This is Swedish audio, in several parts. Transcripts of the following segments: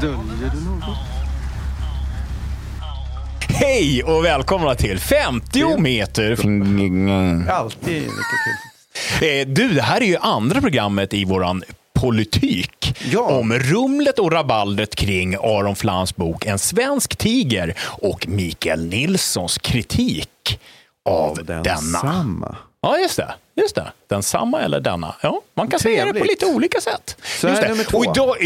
Döljer du något? Hej och välkomna till 50 meter. Alltid lika kul. Eh, Du, det här är ju andra programmet i våran politik. Ja. Om rumlet och rabaldret kring Aron Flams bok En svensk tiger och Mikael Nilssons kritik av Den denna. samma. Ja, just det. Just det. Den samma eller denna. Ja, man kan säga det på Trevligt. lite olika sätt. Så Just det. nummer två. Mm. Och idag,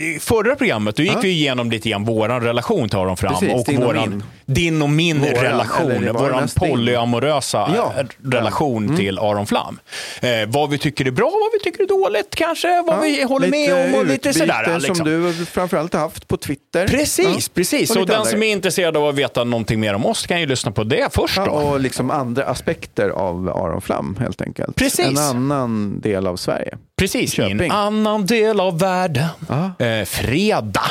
i förra programmet då gick vi igenom lite grann vår relation till Aron Flam Precis, och din och våran, min. din och min Våran, relation, din? polyamorösa Ja. relation till Aron Flam. Eh, vad vi tycker är bra, vad vi tycker är dåligt kanske, vad vi håller med om och lite sådär. Liksom. som du framförallt har haft på Twitter. Precis, Ja. precis. Och Och lite den andra som är intresserad av att veta någonting mer om oss kan ju lyssna på det först Ja, då. och liksom andra aspekter av Aron Flam helt enkelt. Precis. En annan del av Sverige. Precis, i en Köping. annan del av världen. Eh, fredag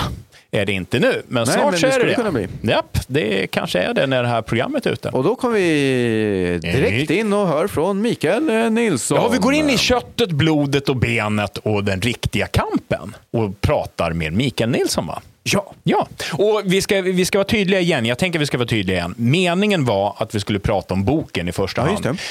är det inte nu, men Nej, snart men så det är det det. kunna bli. Japp, det kanske är det när det här programmet är ute. Och då kommer vi direkt in och hör från Mikael eh, Nilsson. Ja, vi går in i köttet, blodet och benet och den riktiga kampen och pratar med Mikael Nilsson. Va? Ja. Ja, och vi ska, vi ska vara tydliga igen. Jag tänker att vi ska vara tydliga igen. Meningen var att vi skulle prata om boken i första Ja, hand. just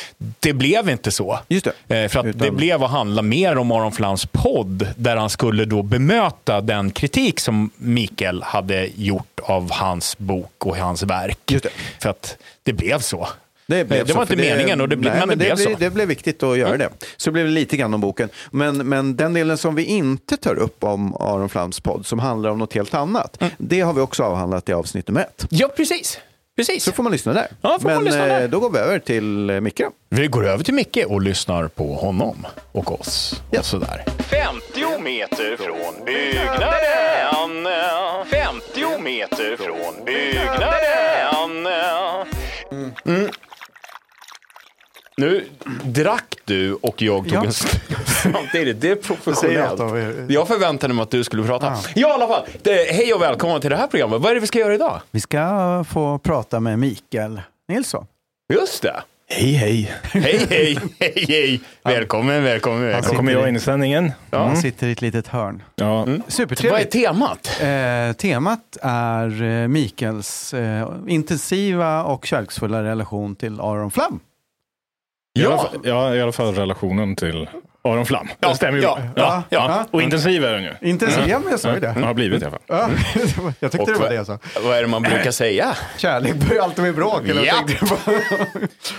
Det blev inte så. Just det. Eh, För att Utan- det blev att handla mer om Aron Flams podd där han skulle då bemöta den kritik som Mikael hade gjort av hans bok och hans verk. Det. För att det blev så. Det, blev det så, var för inte meningen, och det ble- nej, men det blev blev, så. Det blev viktigt att göra det. Så det blev lite grann om boken. Men, men den delen som vi inte tar upp om Aron Flams podd, som handlar om något helt annat, Mm. det har vi också avhandlat i avsnitt nummer ett. Ja, precis. precis. Så får man lyssna där. Ja, får men man lyssna där. eh, då går vi över till eh, Micke. Vi går över till Micke och lyssnar på honom och oss. Ja. Och sådär. 50 meter från byggnaden 50 meter från byggnaden mm. Nu drack du och jag tog Ja. en st- samtidigt. Det är professionellt. Jag förväntade mig att du skulle prata. Ja, i alla fall. Det, hej och välkommen till det här programmet. Vad är det vi ska göra idag? Vi ska få prata med Mikael Nilsson. Just det. Hej, hej. Hej, hej, hej, hej. Välkommen, välkommen, Då välkommen. kommer jag in i sändningen. Han sitter i ett litet hörn. Ja. Vad är Supertrevligt. temat? Eh, temat är eh, Mikaels eh, intensiva och kärleksfulla relation till Aron Flam. I, alla Ja. fall, ja, i alla fall relationen till Aron Flam. Ja, det stämmer ju. ja, Ja, ja. ja. Och intensiv är den ju. Intensiv, ja men jag sa ju Den det. har blivit i alla fall. Ja, jag tyckte Och det var det jag sa. Vad är det man brukar säga? Kärlek börjar alltid med bråk. Eller Ja.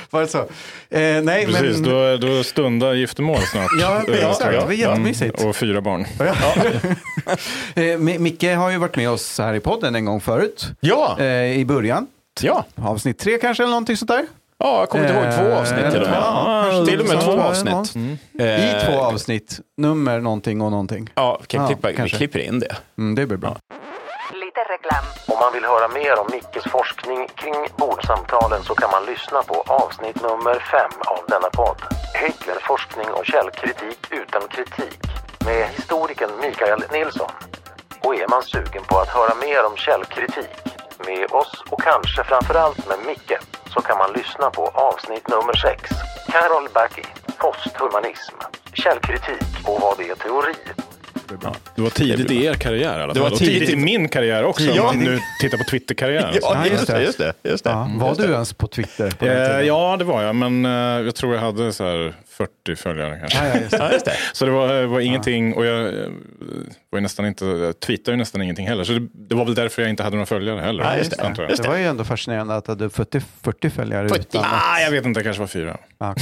Var det så? Eh, nej, Precis, men... då, då stundar giftermål snart. Ja, Eh, exakt. Det var jättemysigt. Och fyra barn. Eh, Mi- Micke har ju varit med oss här i podden en gång förut. Ja, Eh, I början. ja. Avsnitt tre kanske eller någonting sånt där. Ja jag kommer inte ihåg två Eh, avsnitt till och med. ja, till och med två avsnitt. någon. Eh, I två avsnitt, nummer någonting och någonting. Ja, vi, kan Ja, klippa, vi kanske. klipper in det. Mm, det blir bra. Lite reklam. Om man vill höra mer om Mickes forskning kring bordsamtalen så kan man lyssna på avsnitt nummer fem av denna podd. Hitler, forskning och källkritik utan kritik med historikern Mikael Nilsson. Och är man sugen på att höra mer om källkritik med oss och kanske framförallt med Micke så kan man lyssna på avsnitt nummer sex. Carol Backi, posthumanism, källkritik och vad det är teori. Det var tidigt i er karriär i alla Det fall. var och tidigt tidigt i min karriär också. Ja. Om man nu tittar på Twitter-karriären. Ja, just det, just det. Just det. Ja, var du ens på Twitter? På Eh, ja, det var jag. Men eh, jag tror jag hade så här 40 följare kanske. Ja, ja, just det. Ja, just det. Så det var, var ingenting och jag eh, var ju nästan inte, jag tweetade ju nästan ingenting heller. Så det, det var väl därför jag inte hade några följare heller. Ja, just det. Just Det var ju ändå fascinerande att du hade 40, 40 följare 40. utan att... Ah, jag vet inte, det kanske var fyra. Okej. Ja,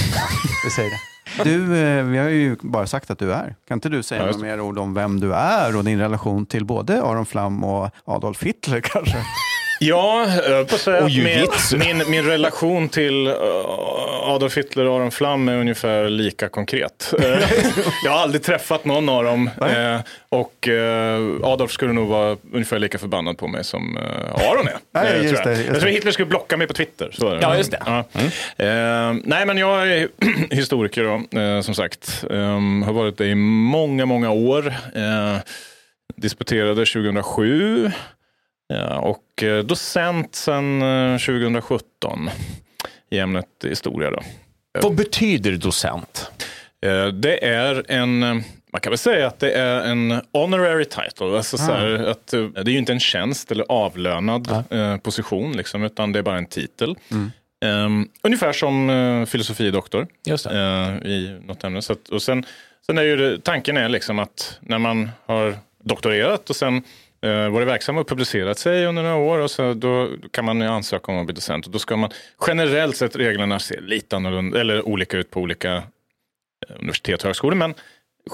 vi säger det. Du, eh, vi har ju bara sagt att du är. Kan inte du säga Ja, några det. mer ord om vem du är och din relation till både Aron Flam och Adolf Hitler kanske? Ja, på att säga Och att min, min, min relation till eh, Adolf Hitler och Aron Flam är ungefär lika konkret. Eh, jag har aldrig träffat någon av dem eh, och eh, Adolf skulle nog vara ungefär lika förbannad på mig som eh, Aron är. Nej, Eh, just tror det, jag. just jag tror det. Hitler skulle blocka mig på Twitter. Så är det. Ja, just det. Ja. Eh, nej, men jag är historiker då, eh, som sagt. Eh, har varit det i många, många år. Eh, disputerade 2007. Ja, och eh, docent sedan eh, 2017 i ämnet historia. Då. Vad betyder docent? Eh, Det är en eh, man kan väl säga att det är en honorary title. Alltså så här, att, eh, det är ju inte en tjänst eller avlönad eh, position, liksom, utan det är bara en titel. Ehm, ungefär som eh, filosofidoktor eh, i något ämne. Så att, och sen, sen är ju det, tanken är liksom att när man har doktorerat och sen eh, varit verksam och publicerat sig under några år och så, då kan man ansöka om att bli docent. Och då ska man generellt sett reglerna se lite annorlunda, eller olika ut på olika eh, universitet och högskolor. Men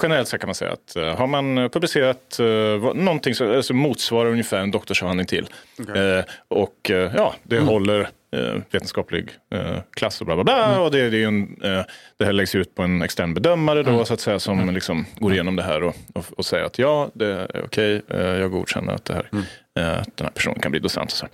generellt så kan man säga att eh, har man publicerat uh, någonting som alltså motsvarar ungefär en doktorsavhandling till eh, och eh, ja, det håller eh, vetenskaplig eh, klass och bla bla bla. Och det, det, är en, eh, det här läggs ut på en extern bedömare då, så att säga, som liksom går igenom det här och, och, och säger att ja, det är okej, eh, jag godkänner att det här, eh, att den här personen kan bli docent. Så,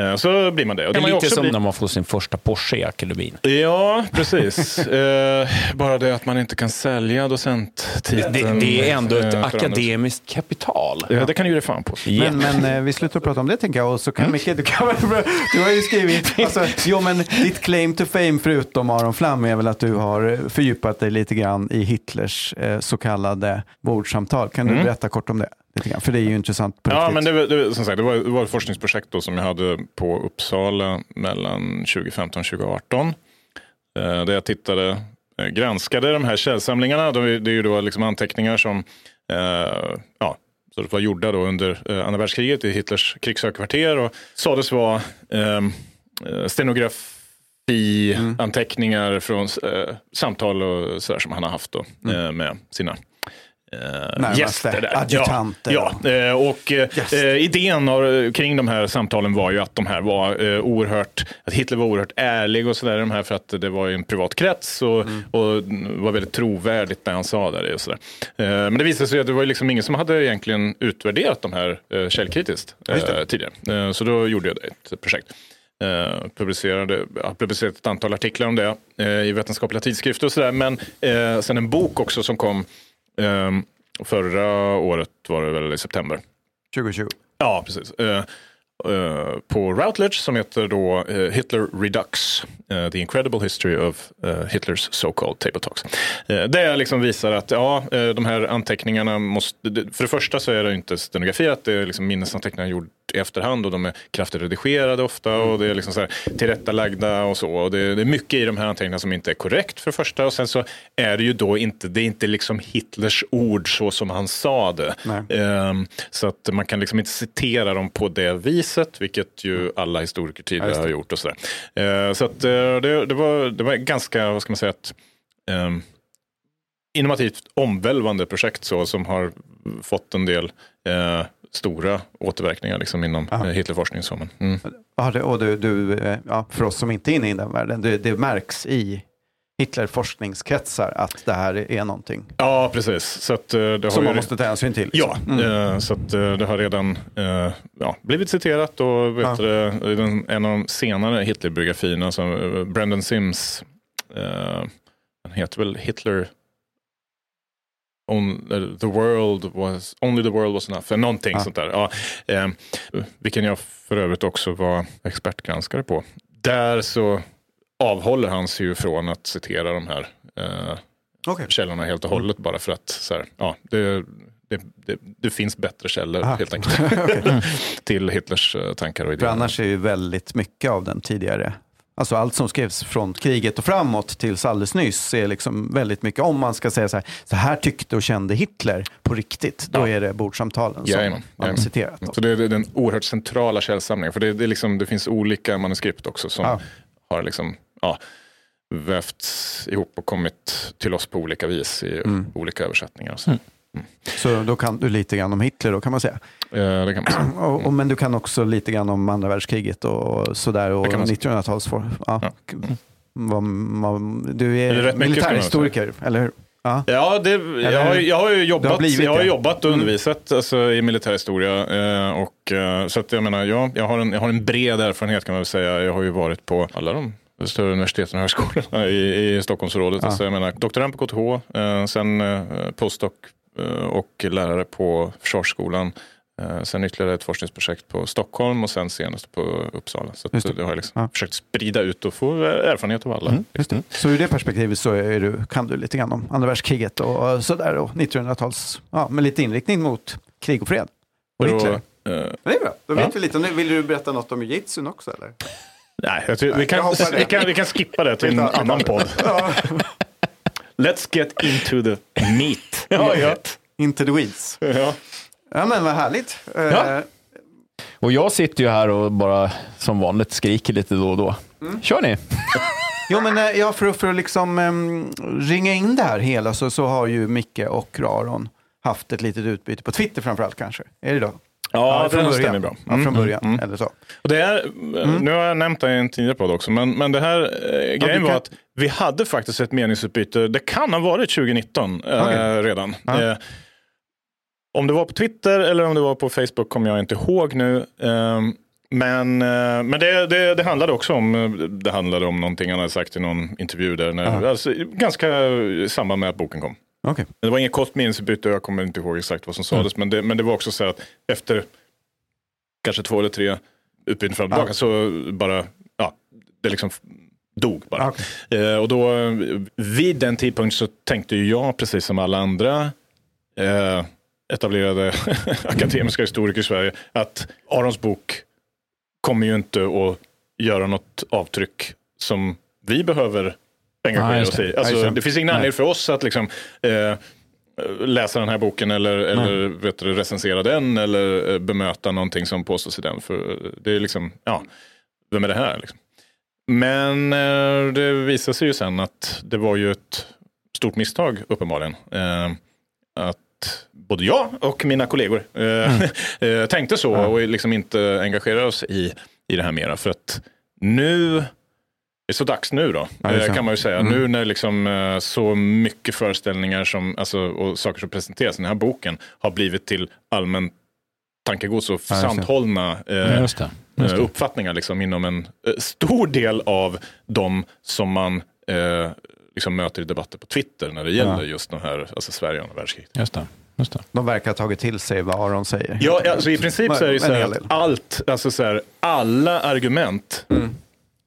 eh, så blir man det. Och Det är lite också som bli- när man får sin första Porsche i Arkelubin. Ja, precis. eh, bara det att man inte kan sälja docenttiteln. Det, det är ändå eh, ett akademiskt kapital. Ja, det kan ju ge fan på. Men, men eh, vi slutar prata om det tänker jag. Och så kan Micke, du, kan, du har ju skrivit, alltså, jo men ditt claim to fame förutom Aron Flam är väl att du har eh, fördjupat dig lite grann i Hitlers eh, så kallade bordsamtal. Kan du berätta kort om det? För det är ju intressant på Ja, riktigt. men det, det, som sagt, det, var, det var ett forskningsprojekt då som jag hade på Uppsala mellan 2015 och 2018. Eh, där jag tittade, eh, granskade de här källsamlingarna. De, det är ju då liksom anteckningar som eh, ja, så det var gjorda då under andra världskriget i Hitlers krigshögkvarter och sades vara ehm, eh, stenografi, anteckningar från eh, samtal och sådär som han har haft då, eh, med sina eh, gäster där. adjutanter. Ja, ja. Eh, och eh, idén har, kring de här samtalen var ju att de här var eh, oerhört, att Hitler var oerhört ärlig och sådär, de här för att det var ju en privat krets och, och var väldigt trovärdigt när han sa det. Och sådär. Eh, men det visade sig att det var liksom ingen som hade egentligen utvärderat de här eh, källkritiskt eh, tidigare. Eh, så då gjorde jag det, ett projekt. Eh, publicerade, har publicerat ett antal artiklar om det eh, i vetenskapliga tidskrifter och sådär. Men eh, sen en bok också som kom Ehm, förra året var det väl i september. 2020. Ja, precis. Eh, eh, på Routledge som heter då eh, Hitler Redux. The Incredible History of Hitlers So-Called Table Talks. Uh, det liksom visar att ja, de här anteckningarna måste... För det första så är det inte stenograferat, det är liksom minnesanteckningar gjorda i efterhand och de är kraftigt redigerade ofta och det är liksom så här tillrättalagda och så. Och det, det är mycket i de här anteckningarna som inte är korrekt för det första och sen så är det ju då inte, det är inte liksom Hitlers ord så som han sa det. Ehm, så att man kan liksom inte citera dem på det viset, vilket ju alla historiker tidigare har gjort. och sådär. Ehm, så att, eh, det, det, var, det var ganska, vad ska man säga, ett um, innovativt omvälvande projekt så, som har fått en del eh, stora återverkningar liksom, inom Aha. eh, Hitlerforskning. Så, men, mm. Ja, det, och du, du, eh, ja, för oss som inte är inne i den världen, det, det märks i Hitler-forskningskretsar att det här är någonting Ja, precis. Så att, eh, det har som ju- man måste ta hänsyn till. Ja, liksom. Mm. eh, så att, det har redan ja, blivit citerat och vet Ja. du, en av de senare Hitler-biografierna, som Brendan Sims, den heter väl Hitler On, eh, the world was, only the world was enough, någonting Ja. sånt där. Ja, eh, vilken jag för övrigt också var expertgranskare på. Där så avhåller han sig ju från att citera de här eh, Okej. källorna helt och hållet bara för att så här, ja, det, det, det, det finns bättre källor Aha. helt enkelt till Hitlers eh, tankar och För idéer. annars är ju väldigt mycket av den tidigare, alltså allt som skrevs från kriget och framåt tills alldeles nyss är liksom väldigt mycket, om man ska säga så här, så här tyckte och kände Hitler på riktigt, då Ja. är det bordsamtalen som Jajamän, man jajamän. citerat. Då. Så det är den oerhört centrala källsamlingen. För det, det, är liksom, det finns olika manuskript också som Ja. har liksom, ja, vävts ihop och kommit till oss på olika vis i Mm. olika översättningar. Så. Så då kan du lite grann om Hitler då kan man säga. Eh, det kan man säga. Och, och, men du kan också lite grann om andra världskriget och sådär och Det kan man säga. 1900-tals... Ja. Ja. Vad, du är mycket, militärhistoriker, eller hur? Ja. Ja, det, jag, har, jag har ju jobbat, blivit jag har jobbat och undervisat alltså, i militärhistoria. Eh, och, eh, så att jag menar, ja, jag, har en, jag har en bred erfarenhet kan man väl säga. Jag har ju varit på alla de större universiteten och högskolorna i, i Stockholmsområdet. Ja. Alltså, jag menar, doktorand på KTH, eh, sen eh, postdoc och lärare på Försvarsskolan. Eh, sen ytterligare ett forskningsprojekt på Stockholm och sen senast på Uppsala. Så det. har jag liksom Ja. försökt sprida ut och få erfarenhet av alla. Just det. Så ur det perspektivet så är du, kan du lite grann om andra världskriget och sådär och 1900-tals, ja, med lite inriktning mot krig och fred. Och då, Hitler. eh, Det är bra, då vet Ja. vi lite. Nu Vill du berätta något om jujitsun också eller? nej, tror, vi, jag kan, vi, kan, vi kan skippa det till en Vi annan podd. Ja. Let's get into the meat. Ja, ja. Into the weeds. Ja. Ja men vad härligt. Eh, Ja. Och jag sitter ju här och bara som vanligt skriker lite då och då. Kör ni? Jo men eh, ja, för, att- för att liksom em, ringa in det här hela så, så har ju Micke och Raron haft ett litet utbyte på Twitter framförallt kanske. Är det då? Ja, från det början. stämmer bra. Ja, från början, mm. eller så. Och det är, Nu har jag nämnt det i en tidigare podd också, men, men det här eh, grejen kan- var att vi hade faktiskt ett meningsutbyte, det kan ha varit 2019 eh, Okej. redan. Ja. Eh, om det var på Twitter eller om det var på Facebook kommer jag inte ihåg nu. Eh, men men det, det, det handlade också om, eh, det handlade om någonting han hade sagt i någon intervju där, när, alltså, ganska i samband med att boken kom. Okej. Det var inget kort meningsutbyte, jag kommer inte ihåg exakt vad som sades, men, det, men det var också så att efter kanske två eller tre utbyten fram och tillbaka så bara, ja, det liksom dog bara. Okej. Eh, och då, vid den tidpunkten så tänkte ju jag, precis som alla andra eh, etablerade akademiska historiker i Sverige, att Arons bok kommer ju inte att göra något avtryck som vi behöver engagera just oss i. Alltså, just det. finns ingen Nej. anledning för oss att liksom, eh, läsa den här boken eller, eller vet du, recensera den eller eh, bemöta någonting som påstås i den. För det är liksom, ja, vem är det här? Liksom? Men eh, det visade sig ju sen att det var ju ett stort misstag uppenbarligen. Eh, att både jag och mina kollegor eh, tänkte så och liksom inte engagerade oss i, i det här mera. För att nu, det är så dags nu då, Ja, kan man ju säga. Mm. Nu när liksom så mycket föreställningar som, alltså, och saker som presenteras i den här boken har blivit till allmän tankegods och Ja, just framhållna eh, Just det. Just eh, det. uppfattningar liksom, inom en eh, stor del av de som man eh, liksom möter i debatter på Twitter när det gäller Ja. just de här, alltså Sverige och världskriget. Just det. Just det. De verkar ha tagit till sig vad Aron säger. Ja, alltså i princip så är det så här att allt, alltså så här, alla argument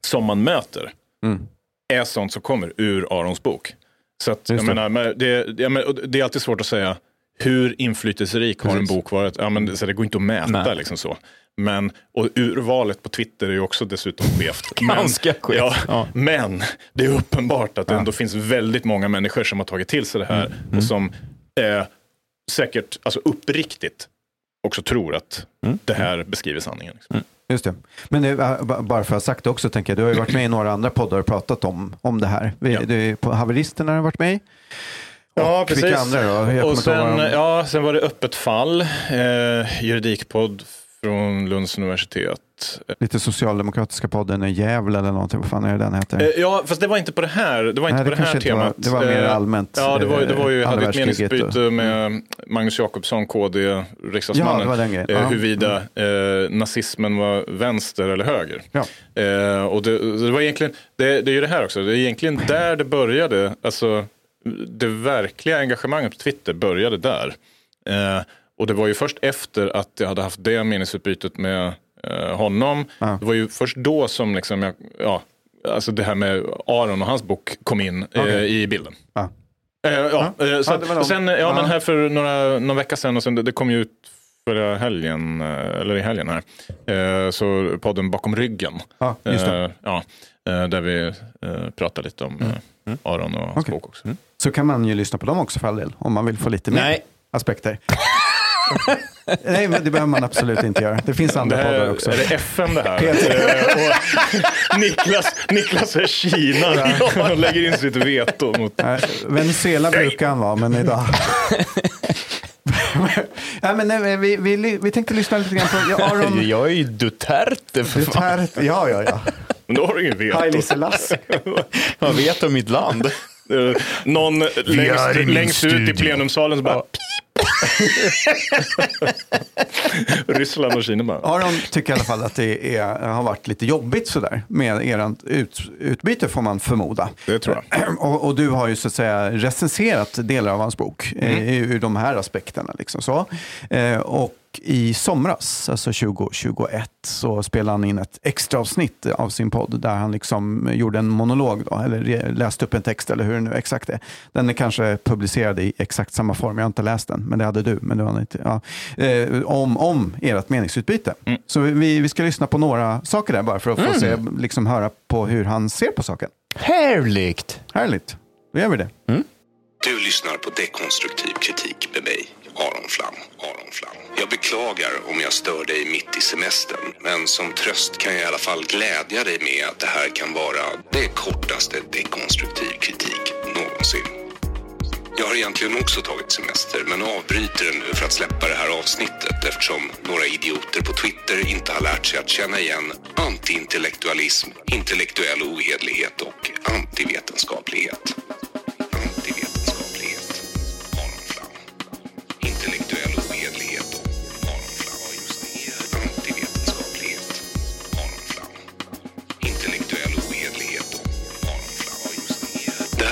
som man möter Mm. är sånt som kommer ur Arons bok. Så att, jag Just det. menar, men det, jag menar, det är alltid svårt att säga hur inflytelserik har en Precis. bok varit. Ja, men, så det går inte att mäta Nej. liksom så. Men, och urvalet på Twitter är ju också dessutom skevt. Ganska skevt, Ja, ja. Men det är uppenbart att det ändå finns väldigt många människor som har tagit till sig det här Mm. och som eh, säkert, alltså uppriktigt, också tror att Mm. det här beskriver sanningen. Liksom. Just det. Men det, ba- bara för att ha sagt det också, tänker jag, du har ju varit med i några andra poddar och pratat om, om det här. Vi, Ja. du, på Haveristerna har du varit med i. Och Vilka andra då? Och sen, ja, sen var det Öppet fall, eh, juridikpodd från Lunds universitet. Lite socialdemokratiska podden i Gävle eller någonting. Vad fan är det den heter? Eh, ja, fast det var inte på det här, det var inte Nej, på det det här inte var- temat. det var mer Eh, allmänt, Ja, det var, det var ju, eh, hade ett meningsutbyte och- med Magnus Jakobsson, KD, Ja, riksdagsmannen. det var den grejen. eh, Ja. huruvida eh, nazismen var vänster eller höger. Ja. Eh, och det, det var egentligen, det, det är ju det här också, det är egentligen där det började, alltså det verkliga engagemanget på Twitter började där. Eh, och det var ju först efter att jag hade haft det meningsutbytet med eh, honom, Ja. det var ju först då som liksom jag, ja, alltså det här med Aron och hans bok kom in eh, Okej. i bilden. Ja. Eh, ja, eh, så, och sen, ja, men här för några, någon vecka sedan, och sen, det, det kom ju ut förra helgen, eller i helgen här, så podden Bakom ryggen. Ja, ja, där vi pratar lite om eh, Aron och hans Mm. Okej. bok också. Så kan man ju lyssna på dem också för all del, om man vill få lite mer aspekter. Nej, men det behöver man absolut inte göra. Det finns Det andra här, poddar också. är det FM det här? Peter. Och Niklas, Niklas är Kina och lägger in sitt veto mot... Nej, Venezuela brukar han vara, men idag... nej, men nej, vi, vi, vi tänkte lyssna lite grann på ja, Aron Jag är ju Duterte för fan. Duterte. Ja, ja, ja. Men då har du ingen veto. Haile Selassie. Vad vet om mitt land? Eh, Någon längst, längst ut i plenumsalen så bara... Ryssland och Kina bara... Aron tycker i alla fall att det är, har varit lite jobbigt sådär med ert ut, utbyte får man förmoda. Det tror jag. Och, och du har ju så att säga recenserat delar av hans bok eh, ur de här aspekterna. Liksom så. Eh, och i somras, alltså 2021, så spelade han in ett extra avsnitt av sin podd där han liksom gjorde en monolog, då, eller läste upp en text eller hur det nu exakt är. Den är kanske publicerad i exakt samma form, jag har inte läst den, men det hade du. Men det var inte, ja. eh, om, om ert meningsutbyte. Mm. Så vi, vi ska lyssna på några saker där bara för att få Mm. se, liksom höra på hur han ser på saken. Härligt! Härligt, då gör vi det. Du lyssnar på dekonstruktiv kritik med mig, Aron Flam. Aron Flam. Jag beklagar om jag stör dig mitt i semestern, men som tröst kan jag i alla fall glädja dig med att det här kan vara det kortaste dekonstruktiv kritik någonsin. Jag har egentligen också tagit semester, men avbryter den nu för att släppa det här avsnittet eftersom några idioter på Twitter inte har lärt sig att känna igen antiintellektualism, intellektuell ohederlighet och antivetenskaplighet. Antivetenskaplighet.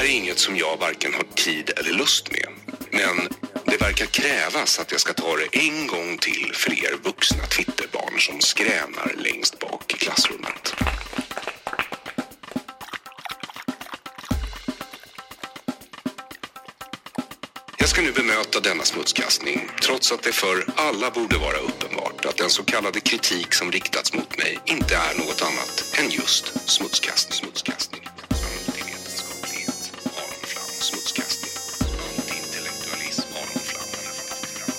Här är inget som jag varken har tid eller lust med. Men det verkar krävas att jag ska ta det en gång till för er vuxna Twitterbarn som skränar längst bak i klassrummet. Jag ska nu bemöta denna smutskastning trots att det för alla borde vara uppenbart att den så kallade kritik som riktats mot mig inte är något annat än just smutskastning. smutskastning. Smutskastning. Antiintellektualism, Aron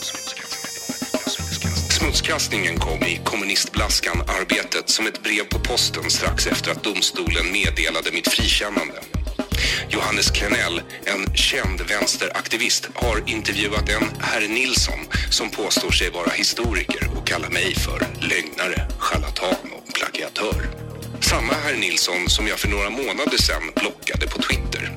smutskastning. Smutskastningen kom i kommunistblaskan Arbetet som ett brev på posten strax efter att domstolen meddelade mitt frikännande. Johannes Klenell, en känd vänsteraktivist, har intervjuat en herr Nilsson som påstår sig vara historiker och kallar mig för lögnare, charlatan och plagiatör. Samma herr Nilsson som jag för några månader sedan blockade på Twitter.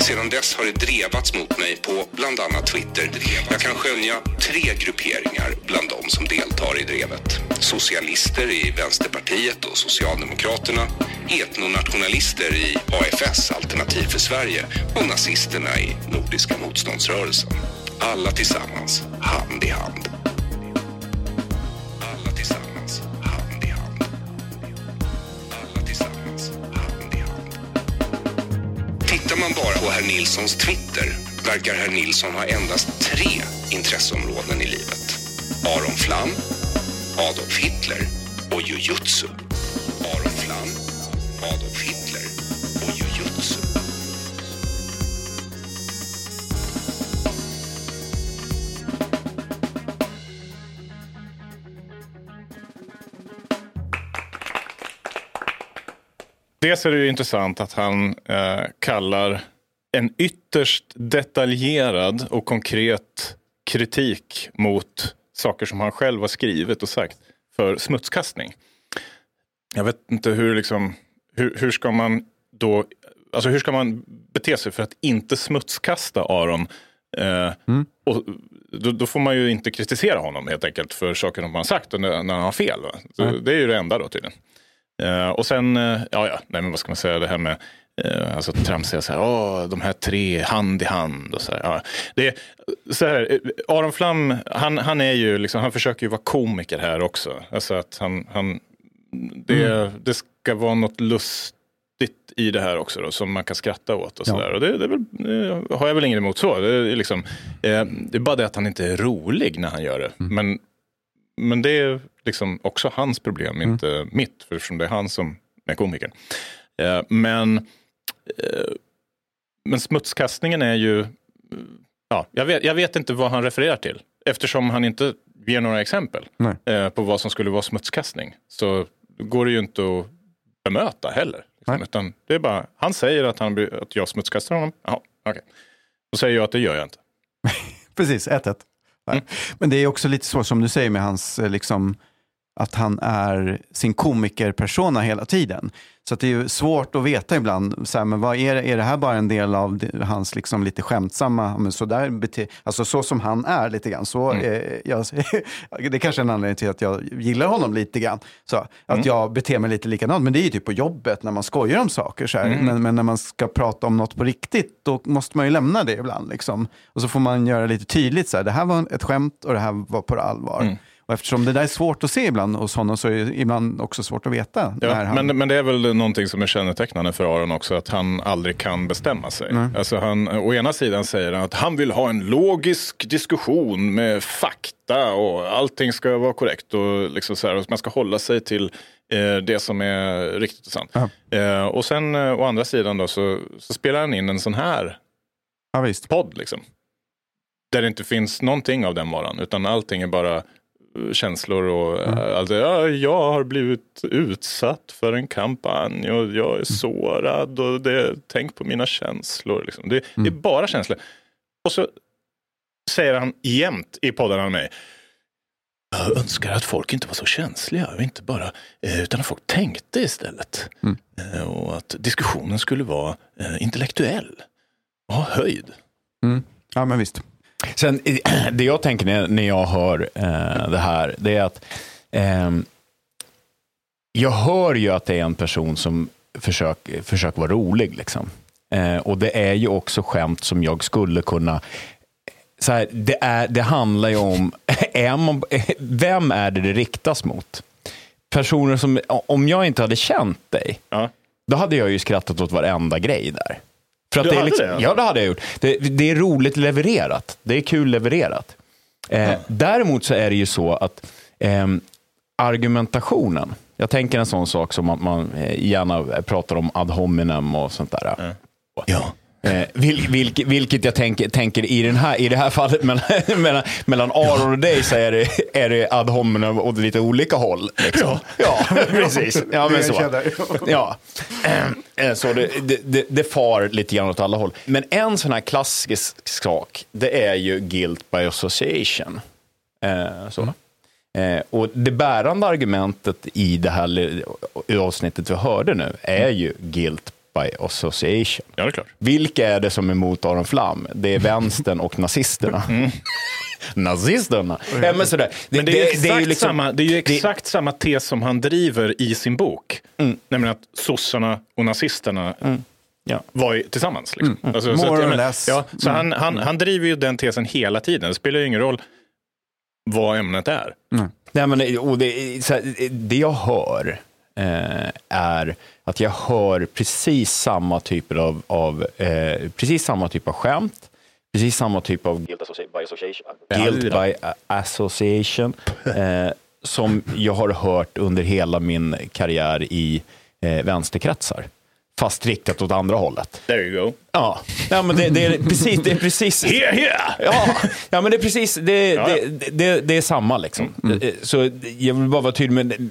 Sedan dess har det drevats mot mig på bland annat Twitter. Jag kan skönja tre grupperingar bland de som deltar i drevet. Socialister i Vänsterpartiet och Socialdemokraterna, etnonationalister i AFS, Alternativ för Sverige och nazisterna i Nordiska motståndsrörelsen. Alla tillsammans, hand i hand. Tittar man bara på herr Nilssons Twitter verkar herr Nilsson ha endast tre intresseområden i livet. Aron Flam, Adolf Hitler och jujutsu. Aron Flam, Adolf Hitler Dels är det ju intressant att han eh, kallar en ytterst detaljerad och konkret kritik mot saker som han själv har skrivit och sagt för smutskastning. Jag vet inte hur, liksom, hur, hur ska man då, alltså hur ska man bete sig för att inte smutskasta Aron? Eh, och då, då får man ju inte kritisera honom helt enkelt för saker som han har sagt och när, när han har fel. Det är ju det enda då tydligen. Eh, och sen, eh, ja, ja, nej men vad ska man säga, det här med eh, alltså tramsiga så här, åh, de här tre hand i hand och så här. Ja. Det är, så här Aron Flam, han, han är ju liksom, han försöker ju vara komiker här också. Alltså att han, han det, det ska vara något lustigt i det här också då, som man kan skratta åt och Ja. sådär. Och det, det, väl, det har jag väl inget emot så. Det är, liksom, eh, det är bara det att han inte är rolig när han gör det. Men men det är liksom också hans problem, inte mitt, för eftersom det är han som är komikern. Eh, men, eh, men smutskastningen är ju, eh, ja, jag, vet, jag vet inte vad han refererar till. Eftersom han inte ger några exempel eh, på vad som skulle vara smutskastning. Så går det ju inte att bemöta heller. Liksom, utan det är bara, han säger att, han, att jag smutskastar honom. Jaha, okej. Då säger jag att det gör jag inte. Precis, 1-1. Nej. Men det är också lite så som du säger med hans, eh, liksom, att han är sin komikerpersona hela tiden. Så det är ju svårt att veta ibland, så här, men vad är, det- är det här bara en del av hans liksom lite skämtsamma, men så, där bete, alltså så som han är lite grann. Så, eh, jag, det är kanske är en anledning till att jag gillar honom lite grann. Så, att jag beter mig lite likadant, men det är ju typ på jobbet när man skojar om saker. Så här. Men, men när man ska prata om något på riktigt, då måste man ju lämna det ibland. Liksom. Och så får man göra lite tydligt, så här, det här var ett skämt och det här var på allvar. Och eftersom det där är svårt att se ibland hos honom så är det ibland också svårt att veta. Ja, när han... men, men det är väl någonting som är kännetecknande för Aron också, att han aldrig kan bestämma sig. Alltså han, å ena sidan säger han att han vill ha en logisk diskussion med fakta och allting ska vara korrekt och, liksom så här, och man ska hålla sig till eh, det som är riktigt och sant. Eh, och sen eh, å andra sidan då så, så spelar han in en sån här Ja, podd. Liksom. Där det inte finns någonting av den varan, utan allting är bara känslor och mm. alltså, ja, jag har blivit utsatt för en kampanj och jag är sårad och det, tänk på mina känslor. Liksom. Det, det är bara känslor. Och så säger han jämt i podden med mig. Jag önskar att folk inte var så känsliga, och inte bara, eh, utan att folk tänkte istället. Eh, Och att diskussionen skulle vara eh, intellektuell och ha höjd. Ja, men visst. Sen, eh, det jag tänker när, när jag hör eh, det här, det är att ehm, jag hör ju att det är en person som försöker, försöker vara rolig. Liksom. Eh, och det är ju också skämt som jag skulle kunna så här, det, är, det handlar ju om, är man, vem är det det riktas mot? Personer som, om jag inte hade känt dig, Ja. då hade jag ju skrattat åt varenda grej där. För att Du det är hade liksom, det? Ja, det hade jag gjort. Det, det är roligt levererat. Det är kul levererat. Eh, Däremot så är det ju så att ehm, argumentationen, jag tänker en sån sak som att man eh, gärna pratar om ad hominem och sånt där. Ja. Eh, vil, vilket, vilket jag tänker, tänker i, den här, i det här fallet mellan, mellan, mellan Aron och dig så är det, är det ad hominem åt lite olika håll. Liksom. Ja. precis. Ja, men så. Ja. Eh, så det, det, det, far lite grann åt alla håll. Men en sån här klassisk sak, det är ju guilt by association. Eh, så. Eh, och det bärande argumentet i det här avsnittet vi hörde nu är ju guilt by association. ja, det är klart. Vilka är det som är emot Aron Flam? Det är vänstern och nazisterna. Nazisterna? Ja, men sådär. Det, Men det är ju det- exakt, det är ju liksom- samma, det är ju det- exakt samma tes som han driver i sin bok. Nämligen att sossarna och nazisterna Ja. var ju tillsammans. Liksom. Alltså, så More att, jag or less. Ja, så han, han, han driver ju den tesen hela tiden. Det spelar ju ingen roll vad ämnet är. Nej, men, och det, så här, det jag hör eh, är att jag hör precis samma typer av, av eh, precis samma typ av skämt, precis samma typ av guilt by association, guilt by association eh, som jag har hört under hela min karriär i eh, vänsterkretsar. Fast riktat åt andra hållet. There you go. Ja, ja men det, det, är precis, det är precis Here, here! Ja, ja men det är precis, det, Ja, det, det, det är samma liksom. Eh, Så jag vill bara vara tydlig, men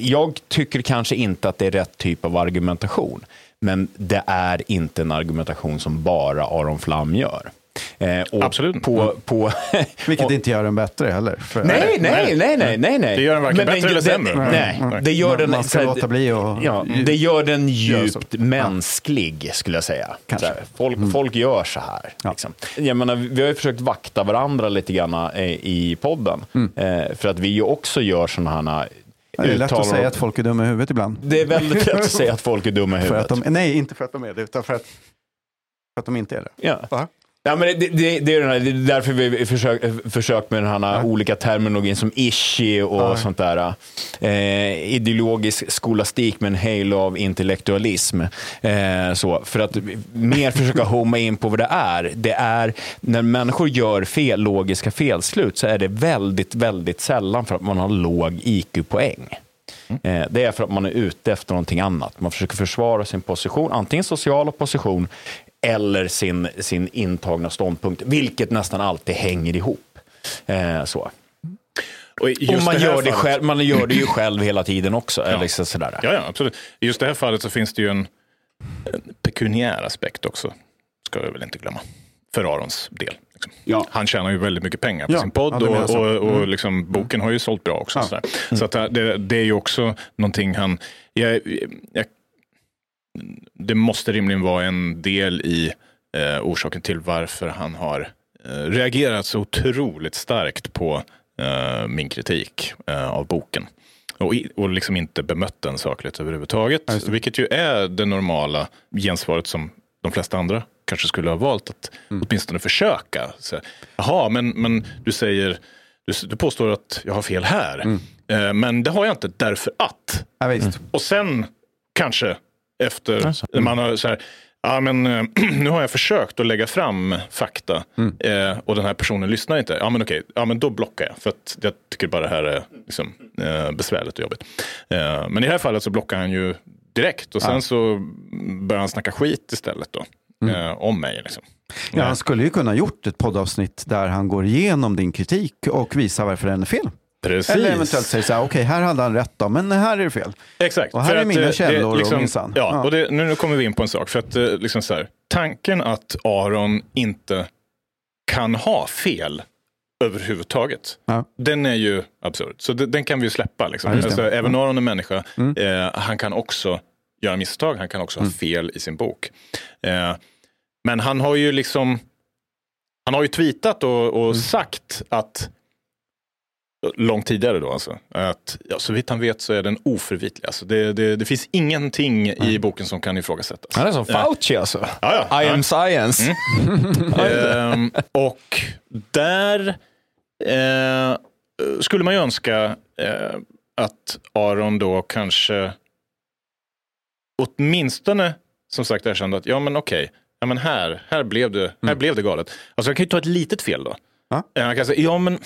jag tycker kanske inte att det är rätt typ av argumentation. Men det är inte en argumentation som bara Aron Flam gör. Eh, och Absolut. På, på, Vilket och- inte gör den bättre heller. För, Nej, nej, nej, nej, nej, nej. Det gör den varken Men bättre eller det- sämre. Nej, Nej. det gör den... man ska låta bli och- Ja, det gör den Gör djupt så. mänsklig, skulle jag säga. Här, folk, folk gör så här. Liksom. Jag menar, vi har ju försökt vakta varandra lite grann eh, i podden. Eh, för att vi ju också gör sådana här Det är lätt att säga att folk är dumma i huvudet ibland. Det är väldigt lätt att säga att folk är dumma i huvudet. de, nej, inte för att de är det, utan för att, för att de inte är det. Ja. Va? Ja, men det, det, det, är här, det är därför vi försökt försök med den här olika terminologin som ishi och sånt där. Eh, ideologisk skolastik med en halo av intellektualism. Eh, så, för att mer försöka homa in på vad det är. Det är när människor gör fel, logiska felslut så är det väldigt, väldigt sällan för att man har låg IQ-poäng. Eh, Det är för att man är ute efter någonting annat. Man försöker försvara sin position, antingen sociala position eller sin, sin intagna ståndpunkt, vilket nästan alltid hänger ihop. Eh, så. Och, just Och man, det gör det fallet- själv, man gör det ju själv hela tiden också. Eller så, sådär. Ja, ja, absolut. I just det här fallet så finns det ju en, en pekuniär aspekt också. Ska jag väl inte glömma. För Arons del. Liksom. Ja. Han tjänar ju väldigt mycket pengar på Ja, sin podd ja, och, och, och Mm. liksom, boken har ju sålt bra också. Så, så att det, det är ju också någonting han... Jag, jag, det måste rimligen vara en del i eh, orsaken till varför han har eh, reagerat så otroligt starkt på eh, min kritik eh, av boken. Och, och liksom inte bemött den sakligt överhuvudtaget. Vilket ju är det normala gensvaret som de flesta andra kanske skulle ha valt att åtminstone försöka. Så, Jaha, men, men du säger du, du påstår att jag har fel här. Eh, men det har jag inte därför att. Ja, visst. Och sen kanske efter när man har så här, ja men eh, nu har jag försökt att lägga fram fakta eh, och den här personen lyssnar inte. Ja men okej, ja men då blockar jag för att jag tycker bara det här är liksom, eh, besvärligt och jobbigt. Eh, men i det här fallet så blockar han ju direkt och sen så börjar han snacka skit istället då. Eh, om mig liksom. Ja, han skulle ju kunna gjort ett poddavsnitt där han går igenom din kritik och visar varför den är fel. Precis. Eller eventuellt säger så här, okej, här hade han rätt då, men här är det fel. Exakt. Och här är mina eh, källor och liksom, minsann. Ja, Ja. och det, nu, nu kommer vi in på en sak. För att eh, liksom så här, tanken att Aron inte kan ha fel överhuvudtaget. Ja. Den är ju absurd. Så det, den kan vi ju släppa. Liksom. Ja, alltså, även Aron är människa. Eh, han kan också göra misstag. Han kan också ha fel i sin bok. Eh, men han har ju liksom han har ju tweetat och, och sagt att långt tidigare då alltså. Att, ja, så vitt han vet så är den oförvitlig. Alltså det, det, det finns ingenting i boken som kan ifrågasättas. Han är som Fauci alltså. Ja, ja. I am science. Ehm, och där eh, skulle man ju önska eh, att Aron då kanske åtminstone som sagt erkände att ja men okej, ja, men här, här, blev det, här blev det galet. Alltså jag kan ju ta ett litet fel då. Ja. Eh, kan säga, ja men,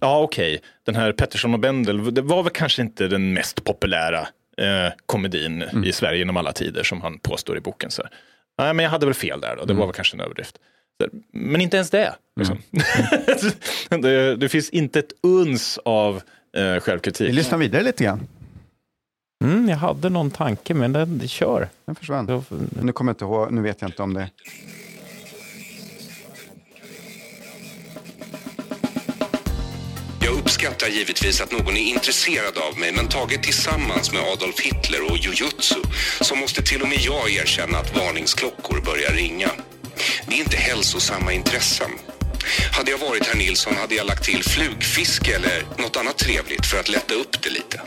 ja okej, den här Pettersson och Bendel, det var väl kanske inte den mest populära eh, komedin i Sverige genom alla tider som han påstår i boken. Så. Nej, men jag hade väl fel där då, det var väl kanske en överdrift. Men inte ens det. Liksom. det. Det finns inte ett uns av eh, självkritik. Vi lyssnar vidare lite grann. Mm, jag hade någon tanke, men den kör. Den försvann. Då- Nu kommer jag inte ihåg, nu vet jag inte om det. Jag uppskattar givetvis att någon är intresserad av mig men taget tillsammans med Adolf Hitler och jujutsu så måste till och med jag erkänna att varningsklockor börjar ringa. Det är inte hälsosamma intressen. Hade jag varit herr Nilsson hade jag lagt till flugfiske eller något annat trevligt för att lätta upp det lite.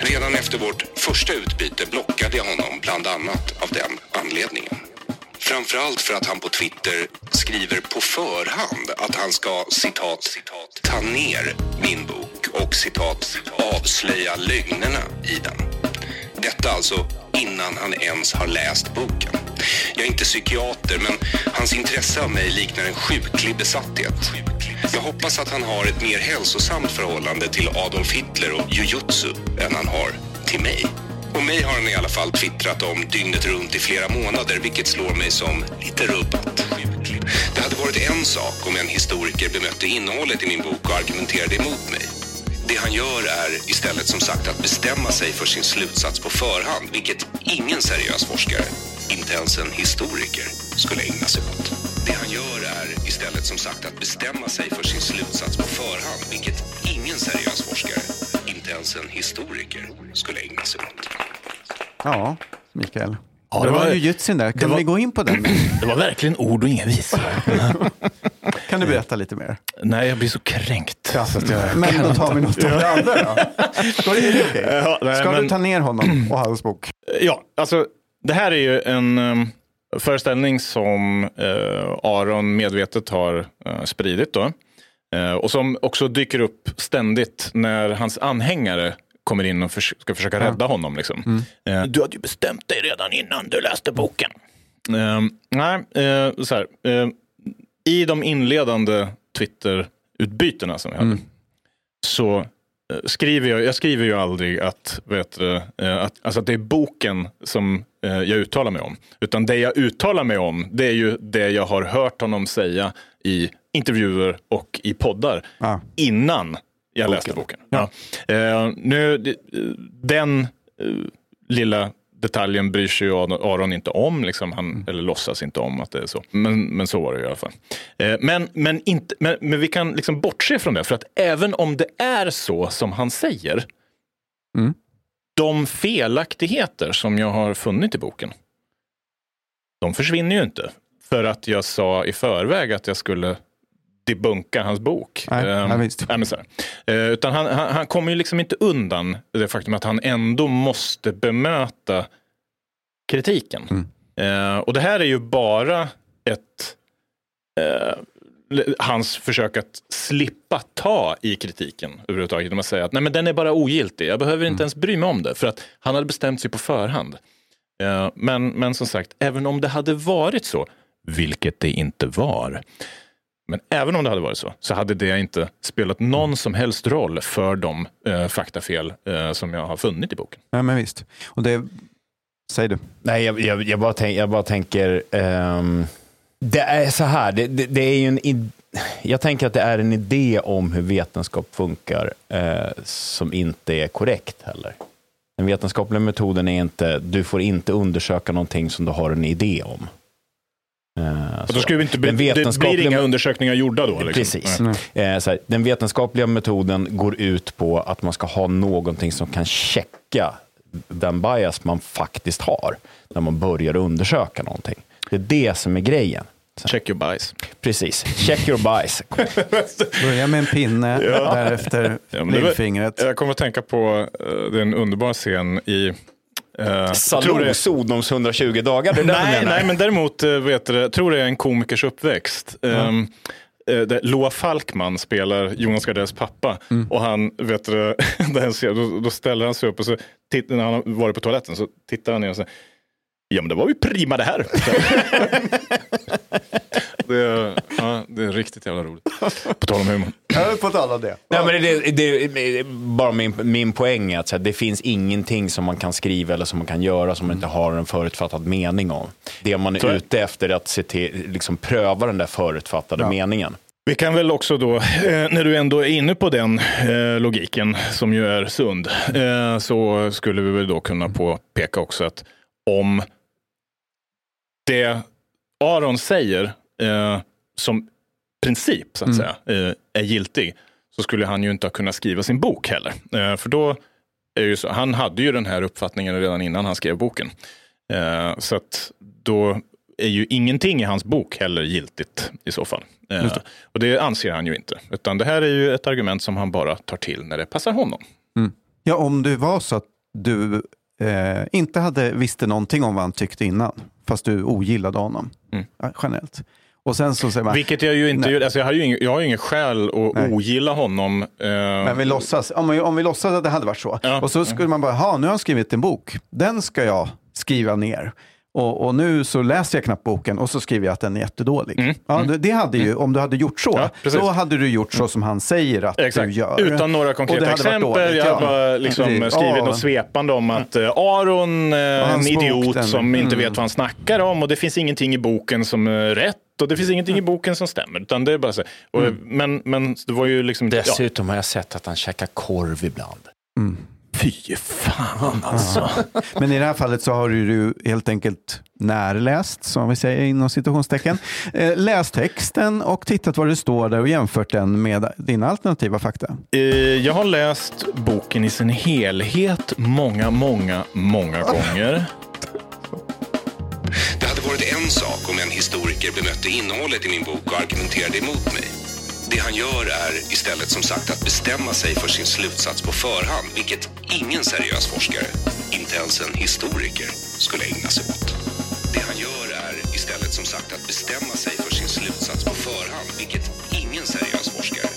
Redan efter vårt första utbyte blockade jag honom bland annat av den anledningen. Framförallt för att han på Twitter skriver på förhand att han ska citat, citat ta ner min bok och citat avslöja lögnerna i den. Detta alltså innan han ens har läst boken. Jag är inte psykiater men hans intresse av mig liknar en sjuklig besatthet. Jag hoppas att han har ett mer hälsosamt förhållande till Adolf Hitler och jujutsu än han har till mig. Och mig har han i alla fall twittrat om dygnet runt i flera månader, vilket slår mig som lite rubbat. Det hade varit en sak om en historiker bemötte innehållet i min bok och argumenterade emot mig. Det han gör är istället som sagt att bestämma sig för sin slutsats på förhand, vilket ingen seriös forskare, inte ens en historiker, skulle ägna sig åt. Det han gör är istället som sagt att bestämma sig för sin slutsats på förhand, vilket ingen seriös forskare, inte ens en historiker, skulle ägna sig åt. Ja, Mikael. Ja, det, det var var- ju jutsin där. Kan var- vi gå in på den? Det var verkligen ord och inga visor. Kan du berätta lite mer? Nej, jag blir så kränkt. Men då tar vi något av det andra då. Okej. Ja, nej, Ska men- du ta ner honom och hans bok? Ja, alltså det här är ju en um, föreställning som eh, Aron medvetet har eh, spridit. Då. Eh, och som också dyker upp ständigt när hans anhängare kommer in och förs- ska försöka rädda honom. Liksom. Eh, du hade ju bestämt dig redan innan du läste boken. Eh, nej, eh, så här. I de inledande Twitter-utbytena som vi hade så eh, skriver jag, jag skriver ju aldrig att, vet eh, att, alltså att det är boken som eh, jag uttalar mig om. Utan det jag uttalar mig om, det är ju det jag har hört honom säga i intervjuer och i poddar Ja. innan jag läste boken. Ja. Eh, nu, det- eh, den eh, lilla detaljen bryr sig ju Aron inte om, liksom han, eller låtsas inte om att det är så. Men, men så var det i alla fall. Eh, men, men, inte, men, men vi kan liksom bortse från det, för att även om det är så som han säger, Mm. de felaktigheter som jag har funnit i boken, de försvinner ju inte. För att jag sa i förväg att jag skulle debunka hans bok. Nej, visst. nej, men så här. Eh, utan han, han, han kommer ju liksom inte undan det faktum att han ändå måste bemöta kritiken. Mm. Eh, och det här är ju bara ett, eh, hans försök att slippa ta i kritiken överhuvudtaget. Genom att säga att Nej, men den är bara ogiltig, jag behöver inte ens bry mig om det. För att han hade bestämt sig på förhand. Men, men som sagt, även om det hade varit så, vilket det inte var. Men även om det hade varit så, så hade det inte spelat någon som helst roll för de eh, faktafel eh, som jag har funnit i boken. Ja, men visst. Och det, säg du. Nej, jag, jag, jag, bara, tänk, jag bara tänker... ehm, det är så här, det, det, det är ju en... id- Jag tänker att det är en idé om hur vetenskap funkar eh, som inte är korrekt heller. Den vetenskapliga metoden är inte, du får inte undersöka någonting som du har en idé om. Eh, Och då skulle vi inte bli, Den det blir vetenskapliga- inga undersökningar gjorda då? Liksom. Precis. Nej. Eh, så här, den vetenskapliga metoden går ut på att man ska ha någonting som kan checka den bias man faktiskt har när man börjar undersöka någonting. Det är det som är grejen. Check your bias. Precis. Check your bias. Börja med en pinne, därefter Ja, det var- lillfingret. Jag kommer att tänka på uh, den underbara scen i... Uh, jag det- Sodoms 120 dagar. Det Nej, nej, men däremot uh, vet du, jag tror det är en komikers uppväxt. Um, eh, där Loa Falkman spelar Jonas Gardells pappa. Och han, vet du, då, då ställer han sig upp och så titt, när han har varit på toaletten så tittar han ner och säger Ja men det var ju prima det här. det, är, ja, det är riktigt jävla roligt. På tal om humor. Ja, på tal om det. Nej, men det, det, det, bara min, min poäng är att så här, det finns ingenting som man kan skriva eller som man kan göra som man inte har en förutfattad mening om. Det man är Så ute efter är att se till, liksom pröva den där förutfattade meningen. Vi kan väl också då, eh, när du ändå är inne på den eh, logiken som ju är sund, eh, så skulle vi väl då kunna påpeka också att om det Aron säger eh, som princip så att säga eh, är giltig, så skulle han ju inte ha kunnat skriva sin bok heller. Eh, för då är det ju så, han hade ju den här uppfattningen redan innan han skrev boken. Eh, så att då är ju ingenting i hans bok heller giltigt i så fall. Eh, och det anser han ju inte. Utan det här är ju ett argument som han bara tar till när det passar honom. Ja, om det var så att du eh, inte hade visste någonting om vad han tyckte innan, fast du ogillade honom Mm. ja, generellt. Och sen så säger man, Vilket jag ju inte Nej. Alltså jag, har ju ingen, jag har ju ingen skäl att Nej. ogilla honom. Eh, men vi låtsas, om, vi, om vi låtsas att det hade varit så. Ja. Och så skulle man bara, ha nu har jag skrivit en bok, den ska jag skriva ner. Och, och nu så läser jag knappt boken och så skriver jag att den är jättedålig. Ja, det, det hade ju, om du hade gjort så, Mm. Ja, då hade du gjort så som han säger att Exakt. du gör. Utan några konkreta hade exempel. dåligt, jag ja. bara liksom skrivit Ja. något svepande om att eh, Aron eh, är hans en idiot som inte mm. vet vad han snackar om och det finns ingenting i boken som är rätt och det finns ingenting i boken som stämmer. Utan det är bara så. Och, Mm. men, men det var ju liksom... Ja, Dessutom har jag sett att han käkar korv ibland. Fy fan alltså. Men i det här fallet så har du helt enkelt närläst, som vi säger inom citationstecken, eh, läst texten och tittat vad det står där och jämfört den med dina alternativa fakta. Eh, Jag har läst boken i sin helhet många, många, många gånger. Det hade varit en sak om en historiker bemötte innehållet i min bok och argumenterade emot mig. Det han gör är istället som sagt att bestämma sig för sin slutsats på förhand, vilket ingen seriös forskare, inte ens en historiker, skulle ägna sig åt. Det han gör är istället som sagt att bestämma sig för sin slutsats på förhand, vilket ingen seriös forskare,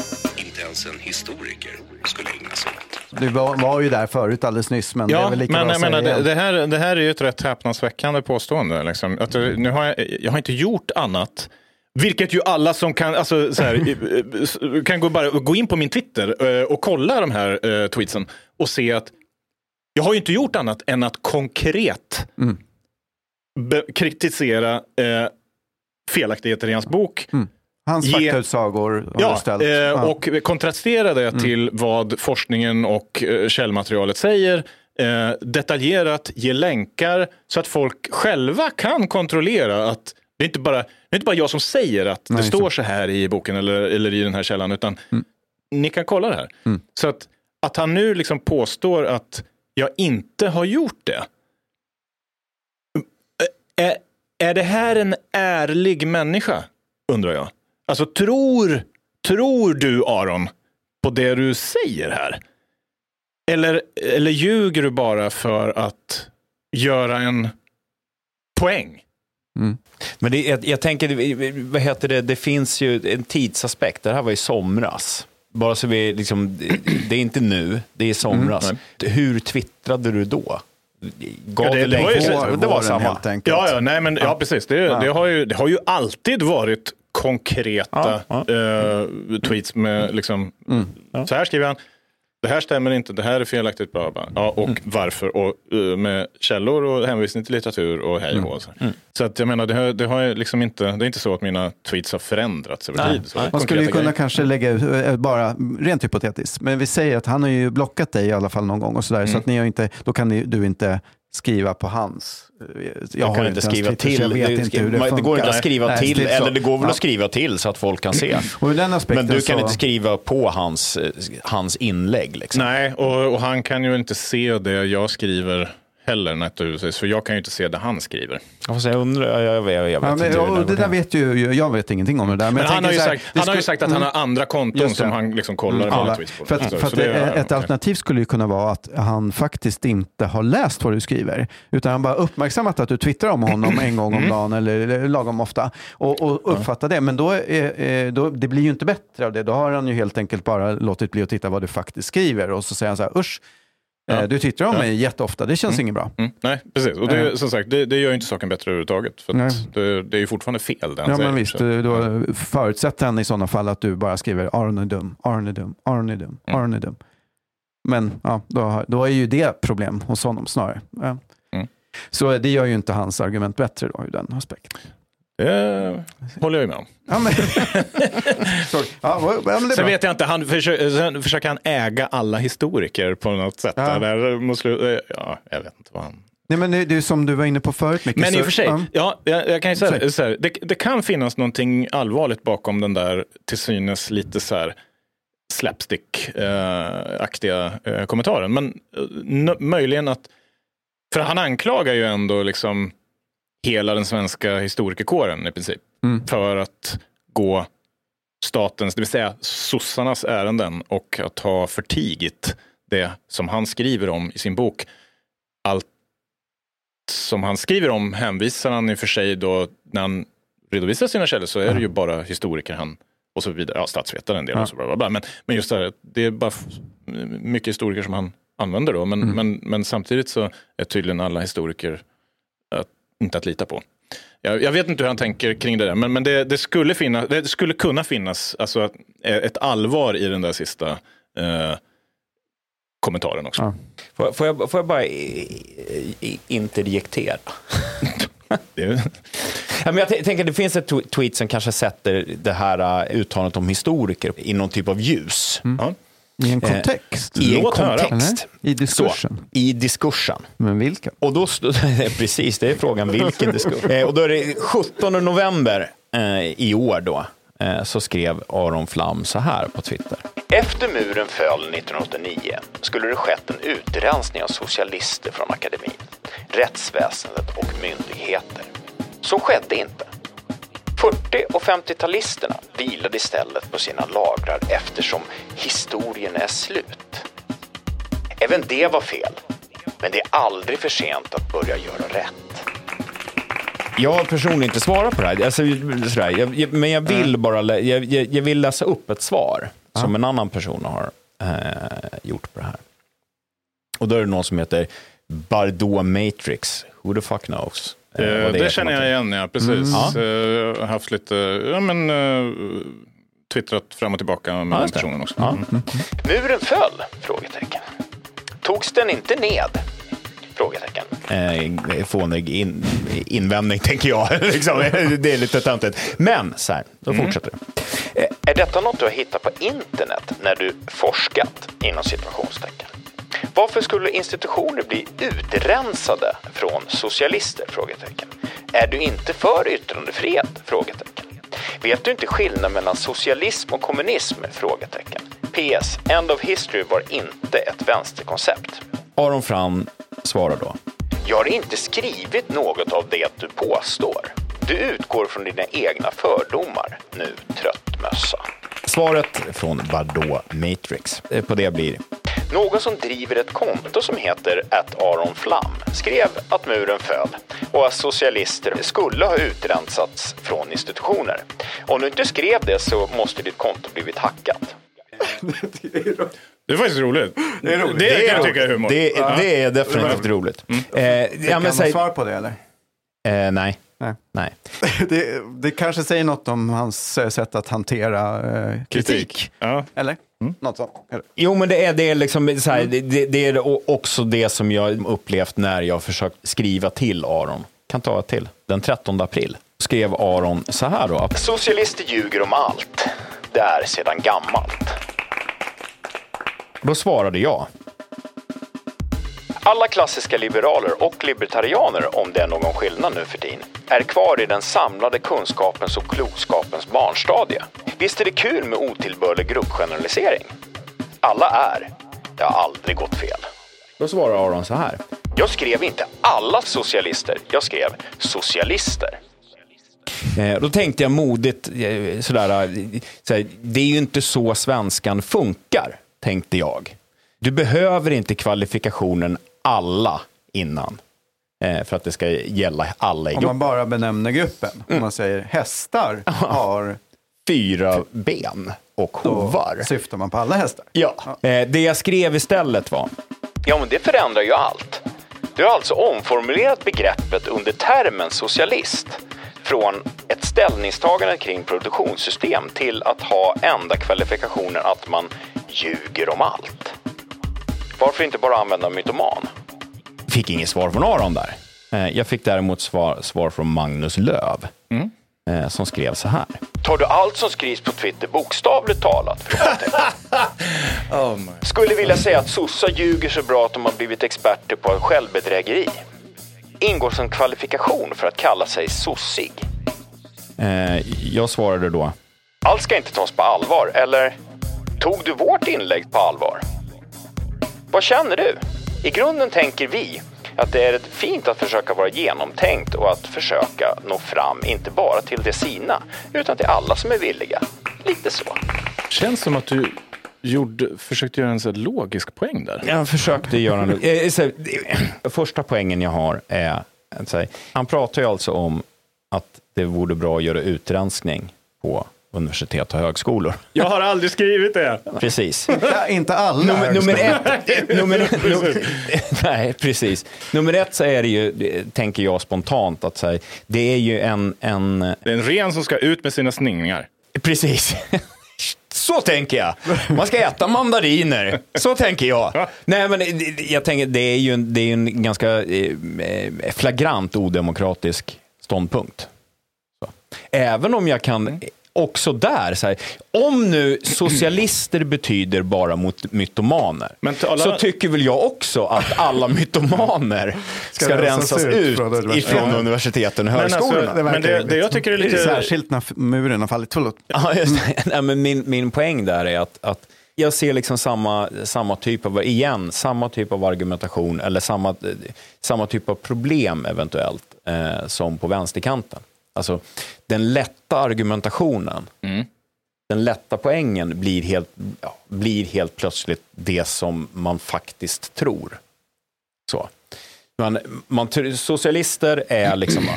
inte ens en historiker, skulle ägna sig åt. Du var, var ju där förut alldeles nyss, men det är Ja, väl lika men bra att menar, säga det, igen. det, här, det här är ju ett rätt häpnadsväckande påstående. Liksom. Att, det- nu har jag, jag har inte gjort annat vilket ju alla som kan, alltså, så här, kan gå, bara, gå in på min Twitter eh, och kolla de här eh, tweetsen och se att jag har ju inte gjort annat än att konkret Mm. kritisera eh, felaktigheter i hans bok. Hans ge- faktautsagor har Ja, ställt. Ja. Mm. och kontrastera det till vad forskningen och eh, källmaterialet säger. Detaljerat, ge länkar så att folk själva kan kontrollera att det är inte bara, det är inte bara jag som säger att det Nej, står så- här i boken eller, eller i den här källan, utan ni kan kolla det här. Så att, att han nu liksom påstår att jag inte har gjort det. Är, är det här en ärlig människa? Undrar jag. Alltså tror, tror du Aron på det du säger här? Eller, eller ljuger du bara för att göra en poäng? Men det, jag, jag tänker, vad heter det, det finns ju en tidsaspekt. Det här var i somras. Bara så vi, liksom, det är inte nu, det är i somras. Hur twittrade du då? Gav Ja, det- det, var ju så- det var våren samma. helt enkelt. Ja, ja, nej, men, ja. precis. Det, det, har ju, det har ju alltid varit konkreta Ja, eh, tweets med liksom, så här skriver han. Det här stämmer inte, det här är felaktigt. Bla, bla. Ja, och varför? Och, eh, med källor och hänvisning till litteratur och hej och hå. Så, så att jag menar, det, har, det, har liksom inte, det är inte så att mina tweets har förändrats över Nej, tid. Så. Man skulle ju kunna grejer. kanske lägga ut, eh, bara rent hypotetiskt, men vi säger att han har ju blockat dig i alla fall någon gång och sådär, Mm. så att ni har inte, då kan ni, du inte skriva på hans. Jag, Jag har kan inte skriva till. Jag vet det, inte hur det funkar. det går inte att skriva Nej, till, eller det går väl Ja. att skriva till så att folk kan se. Men du kan så, inte skriva på hans, eh, hans inlägg. Liksom. Nej, och, och han kan ju inte se det jag skriver heller naturligtvis. För jag kan ju inte se det han skriver. Alltså, jag undrar, jag, jag, jag, vet Ja, men, inte. och det där vet ju, jag vet ingenting om det där. Men, Men han har, ju här, sagt, han har ju skulle- sagt att han Mm. har andra konton som han liksom kollar mina tweets på. för att, Så- för så att det- det- ett okej. alternativ skulle ju kunna vara att han faktiskt inte har läst vad du skriver. Utan han bara uppmärksammat att du twittrar om honom en gång Mm. om dagen eller, eller lagom ofta. Och, och uppfattar det. Men då, är- då, det blir ju inte bättre av det. Då har han ju helt enkelt bara låtit bli att titta vad du faktiskt skriver. Och så säger han så här, usch, Ja. eh, du twittrar om Ja. mig jätteofta. Det känns inget bra. Mm, nej, precis. Och det, Eh. som sagt, det, det gör ju inte saken bättre överhuvudtaget. För det, det är ju fortfarande fel det han Ja, säger. men visst. Så- Då förutsätter han i sådana fall att du bara skriver Arne är dum, Arne är dum, Arne är dum, Mm. Arne är dum. Men ja, då, då är ju det problem hos honom snarare. Ja. Mm. Så det gör ju inte hans argument bättre då ur den aspekten. Det håller jag ju med om. Ja, men... Ja, men Sen vet jag inte, han försöker, sen försöker han äga alla historiker på något sätt. Ja. Där mot slut, ja, jag vet inte vad han... Nej, men det, är som du var inne på förut, Micke. Men i och för sig, ja. ja, jag, jag kan ju säga Säg. så här, det, det kan finnas någonting allvarligt bakom den där till synes lite så här slapstick-aktiga eh, kommentaren. Men eh, möjligen att, för han anklagar ju ändå liksom hela den svenska historikerkåren i princip Mm. för att gå statens, det vill säga sossarnas ärenden och att ha förtigit det som han skriver om i sin bok. Allt som han skriver om hänvisar han i och för sig då när han redovisar sina källor så är det ju bara historiker han och så vidare, ja statsvetare en del och så bla, bla, bla. Men, men just det här, det är bara mycket historiker som han använder då. Men, men, men samtidigt så är tydligen alla historiker inte att lita på. Jag, jag vet inte hur han tänker kring det där, men, men det, det, skulle finnas, det skulle kunna finnas alltså, att- ett allvar i den där sista eh, kommentaren också. Ja. Får, får, jag, får jag bara interjektera? Ja, men jag tänker det finns ett tw- tweet som kanske sätter det här uh, uttalandet om historiker i någon typ av ljus. ja. I en Eh, kontext. I en kontext. I diskursen. Så, I diskursen. Men vilken? Och då, stod- precis, det är frågan vilken diskurs. Eh, och då är det 17 november eh, i år då, så skrev Aron Flam så här på Twitter. Efter muren föll 1989 skulle det skett en utrensning av socialister från akademin, rättsväsendet och myndigheter. Så skedde inte. 40 och 50-talisterna vilade istället på sina lagrar eftersom historien är slut. Även det var fel. Men det är aldrig för sent att börja göra rätt. Jag har personligen inte svarat på det här, alltså, sådär. Men jag vill bara lä- jag, jag, vill läsa upp ett svar som en annan person har eh, gjort på det här. Och då är det någon som heter Bardot Matrix. Who the fuck knows? Eh, Eh, det, för känner jag igen, ja. Precis. Mm. Eh, Jag har haft lite, ja men, uh, twittrat fram och tillbaka med Ja, den det. personen också. Ja. Mm. Muren föll? Frågetecken. Togs den inte ned? Frågetecken. Eh, fånig in, invändning, tänker jag. liksom, det är lite töntigt. Men, så här, då fortsätter det. Är detta något du har hittat på internet när du forskat, inom situationstecken? Varför skulle institutioner bli utrensade från socialister? Frågetecken. Är du inte för yttrandefrihet? Frågetecken. Vet du inte skillnaden mellan socialism och kommunism? Frågetecken. PS. End of history var inte ett vänsterkoncept. Aron Fram svarar då. Jag har inte skrivit något av det du påstår. Du utgår från dina egna fördomar, nu trött mössa. Svaret från Bardot Matrix eh, på det blir Någon som driver ett konto som heter att Aron Flam skrev att muren föll och att socialister skulle ha utrensats från institutioner. Om du inte skrev det så måste ditt konto blivit hackat. Det är faktiskt roligt. Det, är roligt. det, kan jag tycka är humor. Det, det är definitivt roligt. Eh, ja, Kan man säg, svar på det eller? eh, nej. Nej. nej. Det, det kanske säger något om hans eh, sätt att hantera eh, kritik. Ja. Eller? Något sånt. Eller? Jo, men det är, det är, liksom, så här, det, det, det är också det som jag upplevt när jag försökt skriva till Aron. Kan ta ett till. Den 13 april skrev Aron så här då. Socialister ljuger om allt. Det är sedan gammalt. Då svarade jag. Alla klassiska liberaler och libertarianer, om det är någon skillnad nu för tiden, är kvar i den samlade kunskapens och klokskapens barnstadie. Visst är det kul med otillbörlig gruppgeneralisering? Alla är. Det har aldrig gått fel. Då svarar Aron så här. Jag skrev inte alla socialister, jag skrev socialister. Eh, då tänkte jag modigt, eh, sådär, eh, sådär, det är ju inte så svenskan funkar, tänkte jag. Du behöver inte kvalifikationen alla innan eh, för att det ska gälla alla i Om gruppen. man bara benämner gruppen. Om man säger hästar har, Fyra ben och då hovar. syftar man på alla hästar. Ja. Eh, det jag skrev istället var... Ja, men det förändrar ju allt. Du har alltså omformulerat begreppet under termen socialist från ett ställningstagande kring produktionssystem till att ha enda kvalifikationen att man ljuger om allt. Varför inte bara använda mytoman? Fick inget svar från Aron där. Eh, Jag fick däremot svar, svar från Magnus Löv eh, som skrev så här. Tar du allt som skrivs på Twitter bokstavligt talat? Skulle vilja säga att sossar ljuger så bra att de har blivit experter på självbedrägeri. Ingår som kvalifikation för att kalla sig sossig. Eh, jag svarade då. Allt ska inte tas på allvar, eller? Tog du vårt inlägg på allvar? Vad känner du? I grunden tänker vi att det är fint att försöka vara genomtänkt och att försöka nå fram, inte bara till det sina, utan till alla som är villiga. Lite så. Känns som att du gjorde, försökte göra en så logisk poäng där. Jag försökte göra en... eh, så, eh, Första poängen jag har är... Han pratar ju alltså om att det vore bra att göra utrenskning på universitet och högskolor. Jag har aldrig skrivit det. Precis. Ja, inte alla Nummer, nummer ett, nummer, nummer, nej, precis. Nummer ett så är det ju, tänker jag spontant, att säga, det är ju en, en Det är en ren som ska ut med sina sningningar. Precis. Så tänker jag. Man ska äta mandariner. Så tänker jag. Nej, men det- jag tänker, det är ju en, det är en ganska eh, flagrant odemokratisk ståndpunkt. Så. Även om jag kan också där, så här, om nu socialister betyder bara mot mytomaner, alla- så tycker väl jag också att alla mytomaner ska, Ska rensas, rensas ut från ifrån universiteten och Men, alltså, högskolorna. men det, det jag tycker är lite... Särskilt när muren har fallit. Förlåt. Ja, just det. Nej, men min, min poäng där är att, att jag ser liksom samma, samma typ av, igen, samma typ av argumentation eller samma, samma typ av problem eventuellt eh, som på vänsterkanten. Alltså den lätta argumentationen, den lätta poängen blir helt, ja, blir helt plötsligt det som man faktiskt tror. Så. Man, man, socialister är liksom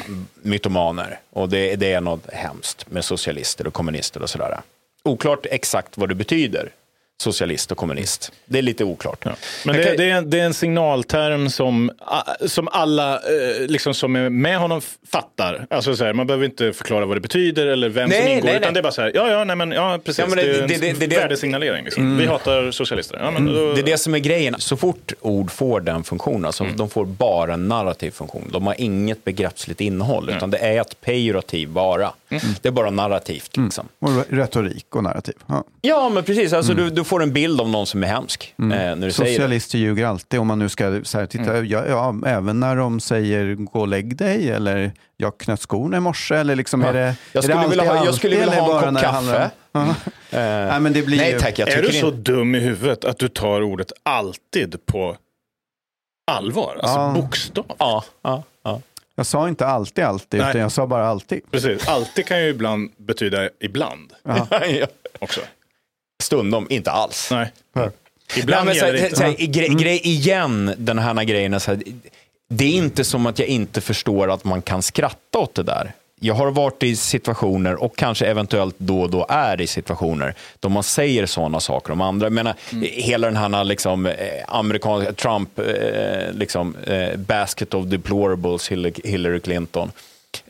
mytomaner och det, det är något hemskt med socialister och kommunister och sådär. Oklart exakt vad det betyder, socialist och kommunist. Det är lite oklart. Men Jag det, kan- det, är, en- det är en signalterm som, som alla eh, liksom, som är med honom fattar. Alltså, så här, man behöver inte förklara vad det betyder eller vem som Nej, ingår. nej, utan nej. det är bara så här, ja, ja, nej, men, ja precis. Ja, men det- det, är en värdesignalering. Liksom. Vi hatar socialister. Ja, men, då, Det är det som är grejen. Så fort ord får den funktionen, alltså de får bara en narrativ funktion. De har inget begreppsligt innehåll, utan det är ett pejorativ bara. Det är bara narrativt. Liksom. Och retorik och narrativ. Ja. Ja, men precis. Alltså, du, du får en bild av någon som är hemsk. Eh, när du säger det. Socialister ljuger alltid. Om man nu ska så här, titta, Mm. ja, ja, även när de säger gå och lägg dig eller jag knöt skorna i morse. Eller liksom, är det, Jag är det skulle alltid, vilja ha- jag skulle alltid, vilja ha en bara kopp kaffe. Ja. Nej, men det blir Nej tack, jag är du så inte... dum i huvudet att du tar ordet alltid på allvar? Alltså Ja. bokstav. Ja, ja, ja. Jag sa inte alltid alltid, Nej. utan jag sa bara alltid. Precis. Alltid kan ju ibland betyda ibland Ja. också. Stundom inte alls. Nej. Ibland Nej, men så, gäller det här- inte. så, här, grej, grej igen, den här grejen. Så här, det är inte som att jag inte förstår att man kan skratta åt det där. Jag har varit i situationer och kanske eventuellt då och då är i situationer då man säger sådana saker om andra. Jag menar, hela den här liksom, eh, amerikanska Trump, eh, liksom, eh, basket of deplorables, Hillary- Clinton.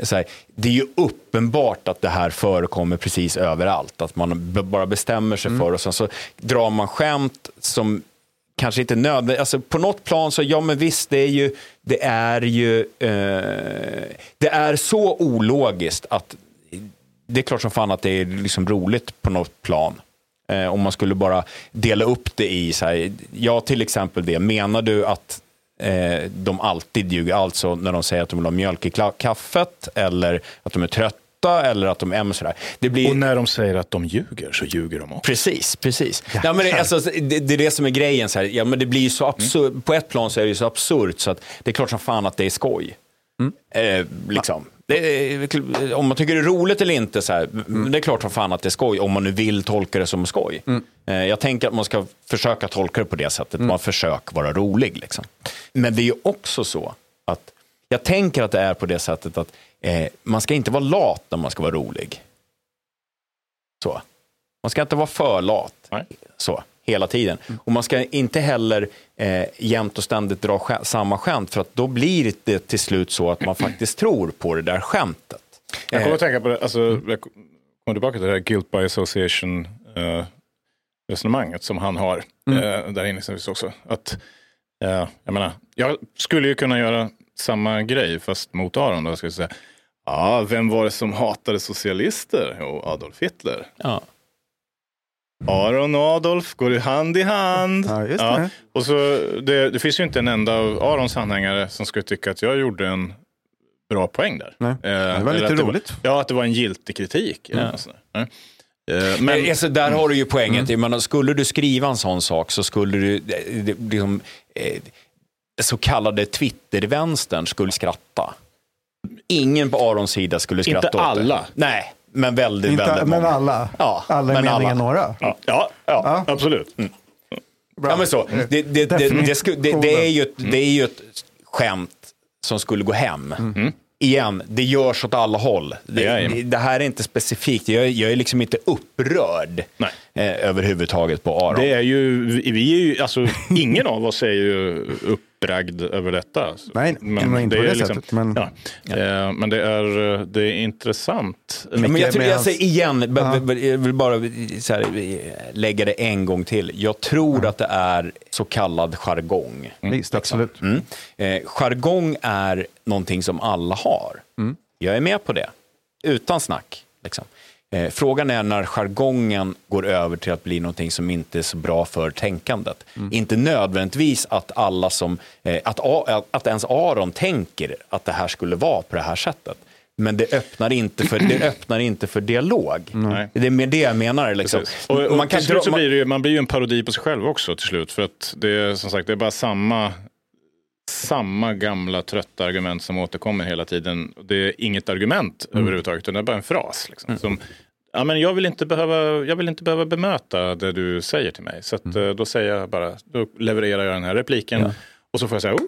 Så här, det är ju uppenbart att det här förekommer precis överallt. Att man bara bestämmer sig för och sen så drar man skämt som kanske inte nödvändigt. Alltså på något plan så, ja men visst, det är ju, det är ju, eh, det är så ologiskt att det är klart som fan att det är liksom roligt på något plan. Eh, om man skulle bara dela upp det i, så här, ja till exempel det, menar du att eh, de alltid ljuger, alltså när de säger att de vill ha mjölk i kaffet eller att de är trötta eller att de är sådär. Det blir... Och när de säger att de ljuger så ljuger de också. Precis, precis. Ja, men det, alltså, det, det är det som är grejen. Så här. Ja, men det blir så absurt. På ett plan så är det så absurt så att det är klart som fan att det är skoj. Eh, liksom. det är, om man tycker det är roligt eller inte, så här, det är klart som fan att det är skoj. Om man nu vill tolka det som skoj. Eh, jag tänker att man ska försöka tolka det på det sättet. Man försöker vara rolig. Liksom. Men det är ju också så att jag tänker att det är på det sättet att eh, man ska inte vara lat när man ska vara rolig. Så. Man ska inte vara för lat Nej. så, hela tiden. Och man ska inte heller eh, jämt och ständigt dra skä- samma skämt för att då blir det till slut så att man faktiskt tror på det där skämtet. Jag kommer Eh, att tänka på det, alltså, jag kommer tillbaka till det här guilt by association eh, resonemanget som han har eh, där inledningsvis också. Att, eh, jag menar, jag skulle ju kunna göra samma grej fast mot Aron då. Jag skulle säga, ja, vem var det som hatade socialister? Jo, Adolf Hitler. ja. Aron och Adolf går ju hand i hand. Ja, just det. Och så, det, det finns ju inte en enda av Arons anhängare som skulle tycka att jag gjorde en bra poäng där. Nej. Eh, det var lite roligt. Var, ja, att det var en giltig kritik. sånt där. Eh, Men, Men, alltså, där har du ju poängen. Jag menar, skulle du skriva en sån sak så skulle du, det- det- liksom, eh, så kallade Twitter-vänstern skulle skratta. Ingen på Arons sida skulle Inte skratta åt det. alla. Nej, men väldigt, Inte, väldigt men många. alla. Ja, alla i men meningen alla. några. ja, ja, ja, absolut. Bra. Ja, men så. Det, det, det, det, det, det, det, är ju ett, Mm. det är ju ett skämt som skulle gå hem. Igen, det görs åt alla håll. Det, det, det här är inte specifikt. Jag, är- jag är liksom inte upprörd Nej. Eh, överhuvudtaget på Aron. Det är ju, vi är ju, alltså ingen av oss är ju uppbragd över detta. Nej, men inte på är det sättet, men- Ja. Eh, men det är, det är intressant. Ja, men jag, tror, jag säger igen, b- jag vill bara så här, lägga det en gång till. Jag tror att det är så kallad jargong. Visst, absolut. Mm. Eh, jargong är någonting som alla har. Jag är med på det, utan snack. Liksom. Eh, frågan är när jargongen går över till att bli någonting som inte är så bra för tänkandet. Inte nödvändigtvis att alla som, eh, att, att ens Aron tänker att det här skulle vara på det här sättet. Men det öppnar inte för, det öppnar inte för dialog. Nej. Det är med det jag menar. Liksom. Och, och Man kan till slut så blir det ju, man blir ju en parodi på sig själv också till slut. För att det är som sagt, det är bara samma, samma gamla trötta argument som återkommer hela tiden. Det är inget argument Mm. överhuvudtaget, utan det är bara en fras. Liksom, som, ja, men jag, vill inte behöva, jag vill inte behöva bemöta det du säger till mig. Så att, Mm. eh, då säger jag bara, då levererar jag den här repliken. Och så får jag säga uh,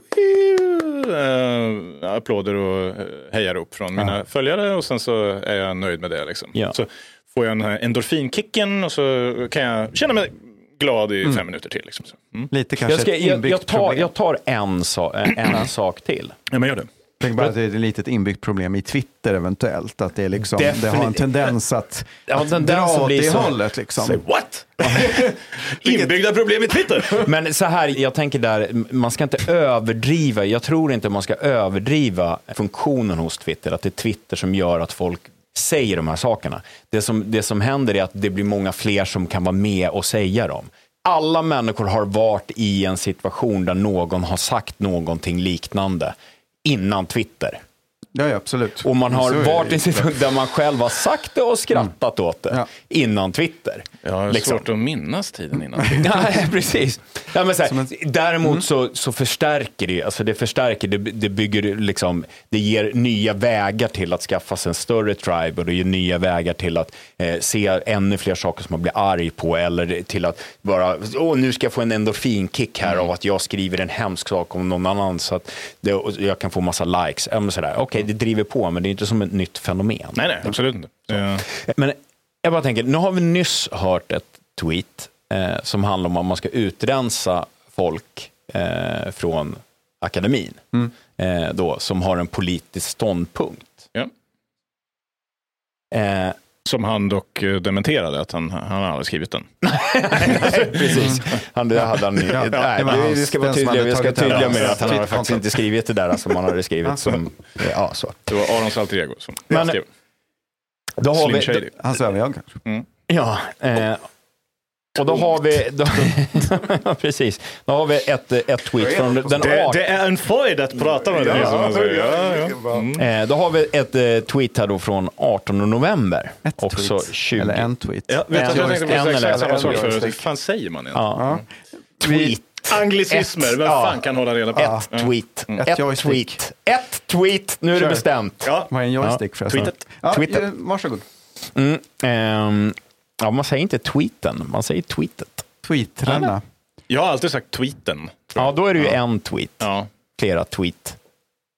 applåder och eh, hejar upp från mina följare och sen så är jag nöjd med det. Liksom. Ja. Så får jag den här endorfinkicken och så kan jag känna mig glad i fem minuter till. Liksom. Mm. Lite kanske jag, ska, jag, jag, tar, jag tar en, sa, en, en sak till. Ja, men gör det. Tänk bara att det är ett litet inbyggt problem i Twitter eventuellt. Att det, är liksom, det har en tendens att, Ja, att tendens dra åt det så. hållet. Liksom. What? Inbyggda problem i Twitter. Men så här, jag tänker där, man ska inte överdriva, jag tror inte man ska överdriva funktionen hos Twitter, att det är Twitter som gör att folk säger de här sakerna. Det som, det som händer är att det blir många fler som kan vara med och säga dem. Alla människor har varit i en situation där någon har sagt någonting liknande innan Twitter. Ja, ja, absolut. Och man har varit i det. en situation där man själv har sagt det och skrattat åt det Ja. innan Twitter. Jag har Liksom. svårt att minnas tiden innan. Nej, precis. Ja, men så här, en- Däremot Mm. så, så förstärker det, alltså det förstärker, det, det bygger liksom, det ger nya vägar till att skaffa sig en större tribe och det ger nya vägar till att eh, se ännu fler saker som man blir arg på eller till att bara, åh nu ska jag få en endorfinkick här Mm. av att jag skriver en hemsk sak om någon annan så att det, jag kan få massa likes. Ja, men sådär. Okej, det driver på, men det är inte som ett nytt fenomen. nej, nej, absolut inte. Eh, Men jag bara tänker, nu har vi nyss hört ett tweet eh, som handlar om att man ska utrensa folk eh, från akademin, eh, då, som har en politisk ståndpunkt. ja. Som han dock eh, dementerade, att han, han har aldrig skrivit den. precis. Han, det hade han, nej, det var vi, ska vara tydliga, hade vi ska tydliga med att han har faktiskt inte skrivit det där som han hade skrivit. Som, ja, så. Det var Arons alter ego som Men- skrev. Då har Slim vi, Shady. Hans överjag kanske. Ja, eh, och då har vi, då, ja, precis, då har vi ett, ett tweet från den 18 är en fröjd att prata med dig. säger. Ja, ja. Eh, då har vi ett eh, tweet här då från 18 november. Ett också tweet. 20. Eller en tweet. Ja, vet En- jag tänkte på en exakt samma sak förut. Vad fan säger man egentligen? Ja. Vi, Anglicismer, vem Ja. fan kan hålla reda på Ett det? tweet. Ett Ett, joystick. tweet. Ett tweet. Nu är det Kör. bestämt. Ja. vad är en joystick förresten? Tweetet. Ja, Tweetet. eh, Varsågod. Mm, ehm, ja, man säger inte tweeten, man säger tweetet. Tweetrarna. Jag har alltid sagt tweeten. Ja, då är det ju en tweet. Ja. Flera tweet.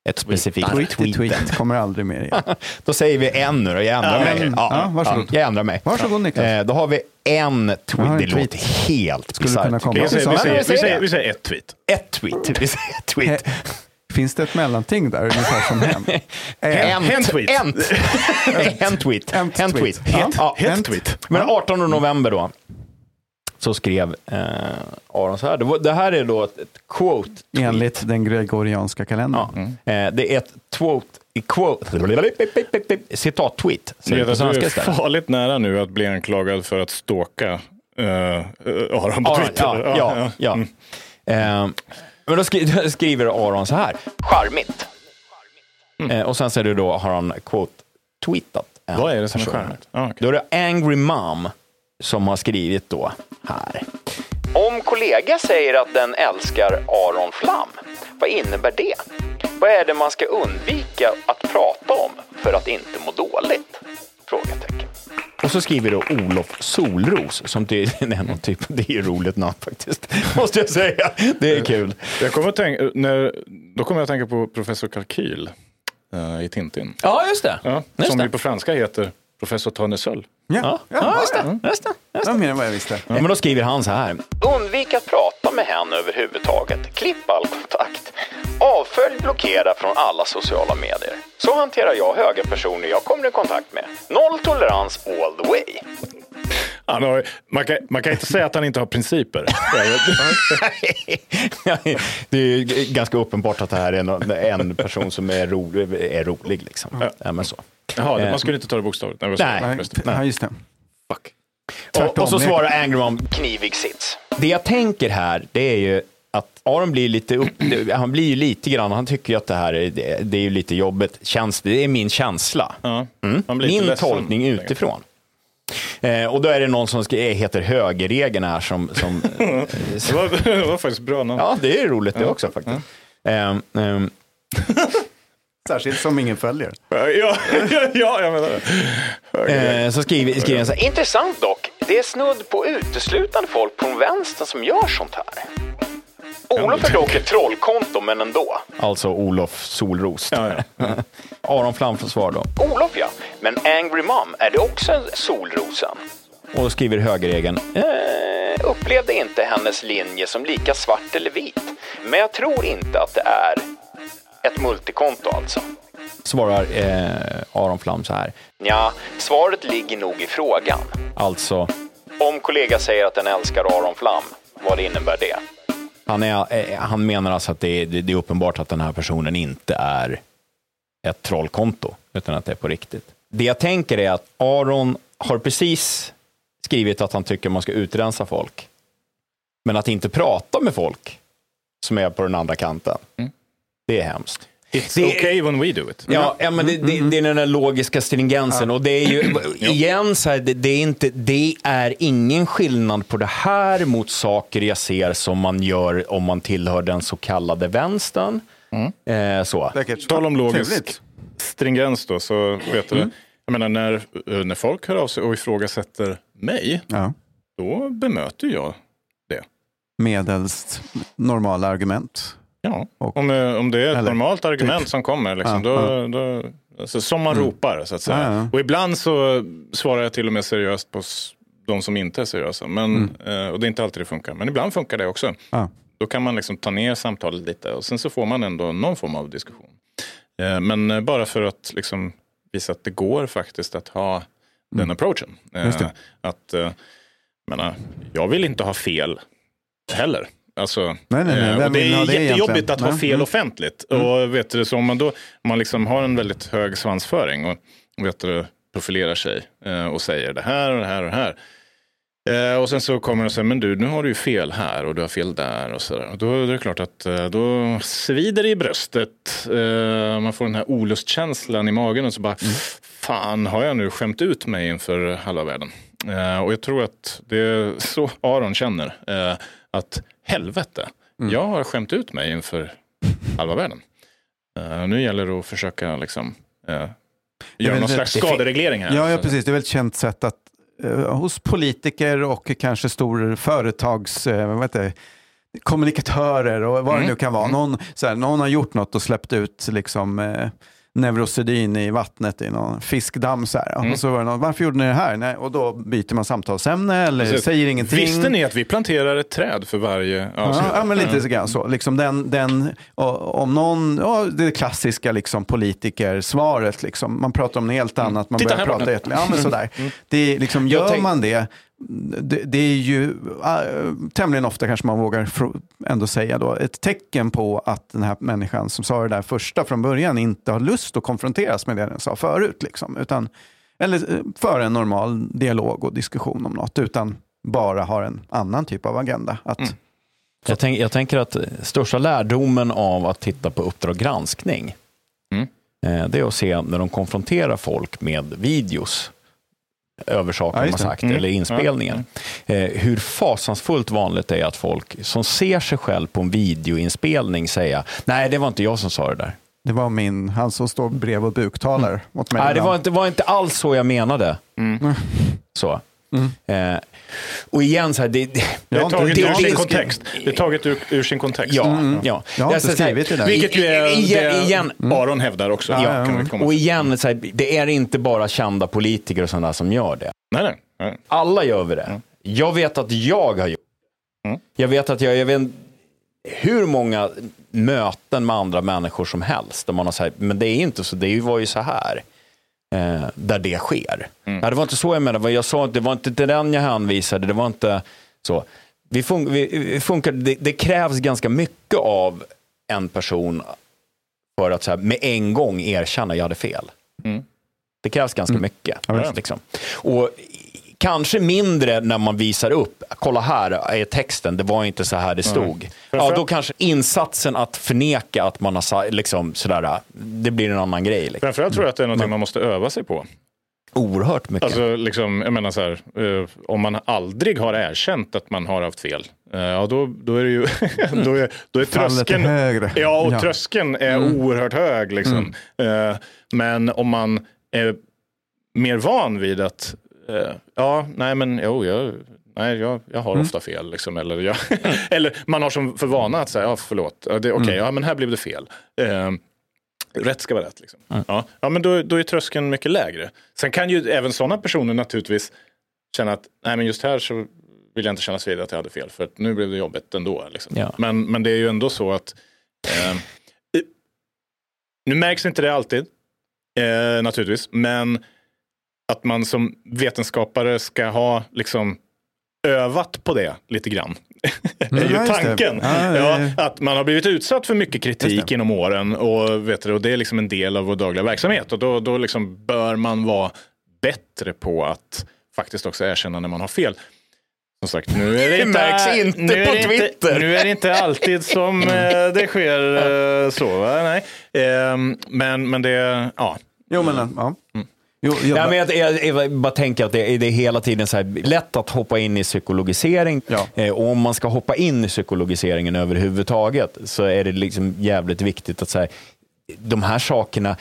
Ett specifikt Tweet tweet. tweet kommer aldrig mer igen. Då säger vi en nu då, jag ändrar Ja, mig. en. Ja, varsågod. jag ändrar mig. Varsågod, Niklas. Eh, då har vi en tweet. en Det tweet. låter helt bisarrt. Vi vi, Ja, vi, vi säger ett tweet. Ett tweet. Vi säger ett tweet. Finns det ett mellanting där, ungefär som hem? Eh, En, en tweet. En, en tweet. En En tweet. tweet. Ja. Ja. En tweet. Men 18 november då, så skrev eh, Aron så här. Det, var, det här är då ett, ett quote. tweet. Enligt den gregorianska kalendern. Ja. Eh, det är ett quote, quote citat-tweet. Det är farligt nära nu att bli anklagad för att stalka uh, Aron på Aron, Twitter. ja, ja, ja. Eh, men då skri då skriver Aron så här. Charmigt. Eh, och sen är det då, har han quote-tweetat. en Vad är det som är charmigt? Ah, okej. Då är det Angry Mom som har skrivit då här. Om kollega säger att den älskar Aron Flam, vad innebär det? Vad är det man ska undvika att prata om för att inte må dåligt? Frågetecken. Och så skriver då Olof Solros, som tydligen är någon typ, det är ju roligt namn faktiskt, måste jag säga. Det är kul. Jag kommer att tänka, när, då kommer jag att tänka på professor Kalkyl eh, i Tintin. Ja, just det. Ja, Just som det. ju på franska heter professor Törnesöl. Ja, Ja, just det. Just det. Det var mer än vad jag visste. Ja, men då skriver han så här. Undvik att prata med henne överhuvudtaget. Klipp all kontakt. Avfölj, blockera från alla sociala medier. Så hanterar jag höga personer jag kommer i kontakt med. Noll tolerans all the way. Han har, man, kan, man kan inte säga att han inte har principer. det är ju ganska uppenbart att det här är någon- en person som är rolig. Är rolig liksom. ja, men så. Jaha, Eh, man skulle inte ta det bokstavligt. Nej, Nej. Nej, Just det. ja. Fuck. Och, och så svarar Angry Mom knivig sits. Det jag tänker här, det är ju att Aron blir lite upp, han blir ju lite grann, han tycker ju att det här är, det, det är ju lite jobbigt. Känns, det är min känsla. Ja, lite Min ledsen. tolkning utifrån. Eh, och då är det någon som ska, heter högerregeln här som, som Det var, det var faktiskt bra namn. ja det är roligt det också faktiskt. Ehm, ehm, Särskilt som ingen följer. Ja, ja, ja jag menar det. eh, så skriver, skriver han så här, intressant dock, det är snudd på uteslutande folk från vänstern som gör sånt här. Olof är dock ett trollkonto, men ändå. Alltså Olof Solros. Ja, ja. Aron Flam får svar då. Olof ja, men Angry Mom, är det också en Solrosen? Och skriver högerregeln, eh, upplevde inte hennes linje som lika svart eller vit. Men jag tror inte att det är ett multikonto alltså. Svarar eh, Aron Flam så här. Ja, svaret ligger nog i frågan. Alltså? Om kollega säger att den älskar Aron Flam, vad innebär det? Han, är, eh, han menar alltså att det är, det är uppenbart att den här personen inte är ett trollkonto, utan att det är på riktigt. Det jag tänker är att Aron har precis skrivit att han tycker man ska utrensa folk. Men att inte prata med folk som är på den andra kanten, det är hemskt. It's Det- okay when we do it. Ja, ja men det, det, det är den där logiska stringensen. Och det är ju, igen, så här, det, det, är inte, det är ingen skillnad på det här mot saker jag ser som man gör om man tillhör den så kallade vänstern. Eh, så. Säkert. Tal om logisk Trevligt. stringens då, så vet du det. Jag menar när, eh, när folk hör av sig och ifrågasätter mig, Ja. då bemöter jag det. Medelst normala argument. Ja, Och- om, eh, om det är ett eller normalt argument typ. som kommer, liksom, Ja, då, då, alltså, som man ropar så att säga. Ja, ja. Och ibland så svarar jag till och med seriöst på de som inte är seriösa. Men, eh, och det är inte alltid det funkar, men ibland funkar det också. Då kan man liksom ta ner samtalet lite och sen så får man ändå någon form av diskussion. Eh, Men eh, bara för att liksom visa att det går faktiskt att ha den approachen. Eh. Att, menar, jag vill inte ha fel heller. Alltså, Nej, nej, nej. det är det jättejobbigt egentligen? att ha fel Mm. offentligt. Och vet du, så om man då om man liksom har en väldigt hög svansföring och vet du, profilerar sig och säger det här och det här och det här. Eh, och sen så kommer de och säger, men du, nu har du ju fel här och du har fel där och sådär. Och då är det klart att eh, då svider det i bröstet. Eh, man får den här olustkänslan i magen och så bara, fan har jag nu skämt ut mig inför halva världen? Eh, och jag tror att det är så Aron känner. Eh, att helvete, jag har skämt ut mig inför halva världen. Eh, nu gäller det att försöka liksom, göra någon det- slags det- skadereglering här. Ja, ja, Så- precis. Det är väl ett känt sätt att hos politiker och kanske stor företags, eh, vad heter det, kommunikatörer och vad det nu kan vara. Någon, så här, någon har gjort något och släppt ut liksom, eh, Neurosedyn i vattnet i någon fiskdamm. Så här. Och så var det någon, varför gjorde ni det här? Nej, och då byter man samtalsämne eller Precis. säger ingenting. Visste ni att vi planterar ett träd för varje avsnitt? Ja, ja, men lite så grann så. Liksom den, den, om någon, ja, det klassiska liksom, politikersvaret, liksom. man pratar om något helt annat, man Titta börjar prata jätte- ja, men sådär. Det är, liksom, gör man det, det, det är ju äh, tämligen ofta kanske man vågar ändå säga då, ett tecken på att den här människan som sa det där första från början inte har lust att konfronteras med det den sa förut. Liksom, utan, eller eh, föra en normal dialog och diskussion om något, utan bara har en annan typ av agenda. Att, Jag, tänk, jag tänker att största lärdomen av att titta på Uppdrag granskning, Mm. eh, det är att se när de konfronterar folk med videos över saker Ja, det. sagt Mm. eller inspelningen. Eh, hur fasansfullt vanligt det är att folk som ser sig själv på en videoinspelning säga nej det var inte jag som sa det där. Det var min, han som står brev och buktalar åt mig. Nej, det var inte, var inte alls så jag menade. Mm. Eh, och igen, så här, det, det, Det är taget inte- ur sin kontext. Det är taget ur, ur sin kontext. ja, Mm. ja. Jag har inte skrivit det där. Vilket ju är Igen- det igen. Aron hävdar också. Ja, Ja, ja, komma Och igen, så här, det är inte bara kända politiker och sådana som gör det. Nej, nej. nej. Alla gör vi det. Jag vet att jag har gjort det. Mm. Jag vet att jag, jag vet hur många möten med andra människor som helst. Där man har sagt, men det är inte så, det var ju så här. Eh, där det sker. Mm. Ja, det var inte så jag menade. Jag sa det var inte till den jag hänvisade. Det var inte så. Vi fun- vi, vi funkar, det, det krävs ganska mycket av en person för att så här, med en gång erkänna jag hade fel. Mm. Det krävs ganska mycket. visst. liksom. Och kanske mindre när man visar upp, kolla här är texten, det var inte så här det stod. Ja, då kanske insatsen att förneka att man har liksom sådär, det blir en annan grej. Liksom. Framförallt tror jag att det är någonting man måste öva sig på. Oerhört mycket. Alltså, liksom, jag menar så här, eh, om man aldrig har erkänt att man har haft fel, eh, ja, då, då är det ju, då är, då är tröskeln, högre. ja, och Ja. tröskeln är oerhört hög. Liksom. Eh, men om man är mer van vid att, eh, ja, nej men jo, jag, nej, jag, jag har ofta fel. Liksom, eller, jag, eller man har som för vana att säga, ja förlåt, ja, det- okej, ja men här blev det fel. Eh, Rätt ska vara rätt. Liksom. Ja. ja, men då, då är tröskeln mycket lägre. Sen kan ju även sådana personer naturligtvis känna att nej, men just här så vill jag inte kännas vid att jag hade fel för att nu blev det jobbigt ändå. Liksom. Ja. Men, men det är ju ändå så att i- nu märks inte det alltid naturligtvis, men att man som vetenskapare ska ha liksom övat på det lite grann. är ju Mm, det. tanken. Ja, att man har blivit utsatt för mycket kritik det. genom åren och, vet du, och det är liksom en del av vår dagliga verksamhet. Och då, då liksom bör man vara bättre på att faktiskt också erkänna när man har fel. som sagt, nu är det, Det inte, märks inte nu på det Twitter. nu är det inte alltid som eh, det sker eh, så. Va? Nej. Ehm, men, men det, ja. Jo, men ja. Jo, jag, Ja, men jag, jag, jag bara tänker att det, är- det är hela tiden så här, lätt att hoppa in i psykologisering. Ja. Eh, och om man ska hoppa in i psykologiseringen överhuvudtaget så är det liksom jävligt viktigt att säga de här sakerna,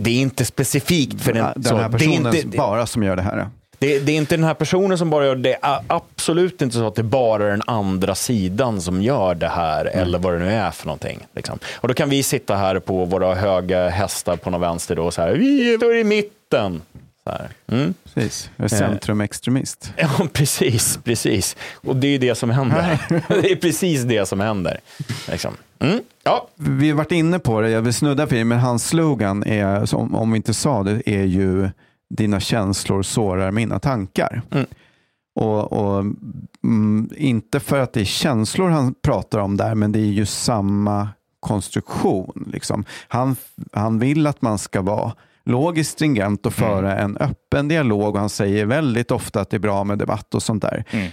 det är inte specifikt för den, den så, här det, är personen inte, bara som gör det här. det, det är inte den här personen som bara gör det. Det är absolut inte så att det bara är den andra sidan som gör det här, eller vad det nu är för någonting. Liksom. Och då kan vi sitta här på våra höga hästar på någon vänster då, och så här, vi är i mitten. Här. Mm. Precis. Jag är centrumextremist. Ja, precis, precis. Och det är ju det som händer. det är precis det som händer. Liksom. Mm. Ja, Vi har varit inne på det, jag vill snudda vid det, men hans slogan är, om vi inte sa det, är ju dina känslor sårar mina tankar. Mm. Och, och mm, Inte för att det är känslor han pratar om där, men det är ju samma konstruktion. Liksom. Han, han vill att man ska vara logiskt stringent och föra en öppen dialog och han säger väldigt ofta att det är bra med debatt och sånt där. Mm.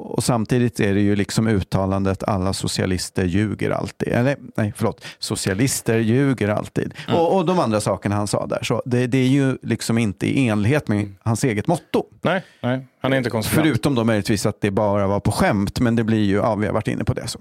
Och samtidigt är det ju liksom uttalandet alla socialister ljuger alltid. Eller nej, förlåt. Socialister ljuger alltid. Och, och de andra sakerna han sa där. Så det, det är ju liksom inte i enlighet med hans eget motto. Nej, nej, han är inte konsekvent. Förutom då möjligtvis att det bara var på skämt. Men det blir ju, ja vi har varit inne på det. Så.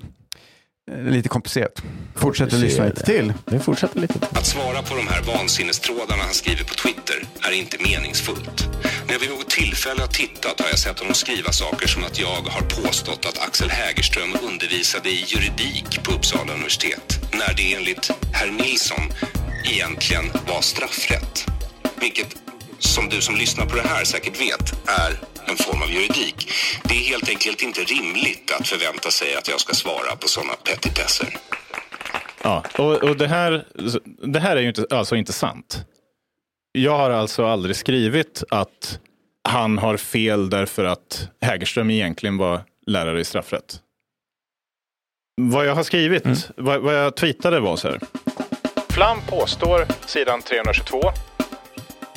Eh, Lite komplicerat. Fortsätter lyssna lite till. vi fortsätter lite. Att svara på de här vansinnestrådarna han skriver på Twitter är inte meningsfullt. När jag vid något tillfälle har tittat har jag sett honom skriva saker som att jag har påstått att Axel Hägerström undervisade i juridik på Uppsala universitet. När det enligt herr Nilsson egentligen var straffrätt. Vilket, som du som lyssnar på det här säkert vet, är en form av juridik. Det är helt enkelt inte rimligt att förvänta sig att jag ska svara på sådana petitesser. Ja, och, och det, här, det här är ju inte, alltså inte sant. Jag har alltså aldrig skrivit att han har fel därför att Hägerström egentligen var lärare i straffrätt. Vad jag har skrivit, vad, vad jag tweetade var så här. Flam påstår, sidan 322,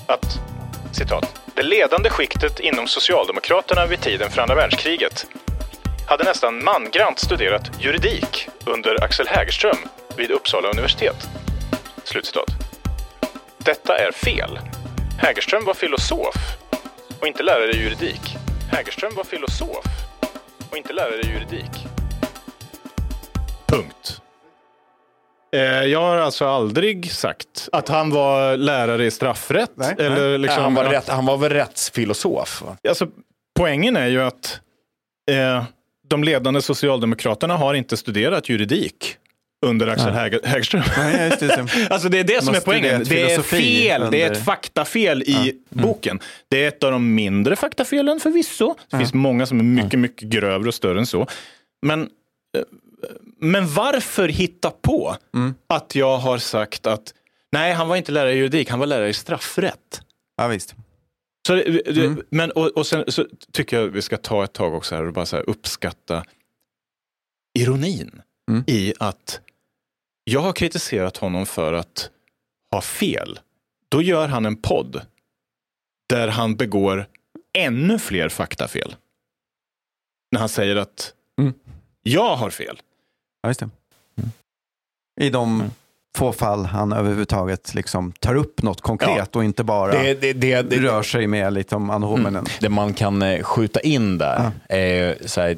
att citat, det ledande skiktet inom Socialdemokraterna vid tiden för andra världskriget hade nästan mangrant studerat juridik under Axel Hägerström vid Uppsala universitet. Slutcitat. Detta är fel. Hägerström var filosof och inte lärare i juridik. Hägerström var filosof och inte lärare i juridik. Punkt. Eh, Jag har alltså aldrig sagt att han var lärare i straffrätt. Nej, eller liksom, han, var rätt, han var väl rättsfilosof? va? Alltså, poängen är ju att eh, de ledande socialdemokraterna har inte studerat juridik under Axel Häger- Hägerström. Nej, just det, just. Alltså det är det som är poängen. Det är fel. Det är under- ett faktafel i boken. Det är ett av de mindre faktafelen förvisso. Det finns många som är mycket, mycket grövre och större än så. Men, eh, men varför hitta på att jag har sagt att nej, han var inte lärare i juridik, han var lärare i straffrätt. Ja, visst. Så, det- det- men, och, och sen så tycker jag vi ska ta ett tag också här och bara så uppskatta ironin Mm. i att jag har kritiserat honom för att ha fel. Då gör han en podd där han begår ännu fler faktafel. När han säger att Mm. jag har fel. Ja, just det. I de få fall han överhuvudtaget liksom tar upp något konkret och inte bara Det, det, det, det, rör sig med lite om anomen. det man kan eh, skjuta in där är så här,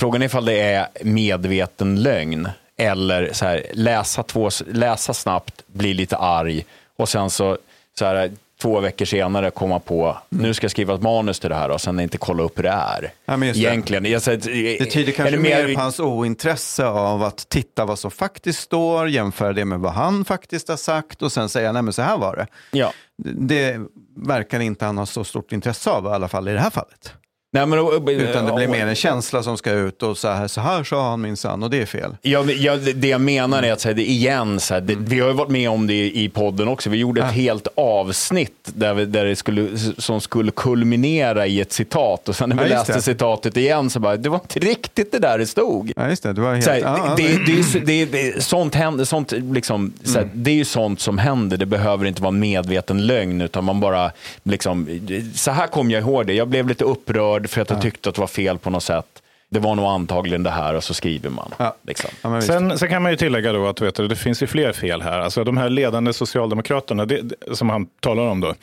frågan är ifall det är medveten lögn eller så här, läsa, två, läsa snabbt, bli lite arg och sen så, så här, två veckor senare komma på, nu ska jag skriva ett manus till det här och sen inte kolla upp hur det är. Ja, men just det. Egentligen. Jag, säger, Det tyder kanske mer på hans ointresse av att titta vad som faktiskt står, jämföra det med vad han faktiskt har sagt och sen säga, nej men så här var det. Ja. Det verkar inte han ha så stort intresse av, i alla fall i det här fallet. Nej, men, Utan det blir mer en känsla som ska ut och så här, så här sa han minsann och det är fel. Ja, ja, det jag menar är att så här, det igen, så här, det, vi har ju varit med om det i, podden också. Vi gjorde ett helt avsnitt där, vi, där det skulle, som skulle kulminera i ett citat och sen när vi Ja, läste det. citatet igen så bara, det var inte riktigt det där det stod. Ja, just det. Det var helt... Så här, ja, ja, det, det, det, är ju så- det, det, sånt händer, sånt, liksom, så här, det är ju sånt som händer. Det behöver inte vara en medveten lögn, utan man bara, liksom, så här kom jag ihåg det. Jag blev lite upprörd, upprörd för att jag tyckte att det var fel på något sätt. Det var nog antagligen det här och så skriver man. Ja. Liksom. Ja. Sen, sen kan man ju tillägga då att vet du, det finns ju fler fel här. Alltså de här ledande socialdemokraterna det, det, som han talar om då.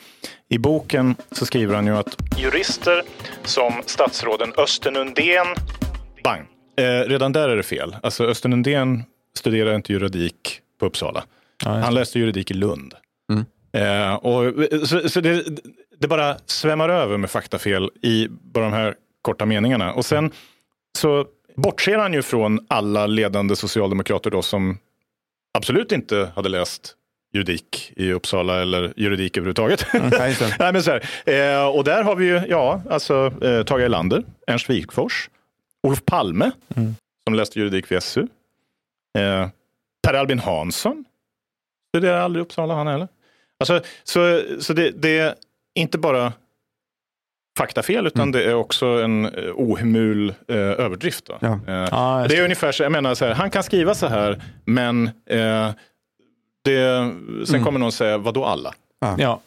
I boken så skriver han ju att jurister som statsråden Östen Undén, bang. Eh, redan där är det fel. Alltså Östen Undén studerar inte juridik på Uppsala. han läste juridik i Lund. Eh, och, så så det, det bara svämmar över med faktafel i bara de här korta meningarna. Och sen så bortser han ju från alla ledande socialdemokrater då som absolut inte hade läst juridik i Uppsala eller juridik överhuvudtaget. Det. Nej, men så eh, och där har vi ju, ja, alltså eh, Tage Erlander, Ernst Wigforss, Olof Palme, som läste juridik vid SU. Eh, Per Albin Hansson, studerade aldrig i Uppsala han heller. Alltså, så så det, det inte bara faktafel, utan det är också en eh, ohemul eh, överdrift. Då. Ja. Eh, just det är ungefär så, jag menar så här, han kan skriva så här, men eh, det, sen kommer någon säga, vadå alla? Ja.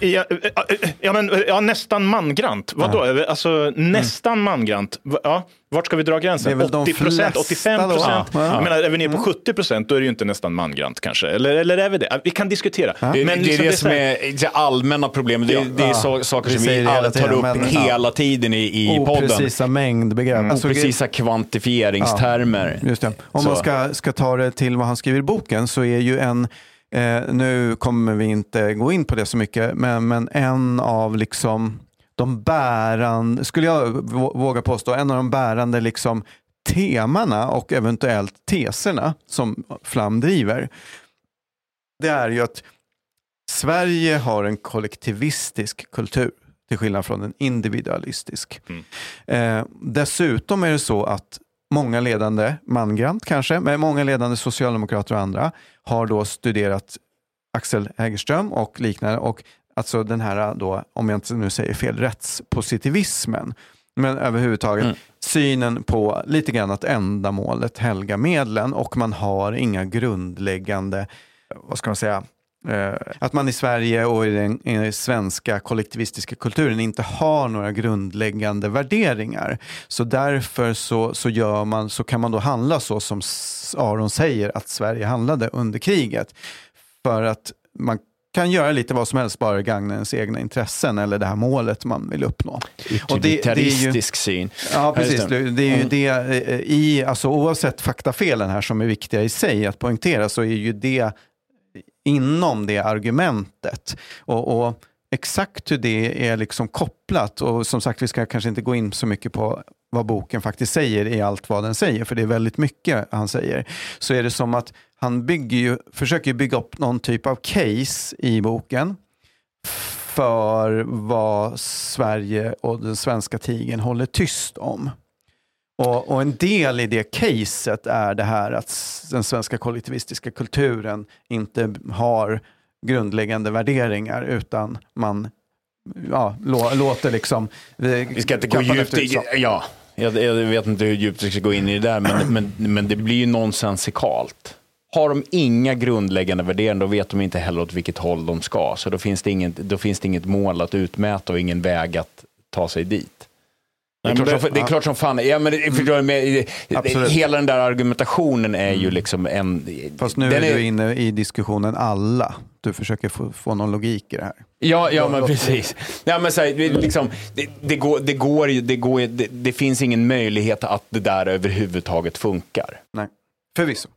Eh, Ja, eh, eh, ja, men, eh, ja, nästan mangrant. Vadå? Alltså, nästan mangrant. Va- Ja, vart ska vi dra Det är gränsen? väl de 80 procent, flesta 85 då. procent? Ja. Jag menar, är vi nere på 70 procent, då är det ju inte nästan mangrant kanske. Eller, eller är vi det? Vi kan diskutera. Det, det är liksom det så som här- är det allmänna problemet. Det, är- det är så, saker Vi som vi det hela alla tar upp men, ja. hela tiden i, i podden. Oprecisa mängdbegrepp. Alltså, Oprecisa kvantifieringstermer. Just det. Om Så. man ska, ska ta det till vad han skriver i boken så är ju en, eh, nu kommer vi inte gå in på det så mycket, men, men en av liksom de bärande, skulle jag vå- våga påstå, en av de bärande liksom temana och eventuellt teserna som Flam driver, det är ju att Sverige har en kollektivistisk kultur till skillnad från en individualistisk. Eh, dessutom är det så att många ledande, mangrant kanske, men många ledande socialdemokrater och andra har då studerat Axel Hägerström och liknande. Och alltså den här, då, om jag inte nu säger fel, rättspositivismen. Men överhuvudtaget synen på lite grann att ändamålet helga medlen och man har inga grundläggande, vad ska man säga, att man i Sverige och i den, i den svenska kollektivistiska kulturen inte har några grundläggande värderingar. Så därför så, så, gör man, så kan man då handla så som Aron säger att Sverige handlade under kriget. För att man kan göra lite vad som helst bara gagna ens egna intressen eller det här målet man vill uppnå. Och det- det är ju- Utilitaristisk syn. Ja, precis. det. Är ju det, eh, i, alltså, oavsett faktafelen här som är viktiga i sig att poängtera så är ju det inom det argumentet. Och, och exakt hur det är liksom kopplat, och som sagt vi ska kanske inte gå in så mycket på vad boken faktiskt säger i allt vad den säger, för det är väldigt mycket han säger, så är det som att han bygger ju, försöker bygga upp någon typ av case i boken för vad Sverige och den svenska tigern håller tyst om. Och, och en del i det caset är det här att den svenska kollektivistiska kulturen inte har grundläggande värderingar utan man ja, lå, låter liksom... Vi ska inte gå djupt i... Ja, jag, jag vet inte hur djupt vi ska gå in i det där, men, men, men det blir ju nonsensikalt. Har de inga grundläggande värderingar, då vet de inte heller åt vilket håll de ska. Så då finns det inget, då finns det inget mål att utmäta och ingen väg att ta sig dit. Det är, Nej, klart, det- som, det är klart som fan, ja, men förstår med, Absolut. hela den där argumentationen är ju liksom en... Fast nu är du inne i diskussionen alla. Du försöker få, få någon logik i det här. Ja, ja men precis. Ja, men så här, det, liksom, det, det, går, det, går, ju- det, går, ju- det, det finns ingen möjlighet att det där överhuvudtaget funkar. Nej, förvisso.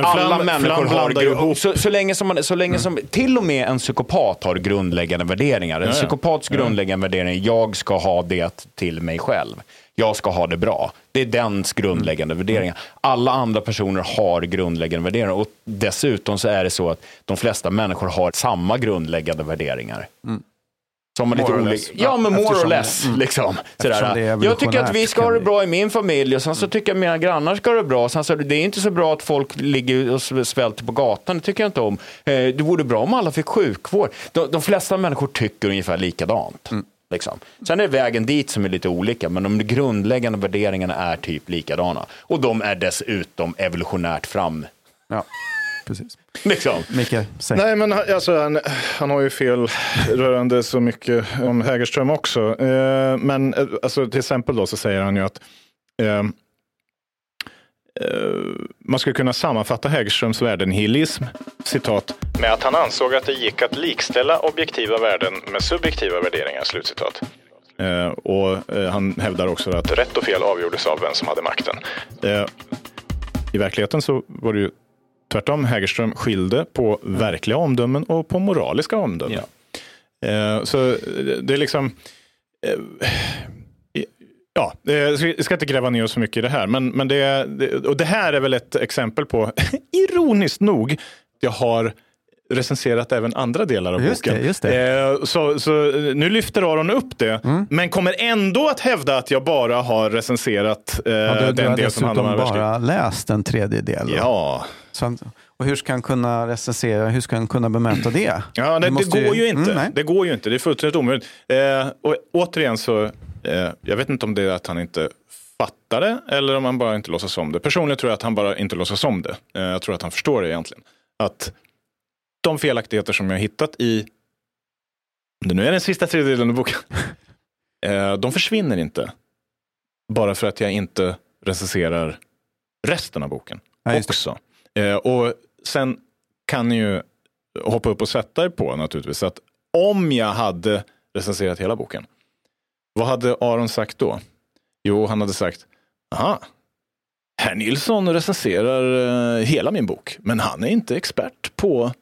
Men Alla Flam- människor Flam har, ihop så, så länge som, man, så länge som till och med en psykopat har grundläggande värderingar. En Ja, ja. psykopats grundläggande värdering är jag ska ha det till mig själv. Jag ska ha det bra. Det är dens grundläggande Mm. värderingar. Alla andra personer har grundläggande värderingar och dessutom så är det så att de flesta människor har samma grundläggande värderingar. Som är lite More or olika. Ja, men more or Eftersom- less. Liksom. Eftersom Sådär. Jag tycker att vi ska ha det bra i min familj och sen så tycker jag att mina grannar ska ha det bra. Sen så, det är inte så bra att folk ligger och svälter på gatan, det tycker jag inte om. Eh, Det vore bra om alla fick sjukvård. De, de flesta människor tycker ungefär likadant. Liksom. Sen är det vägen dit som är lite olika, men de grundläggande värderingarna är typ likadana. Och de är dessutom evolutionärt fram. Ja, precis. Liksom. Micke, säg. Nej, men han- alltså, han, han har ju fel rörande så mycket om Hägerström också. Eh, men eh, alltså, till exempel då så säger han ju att eh, eh, man skulle kunna sammanfatta Hägerströms värdenihilism, citat, med att han ansåg att det gick att likställa objektiva värden med subjektiva värderingar, slutcitat. Eh, och eh, han hävdar också att rätt och fel avgjordes av vem som hade makten. Eh, I verkligheten så var det ju tvärtom. Hägerström skilde på verkliga omdömen och på moraliska omdömen. Eh, så det är liksom... Eh, ja, eh, jag ska inte gräva ner oss för mycket i det här. Men, men det, och det här är väl ett exempel på, ironiskt nog, jag har recenserat även andra delar av Just boken. det, just det. Så, så nu lyfter Aron upp det, Mm. men kommer ändå att hävda att jag bara har recenserat Ja, du, du den har del som handlar om andra världskriget. bara läst en tredjedel. Ja, Så och hur ska han kunna recensera, hur ska han kunna bemöta det? Ja, det, det går ju inte. Mm, nej. det går ju inte. Det är fullständigt omöjligt. Eh, och återigen så, eh, jag vet inte om det är att han inte fattar det eller om han bara inte låtsas om det. Personligen tror jag att han bara inte låtsas om det. Eh, jag tror att han förstår det egentligen. Att de felaktigheter som jag har hittat i, nu är den sista tredjedelen av boken, eh, de försvinner inte. Bara för att jag inte recenserar resten av boken Ja, också. Eh, och sen kan ni ju hoppa upp och sätta er på naturligtvis att om jag hade recenserat hela boken, vad hade Aron sagt då? Jo, han hade sagt, aha, herr Nilsson recenserar eh, hela min bok, men han är inte expert på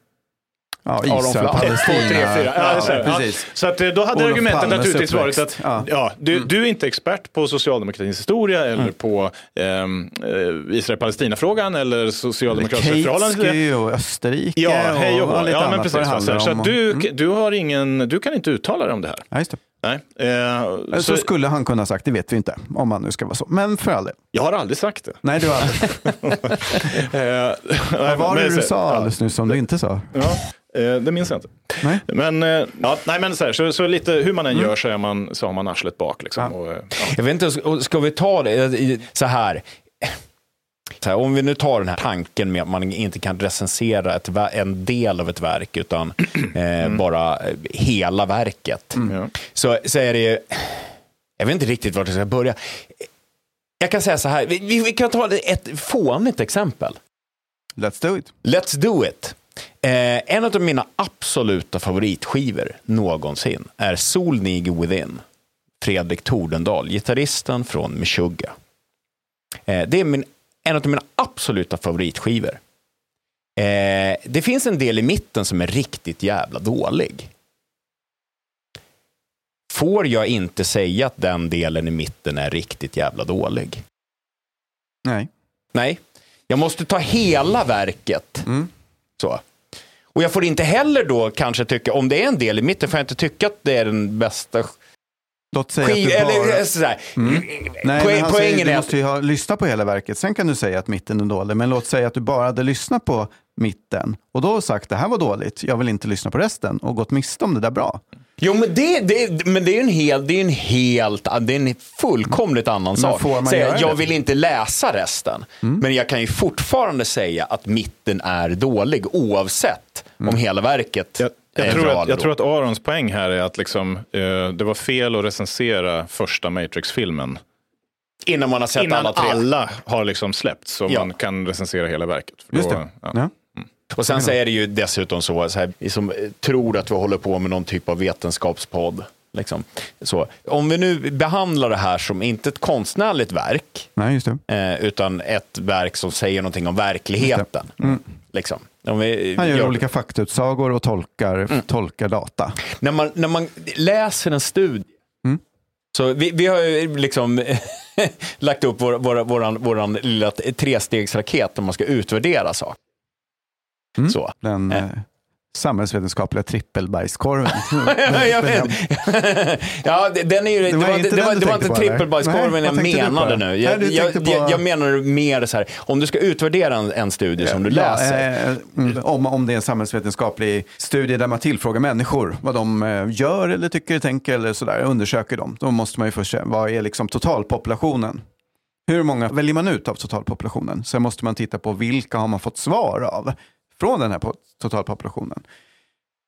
Ja, Israel, Flam. Ett, två, Palestina. tre, fyra. Ja, Ja, ja. precis. så att, eh, då hade Olof argumentet Palmes naturligtvis varit uppväxt. att Ja. ja. du, du är inte expert på socialdemokratins historia eller på ehm, eh, Israel-Palestina-frågan eller socialdemokratiska förhållanden. Keitzky och Österrike Ja, hej och och hå. lite Ja, men precis. Så, så att du, Mm. du, har ingen, du kan inte uttala dig om det här. Ja, just det. Nej. Eh, Så, så, skulle han kunna ha sagt, det vet vi inte, om han nu ska vara så. Men för all del. jag har aldrig sagt det. Nej, du har aldrig. Eh, Vad var det men du så- sa alldeles nyss som du inte sa? Ja, eh, det minns jag inte. Nej. Men, eh, ja, nej, men så, här, så, så lite hur man än gör så, är man, så har man arslet bak. Liksom, Ja. och, eh, ja. Jag vet inte, ska- vi ta det så här? Här, om vi nu tar den här tanken med att man inte kan recensera ett, en del av ett verk utan eh, bara eh, hela verket. Ja. Så, så är det ju, jag vet inte riktigt vart jag ska börja. Jag kan säga så här, vi, vi kan ta ett fånigt exempel. Let's do it. Let's do it. Eh, en av mina absoluta favoritskivor någonsin är Solnige Within. Fredrik Tordendal, gitarristen från Meshuggah. Eh, det är min, en av mina absoluta favoritskivor. Eh, det finns en del i mitten som är riktigt jävla dålig. Får jag inte säga att den delen i mitten är riktigt jävla dålig? Nej. Nej, jag måste ta hela verket. Mm. Så. Och jag får inte heller då kanske tycka, om det är en del i mitten, får jag inte tycka att det är den bästa Låt säga skiv... att du bara... Mm. Eller sådär. Nej, men Poäng, han säger, du är måste ju ha, lyssna på hela verket. Sen kan du säga att mitten är dålig. Men låt säga att du bara hade lyssnat på mitten och då sagt det här var dåligt, jag vill inte lyssna på resten och gått miste om det där bra. Jo, men det, det, men det är ju en hel, det är en helt, det är en fullkomligt annan sak. får man Säga, göra jag det? vill inte läsa resten, men jag kan ju fortfarande säga att mitten är dålig oavsett om hela verket Jag, jag, tror att, jag tror att Arons poäng här är att liksom, eh, det var fel att recensera första Matrix-filmen. Innan man har sett Innan alla tre. alla har liksom släppts så Ja. man kan recensera hela verket. För Just då- det. ja. Ja. Och sen så är det ju dessutom så, så här, vi som eh, tror att vi håller på med någon typ av vetenskapspodd. Liksom. Så, om vi nu behandlar det här som inte ett konstnärligt verk, Nej, eh, utan ett verk som säger någonting om verkligheten. Liksom. Om vi, Han gör gör- olika faktautsagor och tolkar, tolkar data. när, man, när man läser en studie, Mm. så vi, vi har ju liksom lagt upp vår, vår, våran, våran lilla trestegsraket där man ska utvärdera saker. Mm. Så. Den Eh. Samhällsvetenskapliga trippelbajskorven. jag vet. ja, den är ju, det, var var, inte det, var, du det var inte trippelbajskorven Nej, jag menade nu. Nej, Jag, du jag, på- jag, jag menar mer så här, om du ska utvärdera en, en studie som du läser. Ja, eh, mm, om, om det är en samhällsvetenskaplig studie där man tillfrågar människor vad de eh, gör eller tycker, tänker eller sådär, undersöker dem. Då måste man ju först se, vad är liksom totalpopulationen? Hur många väljer man ut av totalpopulationen? Sen måste man titta på vilka har man fått svar av? Från den här po- totalpopulationen.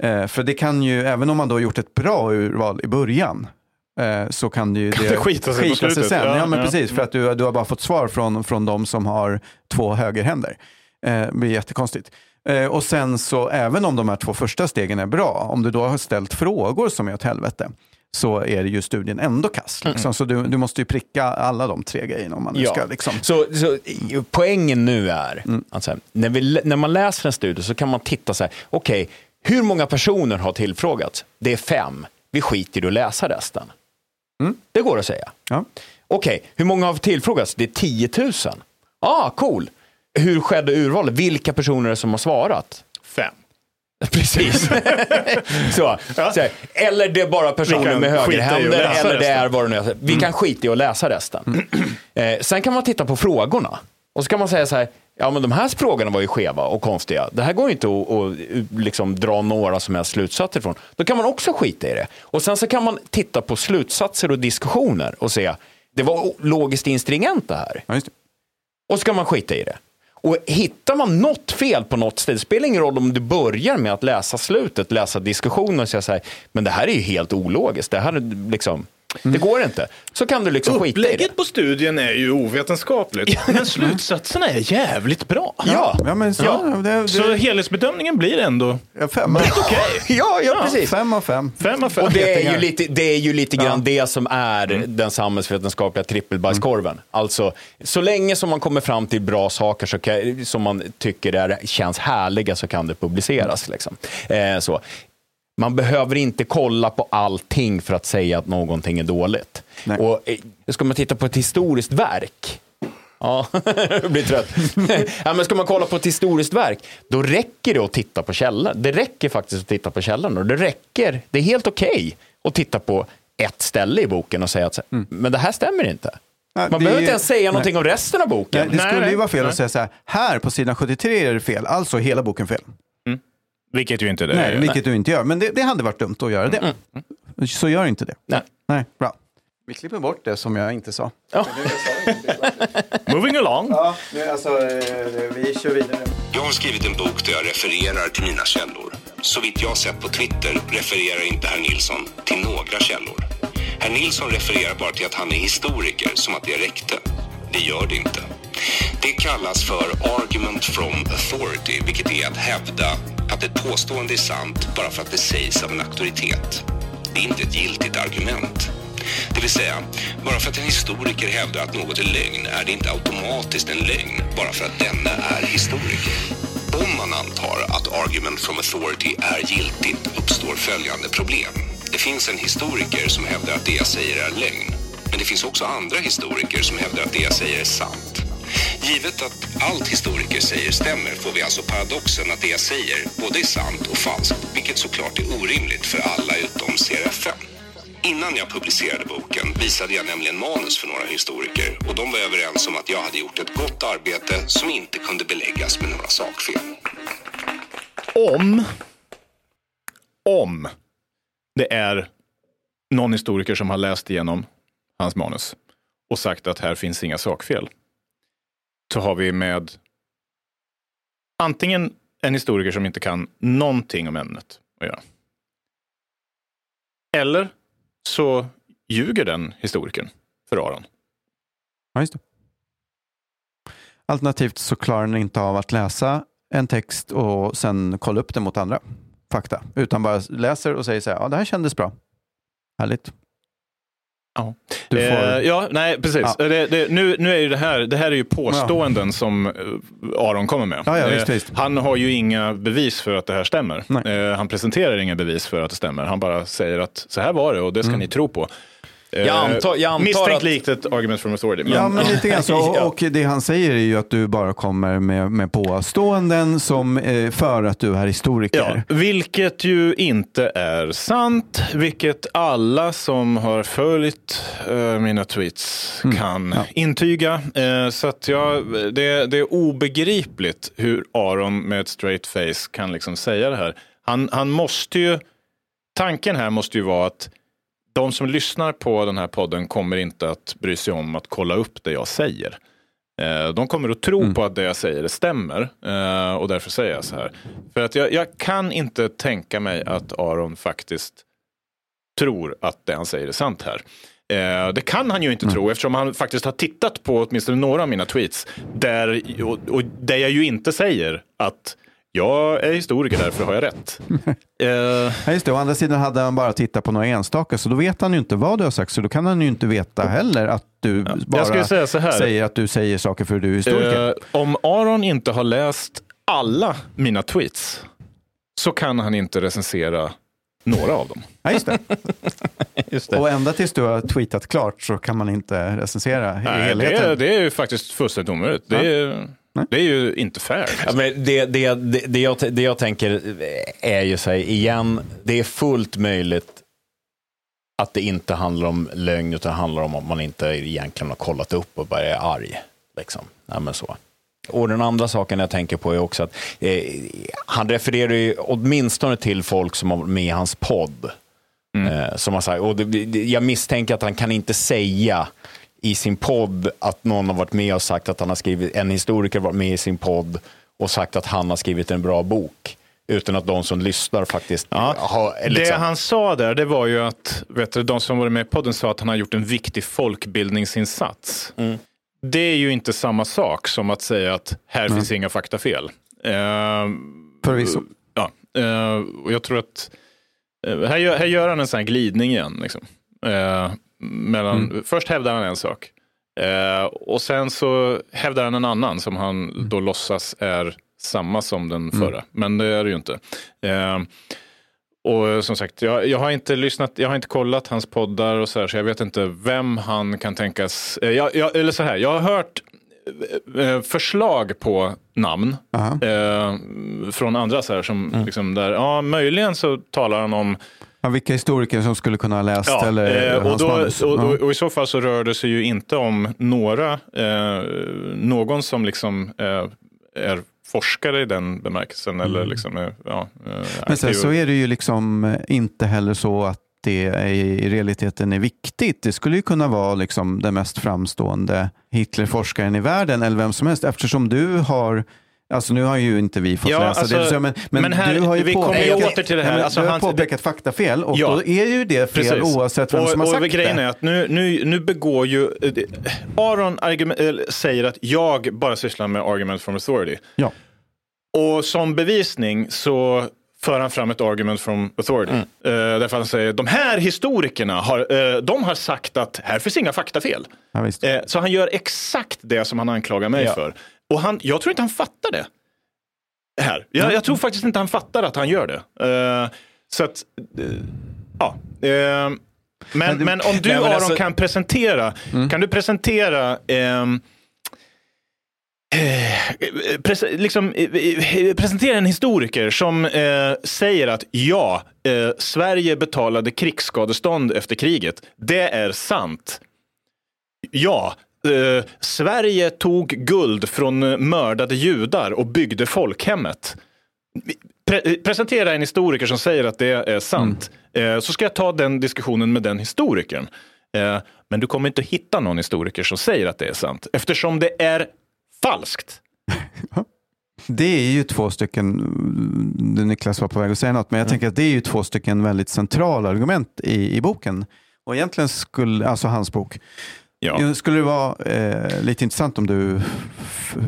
Eh, för det kan ju, även om man då har gjort ett bra urval i början, eh, så kan det ju Kan det skita sig på slutet? sen. Ja, Ja, men ja. precis, för att du, du har bara fått svar från, från de som har två högerhänder. Eh, det blir jättekonstigt. Eh, och sen så, även om de här två första stegen är bra, om du då har ställt frågor som är åt helvete, så är ju studien ändå kass. Liksom. Så du, du måste ju pricka alla de tre grejerna om man nu Ja. ska liksom. Så, så poängen nu är att så här, när, vi, när man läser en studie så kan man titta så här, okej, hur många personer har tillfrågats? Det är fem. Vi skiter i att läsa resten. Det går att säga. Ja. Okej, hur många har tillfrågats? Det är 10 000. Ah, cool. Hur skedde urvalet? Vilka personer är det som har svarat? Fem. Precis. så, så här, eller det är bara personer med högerhänder, eller det är vad det nu är. Vi kan skita i att läsa resten. Eh, sen kan man titta på frågorna. Och så kan man säga så här, ja men de här frågorna var ju skeva och konstiga. Det här går ju inte att, att liksom dra några som helst slutsatser från. Då kan man också skita i det. Och sen så kan man titta på slutsatser och diskussioner och se, det var logiskt instringent det här. Ja. Och så kan man skita i det. Och hittar man något fel på något ställe, det spelar ingen roll om du börjar med att läsa slutet, läsa diskussionen och säga så här, men det här är ju helt ologiskt, det här är liksom, det går inte. Så kan du liksom skita i det. Upplägget på studien är ju ovetenskapligt, men slutsatserna är jävligt bra. Ja, Ja, men så, Ja, det, det, Så helhetsbedömningen blir ändå ja, fem, ja, ja, precis. fem av fem. fem av fem. Och det är ju lite, det är ju lite grann det som är den samhällsvetenskapliga trippelbajskorven. Alltså, så länge som man kommer fram till bra saker så kan, som man tycker är, känns härliga så kan det publiceras. Liksom. Eh, så. Man behöver inte kolla på allting för att säga att någonting är dåligt. Nej. Och, eh, ska man titta på ett historiskt verk, Ja, jag blir trött. ja, men ska man kolla på ett historiskt verk, då räcker det att titta på källan. Det räcker faktiskt att titta på källan. Och det räcker, det är helt okej att titta på ett ställe i boken och säga att här, men det här stämmer inte. Man det behöver inte ens säga nej. någonting om resten av boken. Nej, det skulle nej, ju vara fel nej. att säga så här, här på sidan 73 är det fel, alltså hela boken fel. Vilket ju inte det Nej, är. vilket du inte gör. Men det, det hade varit dumt att göra det. Så gör inte det. Nej. Nej, bra. Vi klipper bort det som jag inte sa. Moving along. Ja, alltså, vi kör vidare. Jag har skrivit en bok där jag refererar till mina källor. Så vitt jag sett på Twitter refererar inte herr Nilsson till några källor. Herr Nilsson refererar bara till att han är historiker, som att det räckte. Det gör det inte. Det kallas för argument from authority, vilket är att hävda att ett påstående är sant bara för att det sägs av en auktoritet. Det är inte ett giltigt argument. Det vill säga, bara för att en historiker hävdar att något är lögn är det inte automatiskt en lögn bara för att denne är historiker. Om man antar att argument from authority är giltigt uppstår följande problem. Det finns en historiker som hävdar att det jag säger är lögn. Men det finns också andra historiker som hävdar att det jag säger är sant. Givet att allt historiker säger stämmer får vi alltså paradoxen att det jag säger både är sant och falskt, vilket såklart är orimligt för alla utom CRFN. Innan jag publicerade boken visade jag nämligen manus för några historiker och de var överens om att jag hade gjort ett gott arbete som inte kunde beläggas med några sakfel. Om, om det är någon historiker som har läst igenom hans manus och sagt att här finns inga sakfel, så har vi med antingen en historiker som inte kan någonting om ämnet att göra. Eller så ljuger den historikern för Aron. Ja, just det. Alternativt så klarar den inte av att läsa en text och sen kolla upp den mot andra fakta. Utan bara läser och säger så här, ja det här kändes bra. Härligt. Ja. Får... Eh, ja, nej, precis. Ja. Det, det, nu, nu är ju det här, det här är ju påståenden som eh, Aron kommer med. Ja, ja, visst, Eh, visst. Han har ju inga bevis för att det här stämmer. Eh, han presenterar inga bevis för att det stämmer. Han bara säger att så här var det och det ska Mm. ni tro på. Eh, Jag antar- jag antar misstänkt att- likt ett argument from authority. Men, Ja, men lite grann så. Ja. Och det han säger är ju att du bara kommer med, med påståenden som, eh, för att du är historiker. Ja, vilket ju inte är sant, vilket alla som har följt eh, mina tweets Mm. kan intyga. Eh, så att jag, det, det är obegripligt hur Aron med ett straight face kan liksom säga det här. Han, han måste ju, tanken här måste ju vara att de som lyssnar på den här podden kommer inte att bry sig om att kolla upp det jag säger. Eh, de kommer att tro på att det jag säger stämmer eh, och därför säger jag så här. För att jag, jag kan inte tänka mig att Aron faktiskt tror att det han säger är sant här. Eh, det kan han ju inte tro eftersom han faktiskt har tittat på åtminstone några av mina tweets där, och, och där jag ju inte säger att jag är historiker, därför har jag rätt. Eh, Ja, just det. Å andra sidan hade han bara tittat på några enstaka, så då vet han ju inte vad du har sagt. Så då kan han ju inte veta heller att du bara skulle säga så här. säger att du säger saker för att du är historiker. Eh, om Aron inte har läst alla mina tweets så kan han inte recensera några av dem. Ja, just det. Just det. Och ända tills du har tweetat klart så kan man inte recensera i Nej, det, helheten. är, det är ju faktiskt fullständigt omöjligt. Det, är, det är ju inte fair. Ja, men det, det, det, det, jag, det jag tänker är ju så här, igen, det är fullt möjligt att det inte handlar om lögn, utan handlar om att man inte egentligen har kollat upp och bara är arg. Liksom. Nej, men så. Och den andra saken jag tänker på är också att eh, han refererar ju åtminstone till folk som har varit med i hans podd. Eh, som har sagt, och det, det, jag misstänker att han kan inte säga i sin podd att någon har varit med och sagt att han har skrivit, en historiker har varit med i sin podd och sagt att han har skrivit en bra bok. Utan att de som lyssnar faktiskt Ja, har... Det Liksom, han sa där, det var ju att vet du, de som var med i podden sa att han har gjort en viktig folkbildningsinsats. Det är ju inte samma sak som att säga att här finns inga faktafel. Eh, Förvisso. Ja, eh, och jag tror att eh, här, gör, här gör han en sån här glidning igen. Liksom. Eh, mellan, Först hävdar han en sak eh, och sen så hävdar han en annan som han då låtsas är samma som den förra. Men det är det ju inte. Eh, och som sagt, jag, jag har inte lyssnat, jag har inte kollat hans poddar och så här, så jag vet inte vem han kan tänkas... Eh, jag, jag, eller så här, jag har hört eh, förslag på namn eh, från andra så här, som liksom där, ja möjligen så talar han om Ja, vilka historiker som skulle kunna ha läst Ja, eller eh, och, då, och, och, och i så fall så rör det sig ju inte om några, eh, någon som liksom eh, är forskare i den bemärkelsen. Eller liksom, ja, eh, Mm. Men sen så är det ju liksom eh, inte heller så att det är, i realiteten är viktigt. Det skulle ju kunna vara liksom den mest framstående Hitlerforskaren i världen eller vem som helst eftersom du har Alltså nu har ju inte vi fått Ja, läsa alltså, det, så- men, men, men här- du har ju vi påpekat, åter till det här. Alltså, du har påpekat faktafel och Ja. då är ju det fel Precis. oavsett vem och, som har och sagt grejen det. är att nu, nu, nu begår ju... eh, det- Aron argument, eller säger att jag bara sysslar med argument from authority. Ja. Och som bevisning så för han fram ett argument from authority. Mm. Eh, därför han säger de här historikerna har, eh, de har sagt att här finns inga faktafel. Ja. Eh, så han gör exakt det som han anklagar mig Ja. för. Och han, jag tror inte han fattar det. Här. Jag, jag tror faktiskt inte han fattar att han gör det. Eh, så att, eh, ja. Eh, men, du- men om du Nej, men Aron alltså- kan presentera, kan du presentera ehm, eh, pres liksom, eh, presentera en historiker som eh, säger att ja, Sverige betalade krigsskadestånd efter kriget. Det är sant. Ja, eh, Sverige tog guld från mördade judar och byggde folkhemmet. Pre eh, presentera en historiker som säger att det är sant. Eh, så ska jag ta den diskussionen med den historikern. Eh, men du kommer inte hitta någon historiker som säger att det är sant. Eftersom det är falskt. Det är ju två stycken, Niklas var på väg att säga något, men jag tänker att det är ju två stycken väldigt centrala argument i, i boken. Och egentligen skulle, alltså hans bok, Ja. skulle det vara eh, lite intressant om du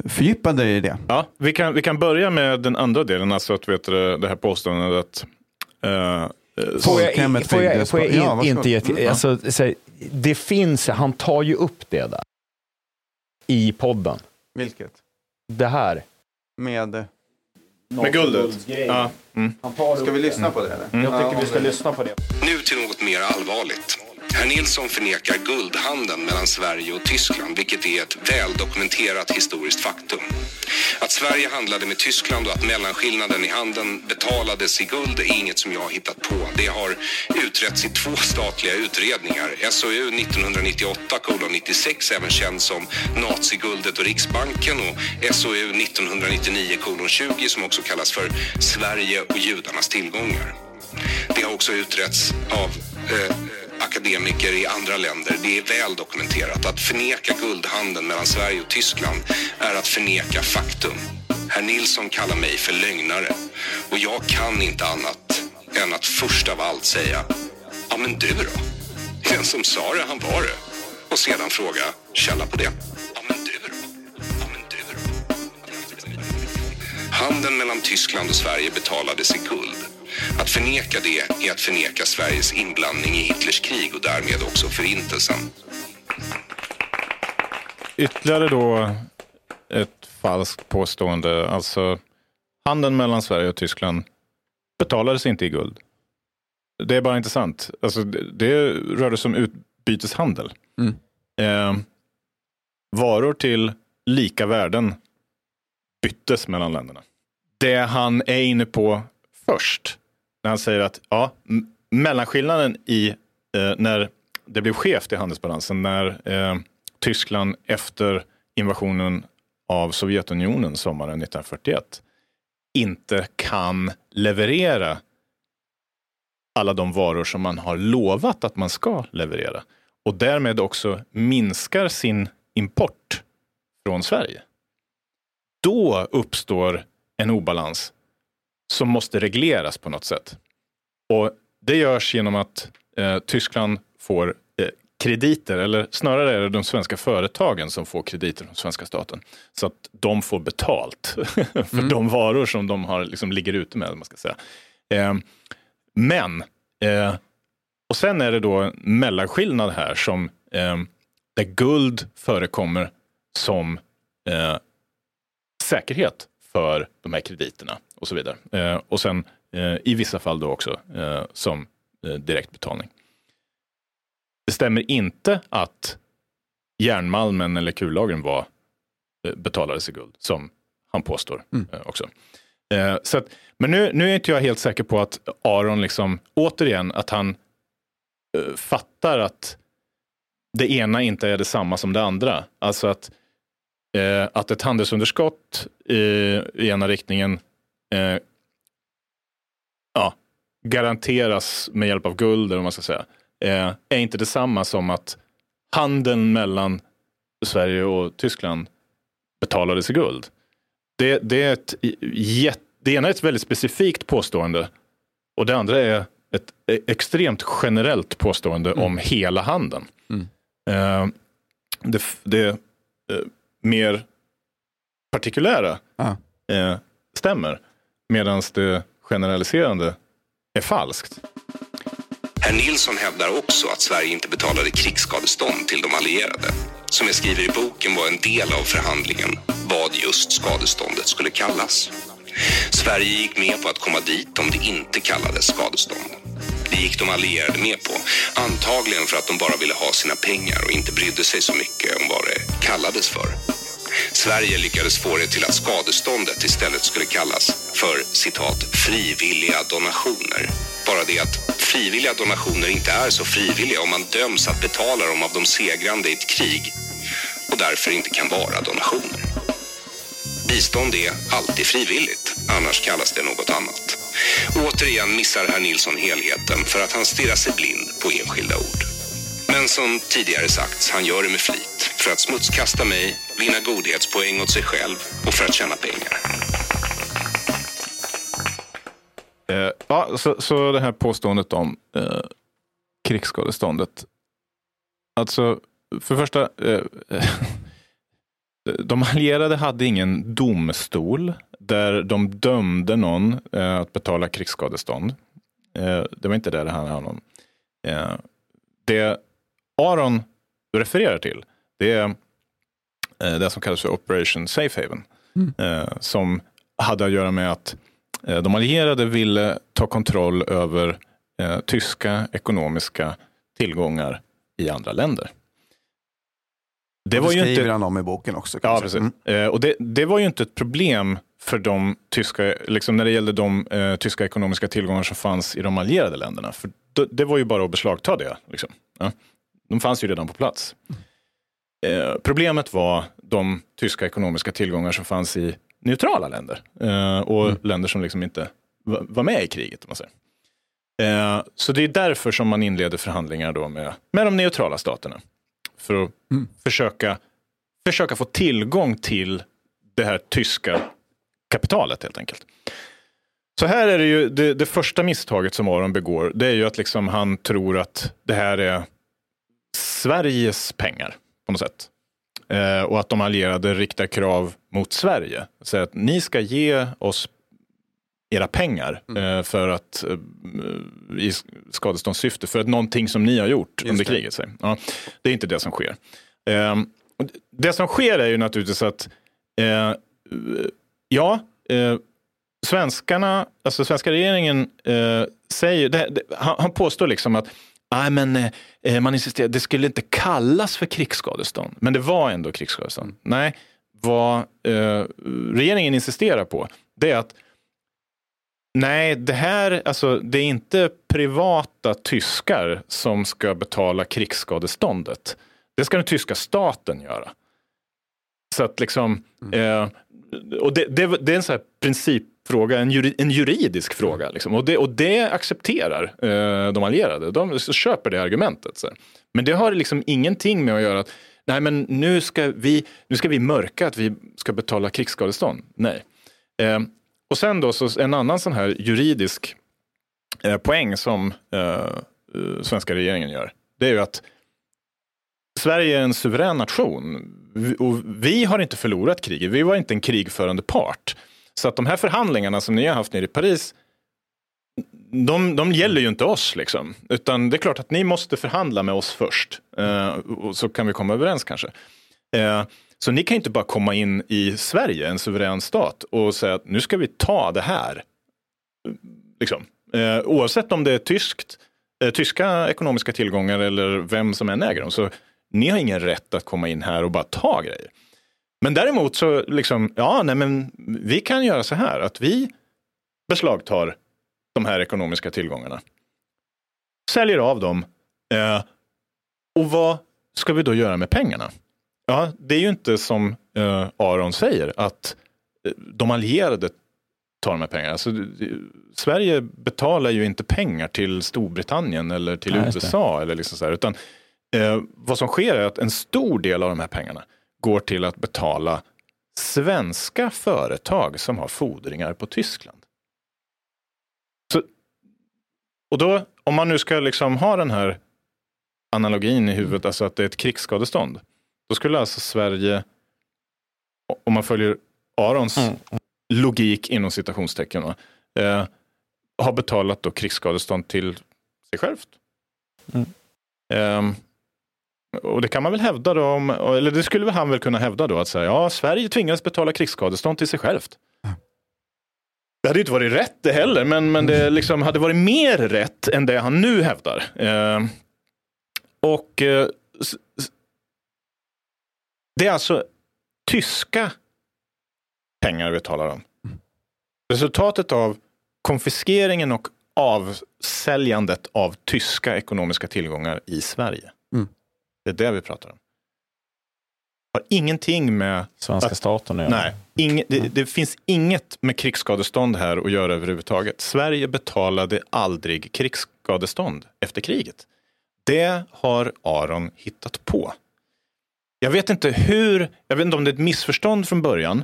fördjupade dig i det. Ja, vi, kan, vi kan börja med den andra delen, alltså att vet du, det här påståendet att eh, Får jag, Folkhemmet får jag, får jag in, Ja, varsågod. inte ge Mm, ja. alltså, Det finns, han tar ju upp det där. I podden. Vilket? Det här. Med, med guldet. Ja. Mm. ska vi lyssna på det eller? Jag tycker vi ska lyssna på det. Nu till något mer allvarligt. Herr Nilsson förnekar guldhandeln mellan Sverige och Tyskland, vilket är ett väldokumenterat historiskt faktum. Att Sverige handlade med Tyskland och att mellanskillnaden i handeln betalades i guld är inget som jag har hittat på. Det har utretts i två statliga utredningar. SOU 1998-96, även känd som Naziguldet och Riksbanken och SOU 1999-20 som också kallas för Sverige och judarnas tillgångar. Det har också utretts av eh, akademiker i andra länder. Det är väl dokumenterat. Att förneka guldhandeln mellan Sverige och Tyskland är att förneka faktum. Herr Nilsson kallar mig för lögnare och jag kan inte annat än att först av allt säga Ja men du då? Den som sa det, han var det. Och sedan fråga källa på det. Ja men du då? Ja men du då? Handeln mellan Tyskland och Sverige betalades i guld. Att förneka det är att förneka Sveriges inblandning i Hitlers krig och därmed också förintelsen. Ytterligare då ett falskt påstående. Alltså, handeln mellan Sverige och Tyskland betalades inte i guld. Det är bara inte sant. Alltså, det, det rörde sig om utbyteshandel. Mm. Eh, varor till lika värden byttes mellan länderna. Det han är inne på först, när han säger att ja, mellanskillnaden i eh, när det blev skevt i handelsbalansen, när eh, Tyskland efter invasionen av Sovjetunionen sommaren 1941 inte kan leverera alla de varor som man har lovat att man ska leverera och därmed också minskar sin import från Sverige. Då uppstår en obalans som måste regleras på något sätt. Och det görs genom att eh, Tyskland får eh, krediter, eller snarare är det de svenska företagen som får krediter från svenska staten. Så att de får betalt för de varor som de har, liksom, ligger ute med. Man ska säga. Eh, men, eh, och sen är det då en mellanskillnad här som eh, där guld förekommer som eh, säkerhet för de här krediterna och så vidare. Eh, och sen eh, i vissa fall då också eh, som eh, direktbetalning. Det stämmer inte att järnmalmen eller kullagren var eh, betalades i guld, som han påstår eh, också. Eh, så att, men nu, nu är inte jag helt säker på att Aron, liksom, återigen, att han fattar att det ena inte är detsamma som det andra. Alltså att, eh, att ett handelsunderskott i, i ena riktningen eh, ja, garanteras med hjälp av guld, eller vad man ska säga, eh, är inte detsamma som att handeln mellan Sverige och Tyskland betalades i guld. Det, det, är ett, det ena är ett väldigt specifikt påstående och det andra är ett e- extremt generellt påstående om hela handeln. Eh, det det eh, mer partikulära Ja. eh, stämmer, medan det generaliserande är falskt. Herr Nilsson hävdar också att Sverige inte betalade krigsskadestånd till de allierade. Som jag skriver i boken var en del av förhandlingen vad just skadeståndet skulle kallas. Sverige gick med på att komma dit om det inte kallades skadestånd. Det gick de allierade med på, antagligen för att de bara ville ha sina pengar och inte brydde sig så mycket om vad det kallades för. Sverige lyckades få det till att skadeståndet istället skulle kallas för citat frivilliga donationer. Bara det att frivilliga donationer inte är så frivilliga om man döms att betala dem av de segrande i ett krig och därför inte kan vara donationer. Bistånd är alltid frivilligt, annars kallas det något annat. Återigen missar herr Nilsson helheten för att han stirrar sig blind på enskilda ord. Men som tidigare sagts, han gör det med flit. För att smutskasta mig, vinna godhetspoäng åt sig själv och för att tjäna pengar. Eh, ja, så, så det här påståendet om eh, krigsskadeståndet. Alltså, för det första, eh, de allierade hade ingen domstol där de dömde någon eh, att betala krigsskadestånd. Eh, det var inte det det handlade om. Eh, det Aron refererar till, det är eh, det som kallas för Operation Safe Haven. Eh, som hade att göra med att eh, de allierade ville ta kontroll över tyska ekonomiska tillgångar i andra länder. Det var ju skriver inte... han om i boken också. Ja, precis. Mm. Och det, det var ju inte ett problem för de tyska, liksom när det gällde de eh, tyska ekonomiska tillgångar som fanns i de allierade länderna. För det, det var ju bara att beslagta det. Liksom. Ja. De fanns ju redan på plats. Eh, problemet var de tyska ekonomiska tillgångar som fanns i neutrala länder. Eh, och länder som liksom inte var, med i kriget. Man säger. Eh, så det är därför som man inleder förhandlingar då med, med de neutrala staterna. För att försöka, försöka få tillgång till det här tyska kapitalet helt enkelt. Så här är det ju, det, det första misstaget som Aron begår, det är ju att liksom han tror att det här är Sveriges pengar på något sätt. Eh, och att de allierade riktar krav mot Sverige. Säger att ni ska ge oss era pengar eh, för att eh, i skadeståndssyfte för att någonting som ni har gjort under det. kriget. Säger. Ja, det är inte det som sker. Eh, och det som sker är ju naturligtvis att ja, svenskarna, alltså svenska regeringen säger, det, det, han, han påstår liksom att Nej, men eh, man insisterar, det skulle inte kallas för krigsskadestånd, men det var ändå krigsskadestånd. Nej, vad eh, regeringen insisterar på, det är att nej, det här, alltså det är inte privata tyskar som ska betala krigsskadeståndet. Det ska den tyska staten göra. Så att liksom, eh, och det, det, det är en sån här principfråga, en, juri, en juridisk fråga. Liksom. Och, det, och det accepterar eh, de allierade. De köper det argumentet. Så. Men det har liksom ingenting med att göra att nej men nu ska vi, nu ska vi mörka att vi ska betala krigsskadestånd. Nej. Eh, och sen då så en annan sån här juridisk eh, poäng som eh, eh, svenska regeringen gör. Det är ju att Sverige är en suverän nation och vi har inte förlorat kriget. Vi var inte en krigförande part. Så att de här förhandlingarna som ni har haft nere i Paris, de, de gäller ju inte oss. Liksom. Utan det är klart att ni måste förhandla med oss först. Eh, och så kan vi komma överens kanske. Eh, så ni kan inte bara komma in i Sverige, en suverän stat, och säga att nu ska vi ta det här. Liksom. Eh, oavsett om det är tyskt, eh, tyska ekonomiska tillgångar eller vem som än äger dem. Så ni har ingen rätt att komma in här och bara ta grejer. Men däremot så, liksom, ja, nej, men vi kan göra så här att vi beslagtar de här ekonomiska tillgångarna. Säljer av dem. Eh, och vad ska vi då göra med pengarna? Ja, det är ju inte som eh, Aron säger att eh, de allierade tar de här pengarna. Alltså, Sverige betalar ju inte pengar till Storbritannien eller till Nej. USA. Eller liksom så här, utan eh, vad som sker är att en stor del av de här pengarna går till att betala svenska företag som har fordringar på Tyskland. Så, och då, om man nu ska liksom ha den här analogin i huvudet, alltså att det är ett krigsskadestånd, då skulle alltså Sverige, om man följer Arons logik inom citationstecken, eh, ha betalat då krigsskadestånd till sig självt. Ehm, och det kan man väl hävda då, om, eller det skulle väl han väl kunna hävda då, att säga, ja, Sverige tvingades betala krigsskadestånd till sig självt. Det hade ju inte varit rätt det heller, men, men det liksom hade varit mer rätt än det han nu hävdar. Ehm, och eh, det är alltså tyska pengar vi talar om. Resultatet av konfiskeringen och avsäljandet av tyska ekonomiska tillgångar i Sverige. Mm. Det är det vi pratar om. Har ingenting med Svenska Att- staten att göra. Nej, inge, det, det finns inget med krigsskadestånd här att göra överhuvudtaget. Sverige betalade aldrig krigsskadestånd efter kriget. Det har Aron hittat på. Jag vet inte hur, jag vet inte om det är ett missförstånd från början,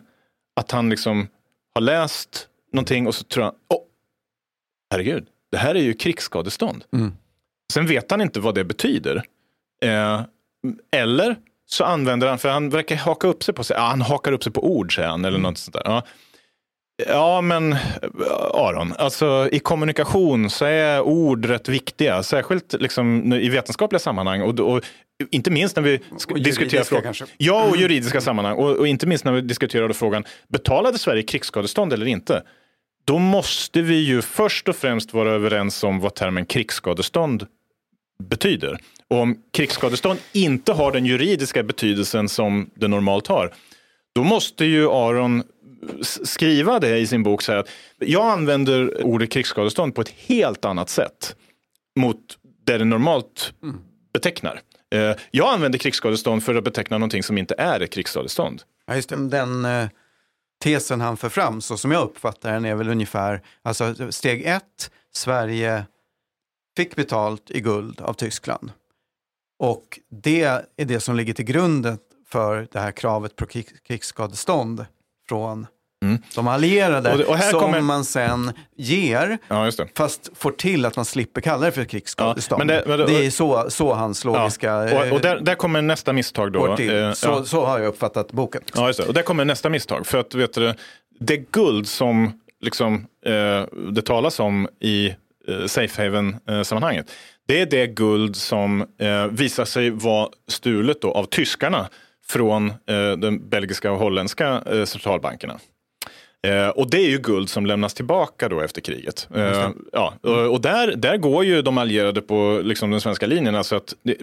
att han liksom har läst någonting och så tror han, åh, herregud, det här är ju krigsskadestånd. Mm. Sen vet han inte vad det betyder. Eh, eller så använder han, för han verkar haka upp sig på sig, ja, han hakar upp sig på ord säger han, eller något sånt där. Ja. Ja, men eh, Aron, alltså i kommunikation så är ord rätt viktiga, särskilt liksom i vetenskapliga sammanhang och, och inte minst när vi diskuterar frågan. kanske. Ja, och juridiska sammanhang och, och inte minst när vi diskuterade frågan, betalade Sverige krigsskadestånd eller inte? Då måste vi ju först och främst vara överens om vad termen krigsskadestånd betyder. Och om krigsskadestånd inte har den juridiska betydelsen som det normalt har, då måste ju Aron skriva det i sin bok. Så här att jag använder ordet krigsskadestånd på ett helt annat sätt mot det det normalt betecknar. Eh, jag använder krigsskadestånd för att beteckna någonting som inte är ett krigsskadestånd. Ja, just det. Den eh, tesen han för fram, så som jag uppfattar den, är väl ungefär, alltså steg ett, Sverige fick betalt i guld av Tyskland. Och det är det som ligger till grunden för det här kravet på krig- krigsskadestånd från Mm. de allierade Och och här som kommer- man sen ger Ja, just det. fast får till att man slipper kalla det för krigsskadestånd. Ja, men det- men det- det, är så, så hans logiska... Ja. Och, och där, eh, där kommer nästa misstag då. till. Eh, så, så har jag uppfattat boken. Ja, just det. Och där kommer nästa misstag. För att vet du, det guld som liksom, eh, det talas om i eh, safe haven-sammanhanget, det är det guld som eh, visar sig vara stulet då av tyskarna från eh, den belgiska och holländska eh, centralbankerna. Eh, och det är ju guld som lämnas tillbaka då efter kriget. Eh, ja, och och där, där går ju de allierade på liksom, den svenska linjen. Alltså att det,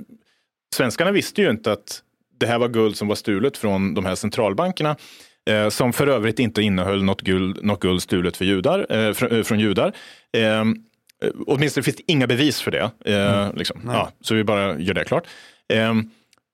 svenskarna visste ju inte att det här var guld som var stulet från de här centralbankerna. Eh, som för övrigt inte innehöll något guld, något guld stulet för judar, eh, fr, eh, från judar. Eh, åtminstone finns det inga bevis för det. Eh, liksom. ja, så vi bara gör det klart. Eh,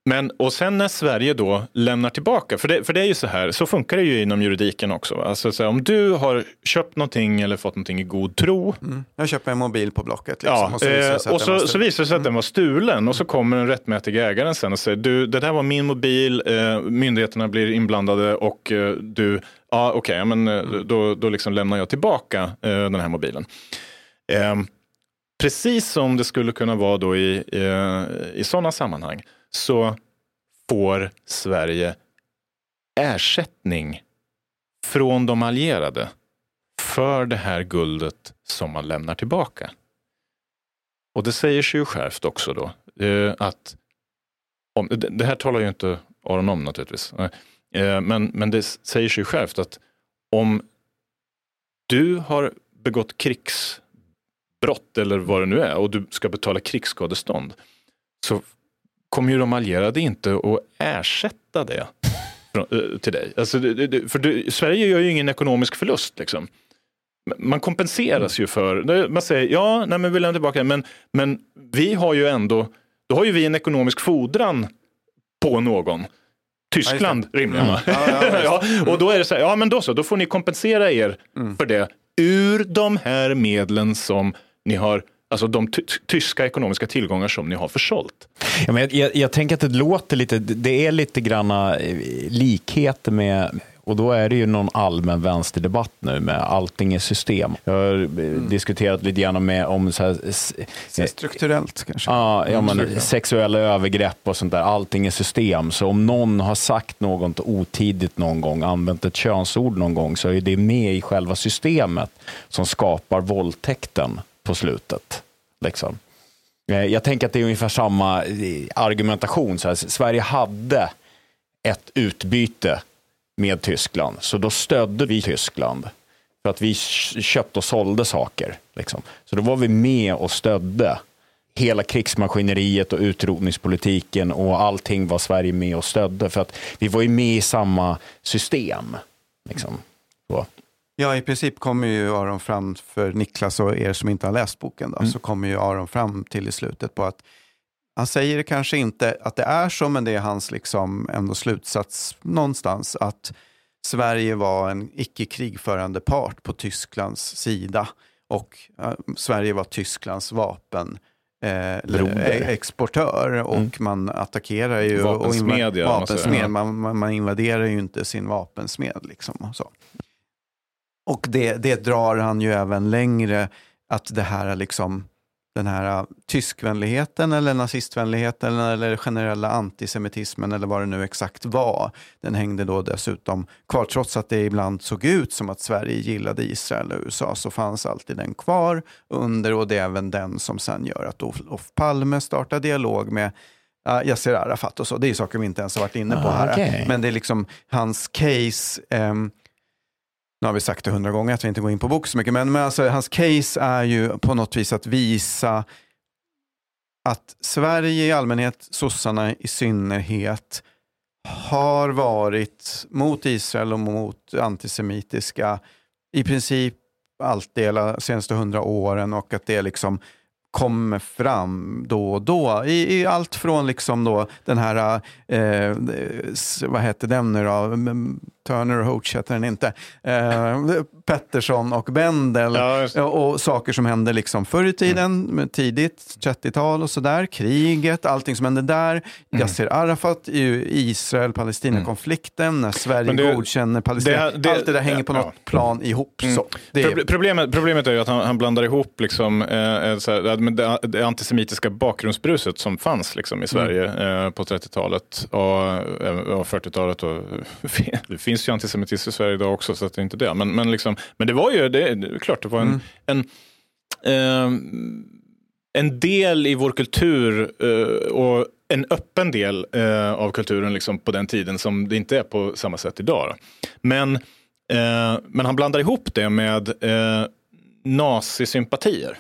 men och sen när Sverige då lämnar tillbaka, för det, för det är ju så här, så funkar det ju inom juridiken också. Alltså, så här, om du har köpt någonting eller fått någonting i god tro, Jag köper en mobil på Blocket. Liksom, Ja, och så visar det eh, sig att den var så visar det sig att den var stulen och så kommer den rättmätiga ägaren sen och säger du, det där var min mobil, eh, myndigheterna blir inblandade och eh, du, ja okej, men eh, då, då liksom lämnar jag tillbaka eh, den här mobilen. Ehm, precis som det skulle kunna vara då i, eh, i sådana sammanhang så får Sverige ersättning från de allierade för det här guldet som man lämnar tillbaka. Och det säger sig ju självt också då eh, att om, det, det här talar ju inte Aron om naturligtvis. Eh, men, men det säger sig självt att om du har begått krigs krigsbrott eller vad det nu är och du ska betala krigsskadestånd så kommer ju de allierade inte att ersätta det eh, till dig. Alltså, för du, Sverige gör ju ingen ekonomisk förlust. Liksom. Man kompenseras ju för, man säger ja, nej men vi lämnar tillbaka men, men vi har ju ändå, då har ju vi en ekonomisk fordran på någon. Tyskland rimligen va? ja, och då är det så här, ja men då så, då får ni kompensera er för det ur de här medlen som ni har, alltså de ty- tyska ekonomiska tillgångar som ni har försålt. Ja, men jag, jag, jag tänker att det låter lite, det är lite granna eh, likheter med och då är det ju någon allmän vänsterdebatt nu med allting är system. Jag har eh, diskuterat lite grann med om så här, Så strukturellt kanske. Ja, ja men, strukturellt. sexuella övergrepp och sånt där, allting är system. Så om någon har sagt något otidigt någon gång, använt ett könsord någon gång, så är det med i själva systemet som skapar våldtäkten på slutet. Liksom. Eh, jag tänker att det är ungefär samma eh, argumentation. Så här, Sverige hade ett utbyte med Tyskland, så då stödde vi Tyskland. För att vi köpte och sålde saker. Liksom. Så då var vi med och stödde hela krigsmaskineriet och utrotningspolitiken och allting var Sverige med och stödde. För att vi var ju med i samma system. Liksom. Ja, i princip kommer ju Aron fram, för Niklas och er som inte har läst boken, då, Mm. så kommer ju Aron fram till i slutet på att han säger det kanske inte att det är så, men det är hans liksom ändå slutsats någonstans att Sverige var en icke krigförande part på Tysklands sida och eh, Sverige var Tysklands vapen eh, e- exportör och man attackerar ju och Vapensmed, ja, man säger. vapensmed. Man, man invaderar ju inte sin vapensmed liksom och så. Och det, det drar han ju även längre, att det här liksom, den här tyskvänligheten eller nazistvänligheten eller generella antisemitismen eller vad det nu exakt var, den hängde då dessutom kvar. Trots att det ibland såg ut som att Sverige gillade Israel och USA så fanns alltid den kvar under och det är även den som sen gör att Olof Palme startar dialog med uh, Yasser Arafat och så. Det är saker vi inte ens har varit inne på Ah, här. okej. Men det är liksom hans case, ehm, nu har vi sagt det hundra gånger att vi inte går in på bok så mycket, men, men alltså, hans case är ju på något vis att visa att Sverige i allmänhet, sossarna i synnerhet, har varit mot Israel och mot antisemitiska i princip alltid de senaste hundra åren och att det liksom kommer fram då och då. I, i allt från liksom då den här, eh, vad heter den nu då, Turner och Hoach heter den inte, eh, Pettersson och Bendel Ja, och, saker som hände liksom förr i tiden, med tidigt 30-tal och sådär, kriget, allting som hände där, Yasser Arafat, Israel-Palestina-konflikten, när Sverige det- godkänner Palestina, det- det- allt det där hänger på ja. något plan ihop. Så, det är, Proble- Problemet, problemet är ju att han, han blandar ihop liksom, eh, så här, det, det, antisemitiska bakgrundsbruset som fanns liksom, i Sverige eh, på 30-talet och, eh, och 40-talet. Och, finns ju antisemitism i Sverige idag också, så att det är inte det. Men, men, liksom, men det var ju, det, det är klart, det var en, en, eh, en del i vår kultur eh, och en öppen del eh, av kulturen liksom, på den tiden som det inte är på samma sätt idag. Då. Men Eh, men han blandar ihop det med eh, nazisympatier.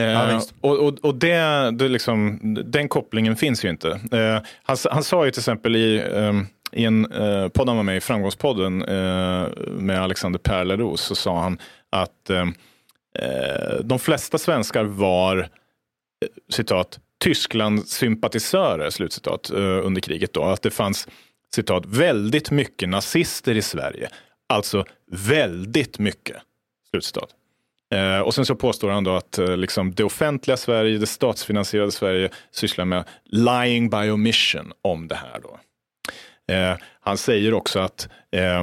Eh, Ja, och och, och det, det liksom, den kopplingen finns ju inte. Eh, han, han sa ju till exempel i, eh, i en eh, podd han var med i, Framgångspodden eh, med Alexander Perleros, så sa han att eh, eh de flesta svenskar var, eh, citat, Tyskland-sympatisörer, slutcitat, eh, under kriget då. Att det fanns, citat, väldigt mycket nazister i Sverige. Alltså väldigt mycket, slutcitat. Eh, och sen så påstår han då att eh, liksom, det offentliga Sverige, det statsfinansierade Sverige sysslar med lying by omission om det här. Då. Eh, han säger också att eh,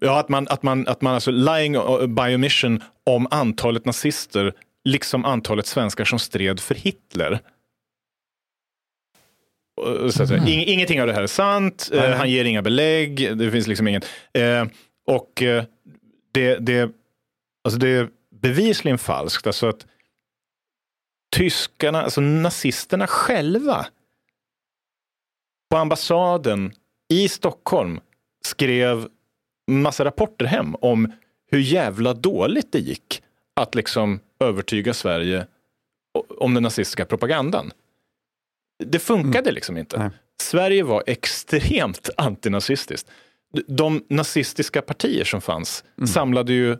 Ja, att man, att man, att man alltså lying by omission om antalet nazister, liksom antalet svenskar som stred för Hitler. Och Så säga, ing, ingenting av det här är sant, eh, han ger inga belägg, det finns liksom inget. Eh, och eh, det, det, alltså det är bevisligen falskt. Alltså att tyskarna, alltså nazisterna själva på ambassaden i Stockholm skrev massa rapporter hem om hur jävla dåligt det gick att liksom övertyga Sverige om den nazistiska propagandan. Det funkade liksom inte. Nej. Sverige var extremt antinazistiskt. De- nazistiska partier som fanns samlade ju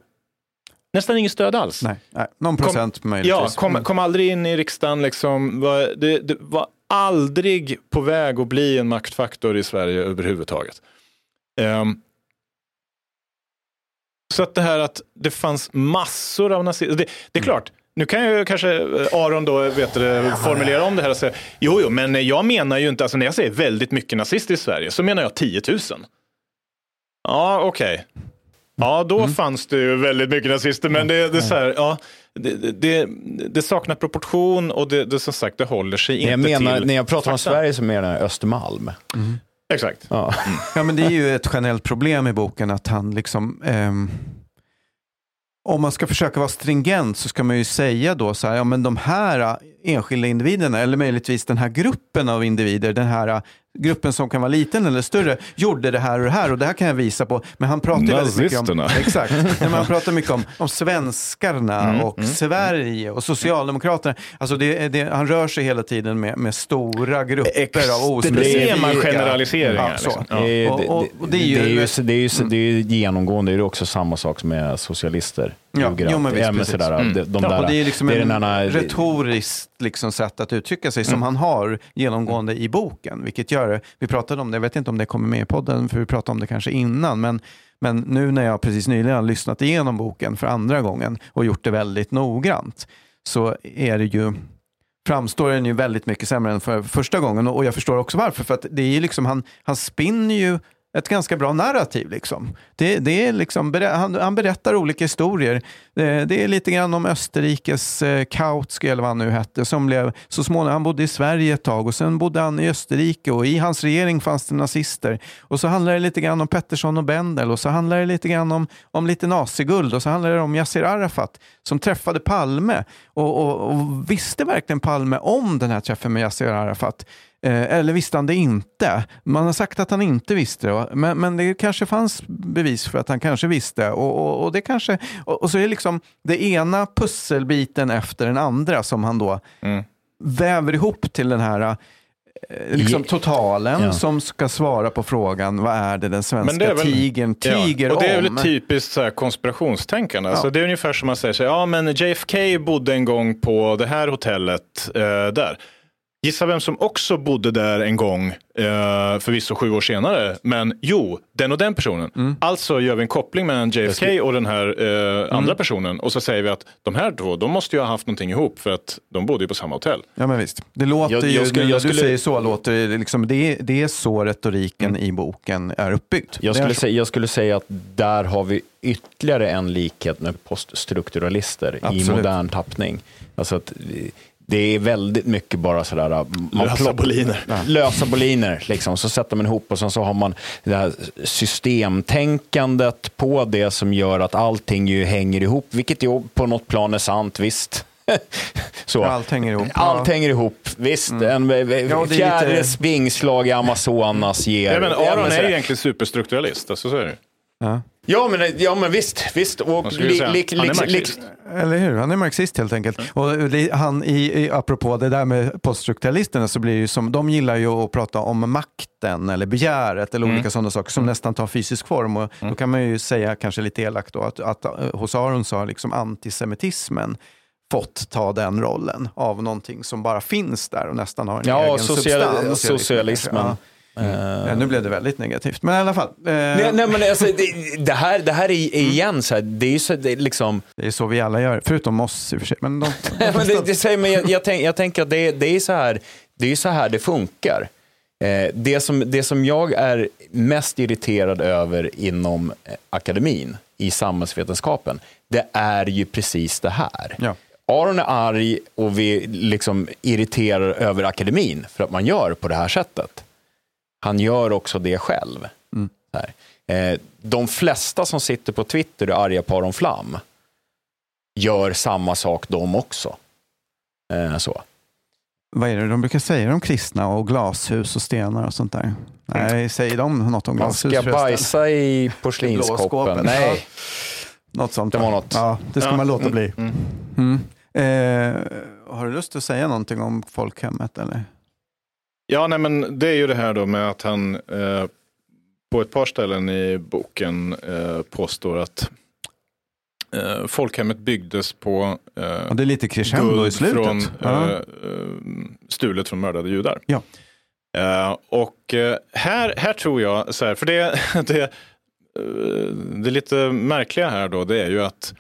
nästan inget stöd alls. nej, nej, någon Kom- procent möjligtvis. Ja, kom, kom aldrig in i riksdagen. Liksom, det, det var aldrig på väg att bli en maktfaktor i Sverige överhuvudtaget. Ehm, så att det här att det fanns massor av nazister. Det, det är klart, nu kan ju kanske eh, Aron då vet du, formulera om det här och säga, jo, jo, men jag menar ju inte, alltså när jag säger väldigt mycket nazister i Sverige så menar jag 10 000. Ja, okej. Ja, då fanns det ju väldigt mycket nazister, men det, det är så här, ja, det, det- det, saknar proportion och det, det som sagt, det håller sig inte Jag menar, till när jag pratar om fakta. Sverige så menar jag Östermalm. Exakt. Ja. Ja, men det är ju ett generellt problem i boken att han liksom... ehm, om man ska försöka vara stringent så ska man ju säga då så här, ja men de här enskilda individerna, eller möjligtvis den här gruppen av individer, den här äh, gruppen som kan vara liten eller större, gjorde det här och det här och det här kan jag visa på. Men han pratar ju väldigt mycket om, exakt, men han pratar mycket om, om svenskarna Mm, och Sverige och Socialdemokraterna. Alltså det, det, han rör sig hela tiden med, med stora grupper av ospecifika. Generaliseringar. Ja, liksom. Det är, Och- och- och det är ju- det är ju, det är ju, det är ju genomgående, det är också samma sak med socialister. Ja, jo, men visst, Ja, men sådär, Mm. de, de Ja, där, och det är liksom det är en den här- retoriskt liksom sätt att uttrycka sig som han har genomgående i boken. Vilket gör vi pratade om det, jag vet inte om det kommer med i podden, för vi pratade om det kanske innan, men, men nu när jag precis nyligen har lyssnat igenom boken för andra gången och gjort det väldigt noggrant, så är det ju framstår den ju väldigt mycket sämre än för första gången och jag förstår också varför. För att det är ju liksom, han, han spinner ju ett ganska bra narrativ. Liksom. Det, det är liksom, han, han berättar olika historier. Det, det är lite grann om Österrikes eh, Kautsky, eller vad han nu hette, som blev så småningom, han bodde i Sverige ett tag och sen bodde han i Österrike och i hans regering fanns det nazister. Och så handlar det lite grann om Pettersson och Bendel och så handlar det lite grann om, om lite naziguld och så handlar det om Yassir Arafat som träffade Palme och, och, och visste verkligen Palme om den här träffen med Yassir Arafat? Eh, eller visste han det inte? Man har sagt att han inte visste det, men, men det kanske fanns bevis för att han kanske visste. Och, och, och det kanske, och, och så är det liksom det ena pusselbiten efter den andra som han då Mm. väver ihop till den här eh, liksom totalen Ja. som ska svara på frågan vad är det den svenska det väl- tigern tiger ja, och det är väl ett typiskt så här konspirationstänkande. Alltså, Ja. det är ungefär som man säger så här, ja men JFK bodde en gång på det här hotellet eh, där. Gissa vem som också bodde där en gång, eh, förvisso sju år senare. Men jo, den och den personen. Mm. Alltså gör vi en koppling mellan JFK och den här eh, Mm. andra personen. Och så säger vi att de här två, de måste ju ha haft någonting ihop för att de bodde ju på samma hotell. Ja, men visst. Det låter Jag- ju, jag skulle- när du skulle- säger så, låter det, liksom, det, är, det är så retoriken i boken är uppbyggd. Jag är skulle, så. säga, jag skulle säga att där har vi ytterligare en likhet med poststrukturalister i Absolut. modern tappning. Alltså att det är väldigt mycket bara sådär... Man Lösa boliner. Lösa boliner, liksom. Så sätter man ihop och sen så har man det här systemtänkandet på det som gör att allting ju hänger ihop, vilket ju på något plan är sant, visst. så. Allt hänger ihop. Allt Ja. Mm. hänger ihop, visst. En Ja, det är fjärde springslag i Amazonas ger... Ja, men Aron är egentligen superstrukturalist, alltså, så är det. Ja. Ja men, ja, men visst. visst. Och skulle ju säga, han är marxist. Eller hur? Han är marxist helt enkelt. Och det, han, i, i, apropå det där med poststrukturalisterna så blir ju som, de gillar ju att prata om makten eller begäret eller olika sådana saker som nästan tar fysisk form. Och Då kan man ju säga, kanske lite elakt då, att, att eh, hos Aron så har liksom antisemitismen fått ta den rollen av någonting som bara finns där och nästan har en Ja, egen social, substans. socialismen. Ja. Ja, nu blev det väldigt negativt, men i alla fall. Eh, Nej, nej, men alltså, det, det, här, det här är igen så här, det är ju så, det liksom, Det är så vi alla gör, förutom oss i och för sig. Men de, de men det, det säger, men jag, jag, tänk, jag tänker att det, är- det är så här det är så här det funkar. Eh, det, som, det som jag är mest irriterad över inom eh, akademin, i samhällsvetenskapen, det är ju precis det här. Ja. Aron är arg och vi liksom irriterar över akademin för att man gör på det här sättet. Han gör också det själv. Här. Eh, de flesta som sitter på Twitter och är arga på Aron Flam gör samma sak de också. Eh, så. Vad är det de brukar säga om kristna och glashus och stenar och sånt där? Nej, säger de något om Man glashus ska förresten? bajsa i porslinskoppen. Nej, Något sånt. Det var va? något. Ja, det ska Ja, man låta mm, bli. Mm. Eh, har du lust att säga någonting om folkhemmet? Eller? Ja, nej, men det är ju det här då med att han eh, på ett par ställen i boken eh, påstår att eh, folkhemmet byggdes på eh, det är lite crescendo i slutet. från, ja. eh, eh, stulet från mördade judar. Ja. Eh, och här, här tror jag, så här, för det, det, det lite märkliga här då, det är ju att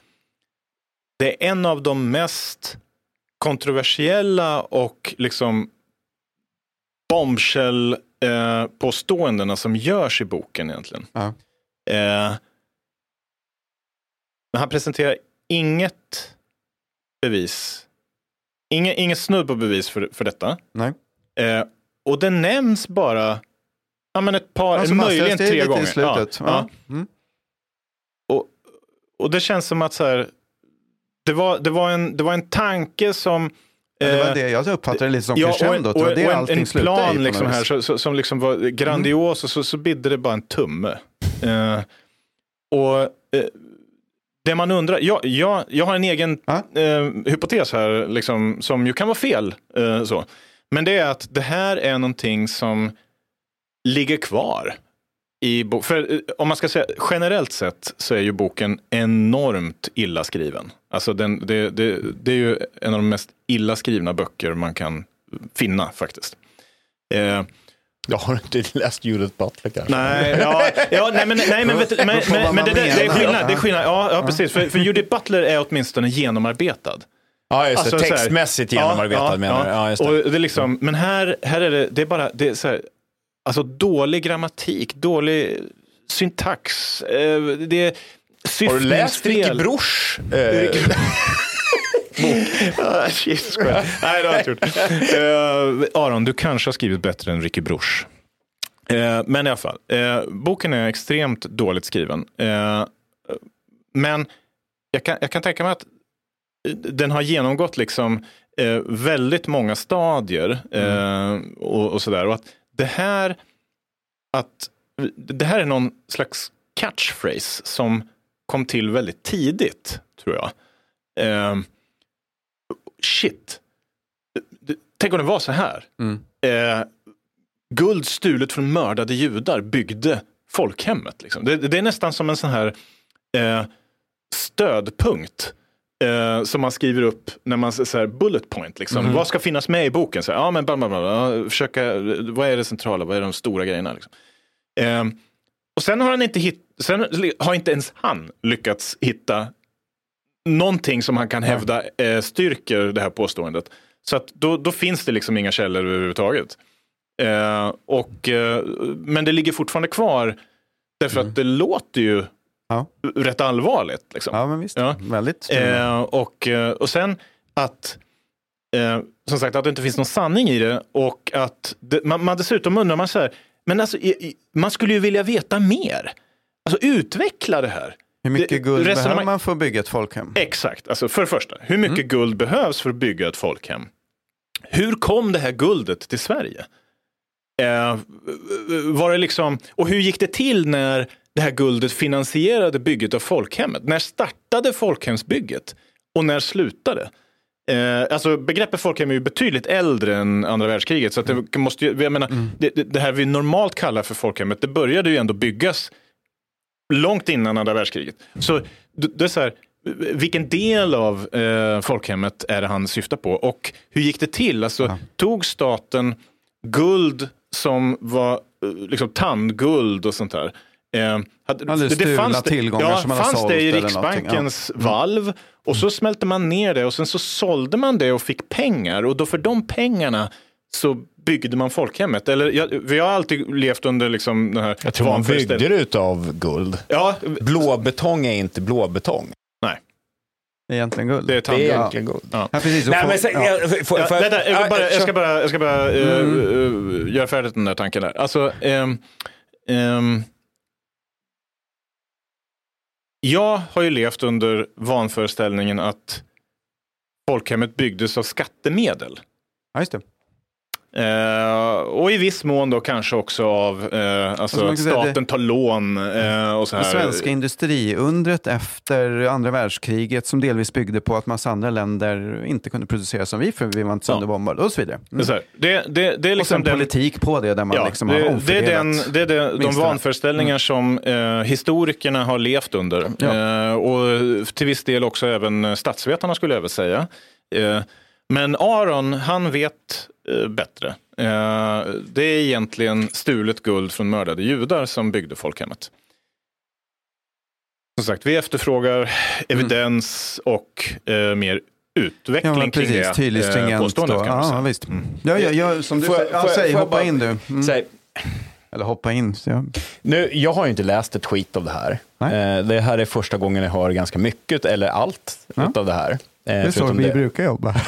det är en av de mest kontroversiella och liksom bombshell eh, som görs i boken egentligen. Ja. Eh, men han presenterar inget bevis. Inge, ingen snudd på bevis för, för detta. Nej. Eh, och det nämns bara ja, men ett par, Alltså, möjligen tre gånger. I slutet. Ja, Ja. ja. Mm. Och, och det känns som att så här, det, var, det, var en, det var en tanke som Ja, Det var eh, det. Jag uppfattar det lite som Ja, och en, crescendot. Det och, var det och en, allting en i. plan något liksom här så, som liksom var grandios och så, så bidde det bara en tumme. Eh, och eh, det man undrar, jag, jag, jag har en egen eh, hypotes här liksom, som ju kan vara fel. Så. Men det är att det här är någonting som ligger kvar. I bo- för om man ska säga generellt sett så är ju boken enormt illa skriven. Alltså den, det, det, det är ju en av de mest illa skrivna böcker man kan finna faktiskt. Eh, jag har inte läst Judith Butler kanske. nej, ja, ja, nej, men, nej, men, vet, men, men, men det, det är skillnad. Det är skillnad. Ja, ja, precis. För, för Judith Butler är åtminstone genomarbetad. Ja, just det. Alltså, Textmässigt genomarbetad menar du? Ja, just det. Och det är liksom, men här, här är det, det är bara det är så här, alltså dålig grammatik, dålig syntax. Eh, det är Har du läst Ricky syftningsfel. Bruch? Eh, Ah, Jesus. Nej, det har jag inte gjort. Eh, Aron, du kanske har skrivit bättre än Ricky Bruch. Eh, men i alla fall, eh, boken är extremt dåligt skriven. Men jag kan, jag kan tänka mig att den har genomgått liksom väldigt många stadier eh, och, och sådär. Och att det här, att det här är någon slags catchphrase som kom till väldigt tidigt, tror jag. Eh, shit, tänk om det var så här. Mm. Eh, guld stulet från mördade judar byggde folkhemmet. Liksom. Det, det är nästan som en sån här eh, stödpunkt eh, som man skriver upp när man så här, bullet point. Liksom. Mhm. Vad ska finnas med i boken? Så här, ja, men bla, bla, bla. Försöka, vad är det centrala? Vad är de stora grejerna? Liksom. Eh, och sen har, han inte hitt, sen har inte ens han lyckats hitta någonting som han kan hävda eh, styrker det här påståendet. Så att då, då finns det liksom inga källor överhuvudtaget. Eh, och, eh, men det ligger fortfarande kvar därför att det låter ju Ja. rätt allvarligt. Liksom. Ja, men visst. Ja. Väldigt. Eh, och, eh, och sen att eh, som sagt att det inte finns någon sanning i det och att det, man, man dessutom undrar man så här, men alltså, man skulle ju vilja veta mer. Alltså utveckla det här. Hur mycket det- guld behöver man för att bygga ett folkhem? Exakt, alltså för det första, hur mycket Mm. guld behövs för att bygga ett folkhem? Hur kom det här guldet till Sverige? Eh, var det liksom, och hur gick det till när det här guldet finansierade bygget av folkhemmet? När startade folkhemsbygget? Och när slutade? Eh, alltså begreppet folkhem är ju betydligt äldre än andra världskriget. Så att det, måste ju, jag menar, det, det, det här vi normalt kallar för folkhemmet, det började ju ändå byggas långt innan andra världskriget. Så det det är så här, vilken del av eh, folkhemmet är det han syftar på? Och hur gick det till? Alltså, Tog staten guld som var eh, liksom tandguld och sånt där? Eh, hade, stulna det, tillgångar ja, som man fanns det i Riksbankens ja. valv och så smälte man ner det och sen så sålde man det och fick pengar och då för de pengarna så byggde man folkhemmet. Eller, jag, vi har alltid levt under liksom den här Jag tror man byggde det utav guld. Ja, Blåbetong är inte blåbetong. nej, Egentligen guld. det är Det är egentligen guld. Ja, precis. Och Nej, få- men sen, ja. jag, får, Ja, får, vänta, jag, ja, bara, jag kör. ska bara, jag ska bara eh, Mm. eh, göra färdigt den där tanken där. Alltså, ehm, ehm, jag har ju levt under vanföreställningen att folkhemmet byggdes av skattemedel. Ja, just det. Eh, och i viss mån då kanske också av eh, alltså, Alltså staten tar lån eh, och så Det här. svenska industriundret efter andra världskriget som delvis byggde på att massa andra länder inte kunde producera som vi för vi var inte sönderbombade och så vidare. Det här, det, det, det är Och liksom sen den, politik på det där man Ja, liksom det, har det är, omfördelat. den, det är det, de. Mm. vanföreställningar som eh, historikerna har levt under. Ja. Och till viss del också även statsvetarna skulle jag väl säga. Men Aron, han vet eh, bättre. Eh, det är egentligen stulet guld från mördade judar som byggde folkhemmet. Som sagt, vi efterfrågar evidens och eh, mer utveckling Ja, men kring precis. det Tydligt eh, stringent. påståendet. då. Kan man Ja, visst. Ja, ja, ja, som du Får jag- säger, ja, får jag- säg, hoppa bara- in du. Mm. Säg, Eller hoppa in. Så jag... Nu, jag har ju inte läst ett tweet av det här. Nej. Eh, det här är första gången jag hör ganska mycket, eller allt, Ja. utav det här. Eh, Det är så vi det. brukar jobba.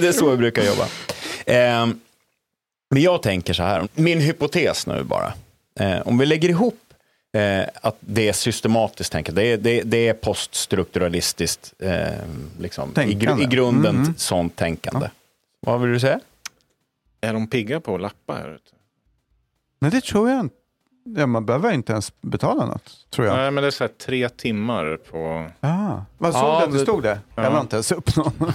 det är så vi brukar jobba. Eh, men jag tänker så här, min hypotes nu bara. Eh, om vi lägger ihop eh, att det är systematiskt tänkande, det är, det, det är poststrukturalistiskt, eh, liksom, i, Tänkande. i grunden Mm. sånt tänkande. Vad vill du säga? Är de pigga på att lappa här ute? Nej, det tror jag inte. Ja, man behöver inte ens betala något, tror jag. Nej, men det är så här tre timmar på... Ah. Vad såg Ja, det det- stod det? Jag Ja. la inte ens upp någon.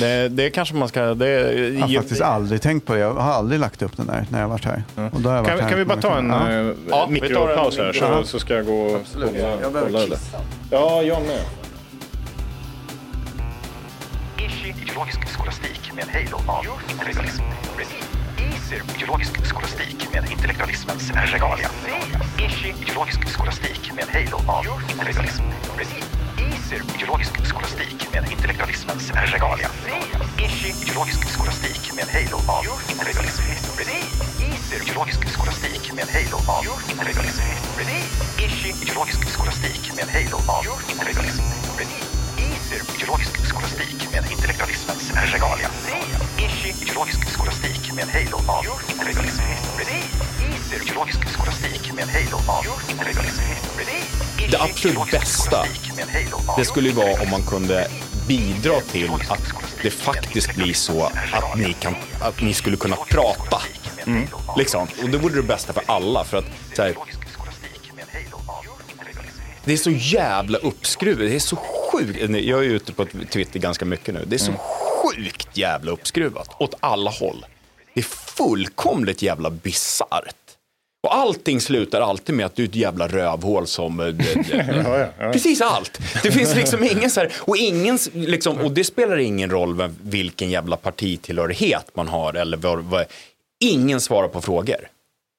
Det, det kanske man ska... Det, Jag har faktiskt aldrig tänkt på det. Jag har aldrig lagt upp den där när jag har varit här. Och då har jag varit Kan, här kan vi bara ta en Ja. ja. Ja, en mikropaus här så, så ska jag gå och Absolut. kolla, Jag behöver kolla det. Ja, jag med. Ideologisk skolastik med halo av. Easy ideologisk skolastik med intellektualismens regalia. Ideologisk skolastik med halo av intellektualism. Easy ideologisk skolastik med intellektualismens regalia. Ideologisk skolastik med halo av intellektualism. Easy ideologisk skolastik med halo av intellektualism. Ideologisk skolastik med halo av intellektualism. Easy ideologisk skolastik med intellektualismens regalia. Ideologisk skolastik med halo av intellektualism. Ideologisk skolastik med halo av intellektualism. Det absolut bästa, det skulle ju vara om man kunde bidra till att det faktiskt blir så att ni, kan, att ni skulle kunna prata. Liksom. Och det vore det bästa för alla. För att så här, det är så jävla uppskruvat. Det är så sjukt. Jag är ute på Twitter ganska mycket nu. Det är så sjukt jävla uppskruvat åt alla håll. Det är fullkomligt jävla bisarrt. Och allting slutar alltid med att du är ett jävla rövhål som... eh, Ja, ja, ja. Precis allt. Det finns liksom ingen så här, och, ingen, liksom, och det spelar ingen roll vem, vilken jävla partitillhörighet man har eller vad, vad, ingen svarar på frågor.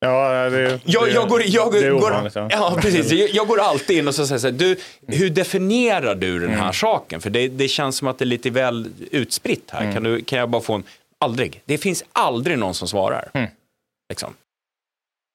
Ja, det, Jag, det, jag, går, jag, det är går, ovanligt. Ja. ja, precis. Jag, jag går alltid in och så säger så här, du, hur definierar du den här Mm. saken? För det, det känns som att det är lite väl utspritt här. Mm. Kan, du, kan jag bara få en, aldrig. Det finns aldrig någon som svarar. Mm. Liksom.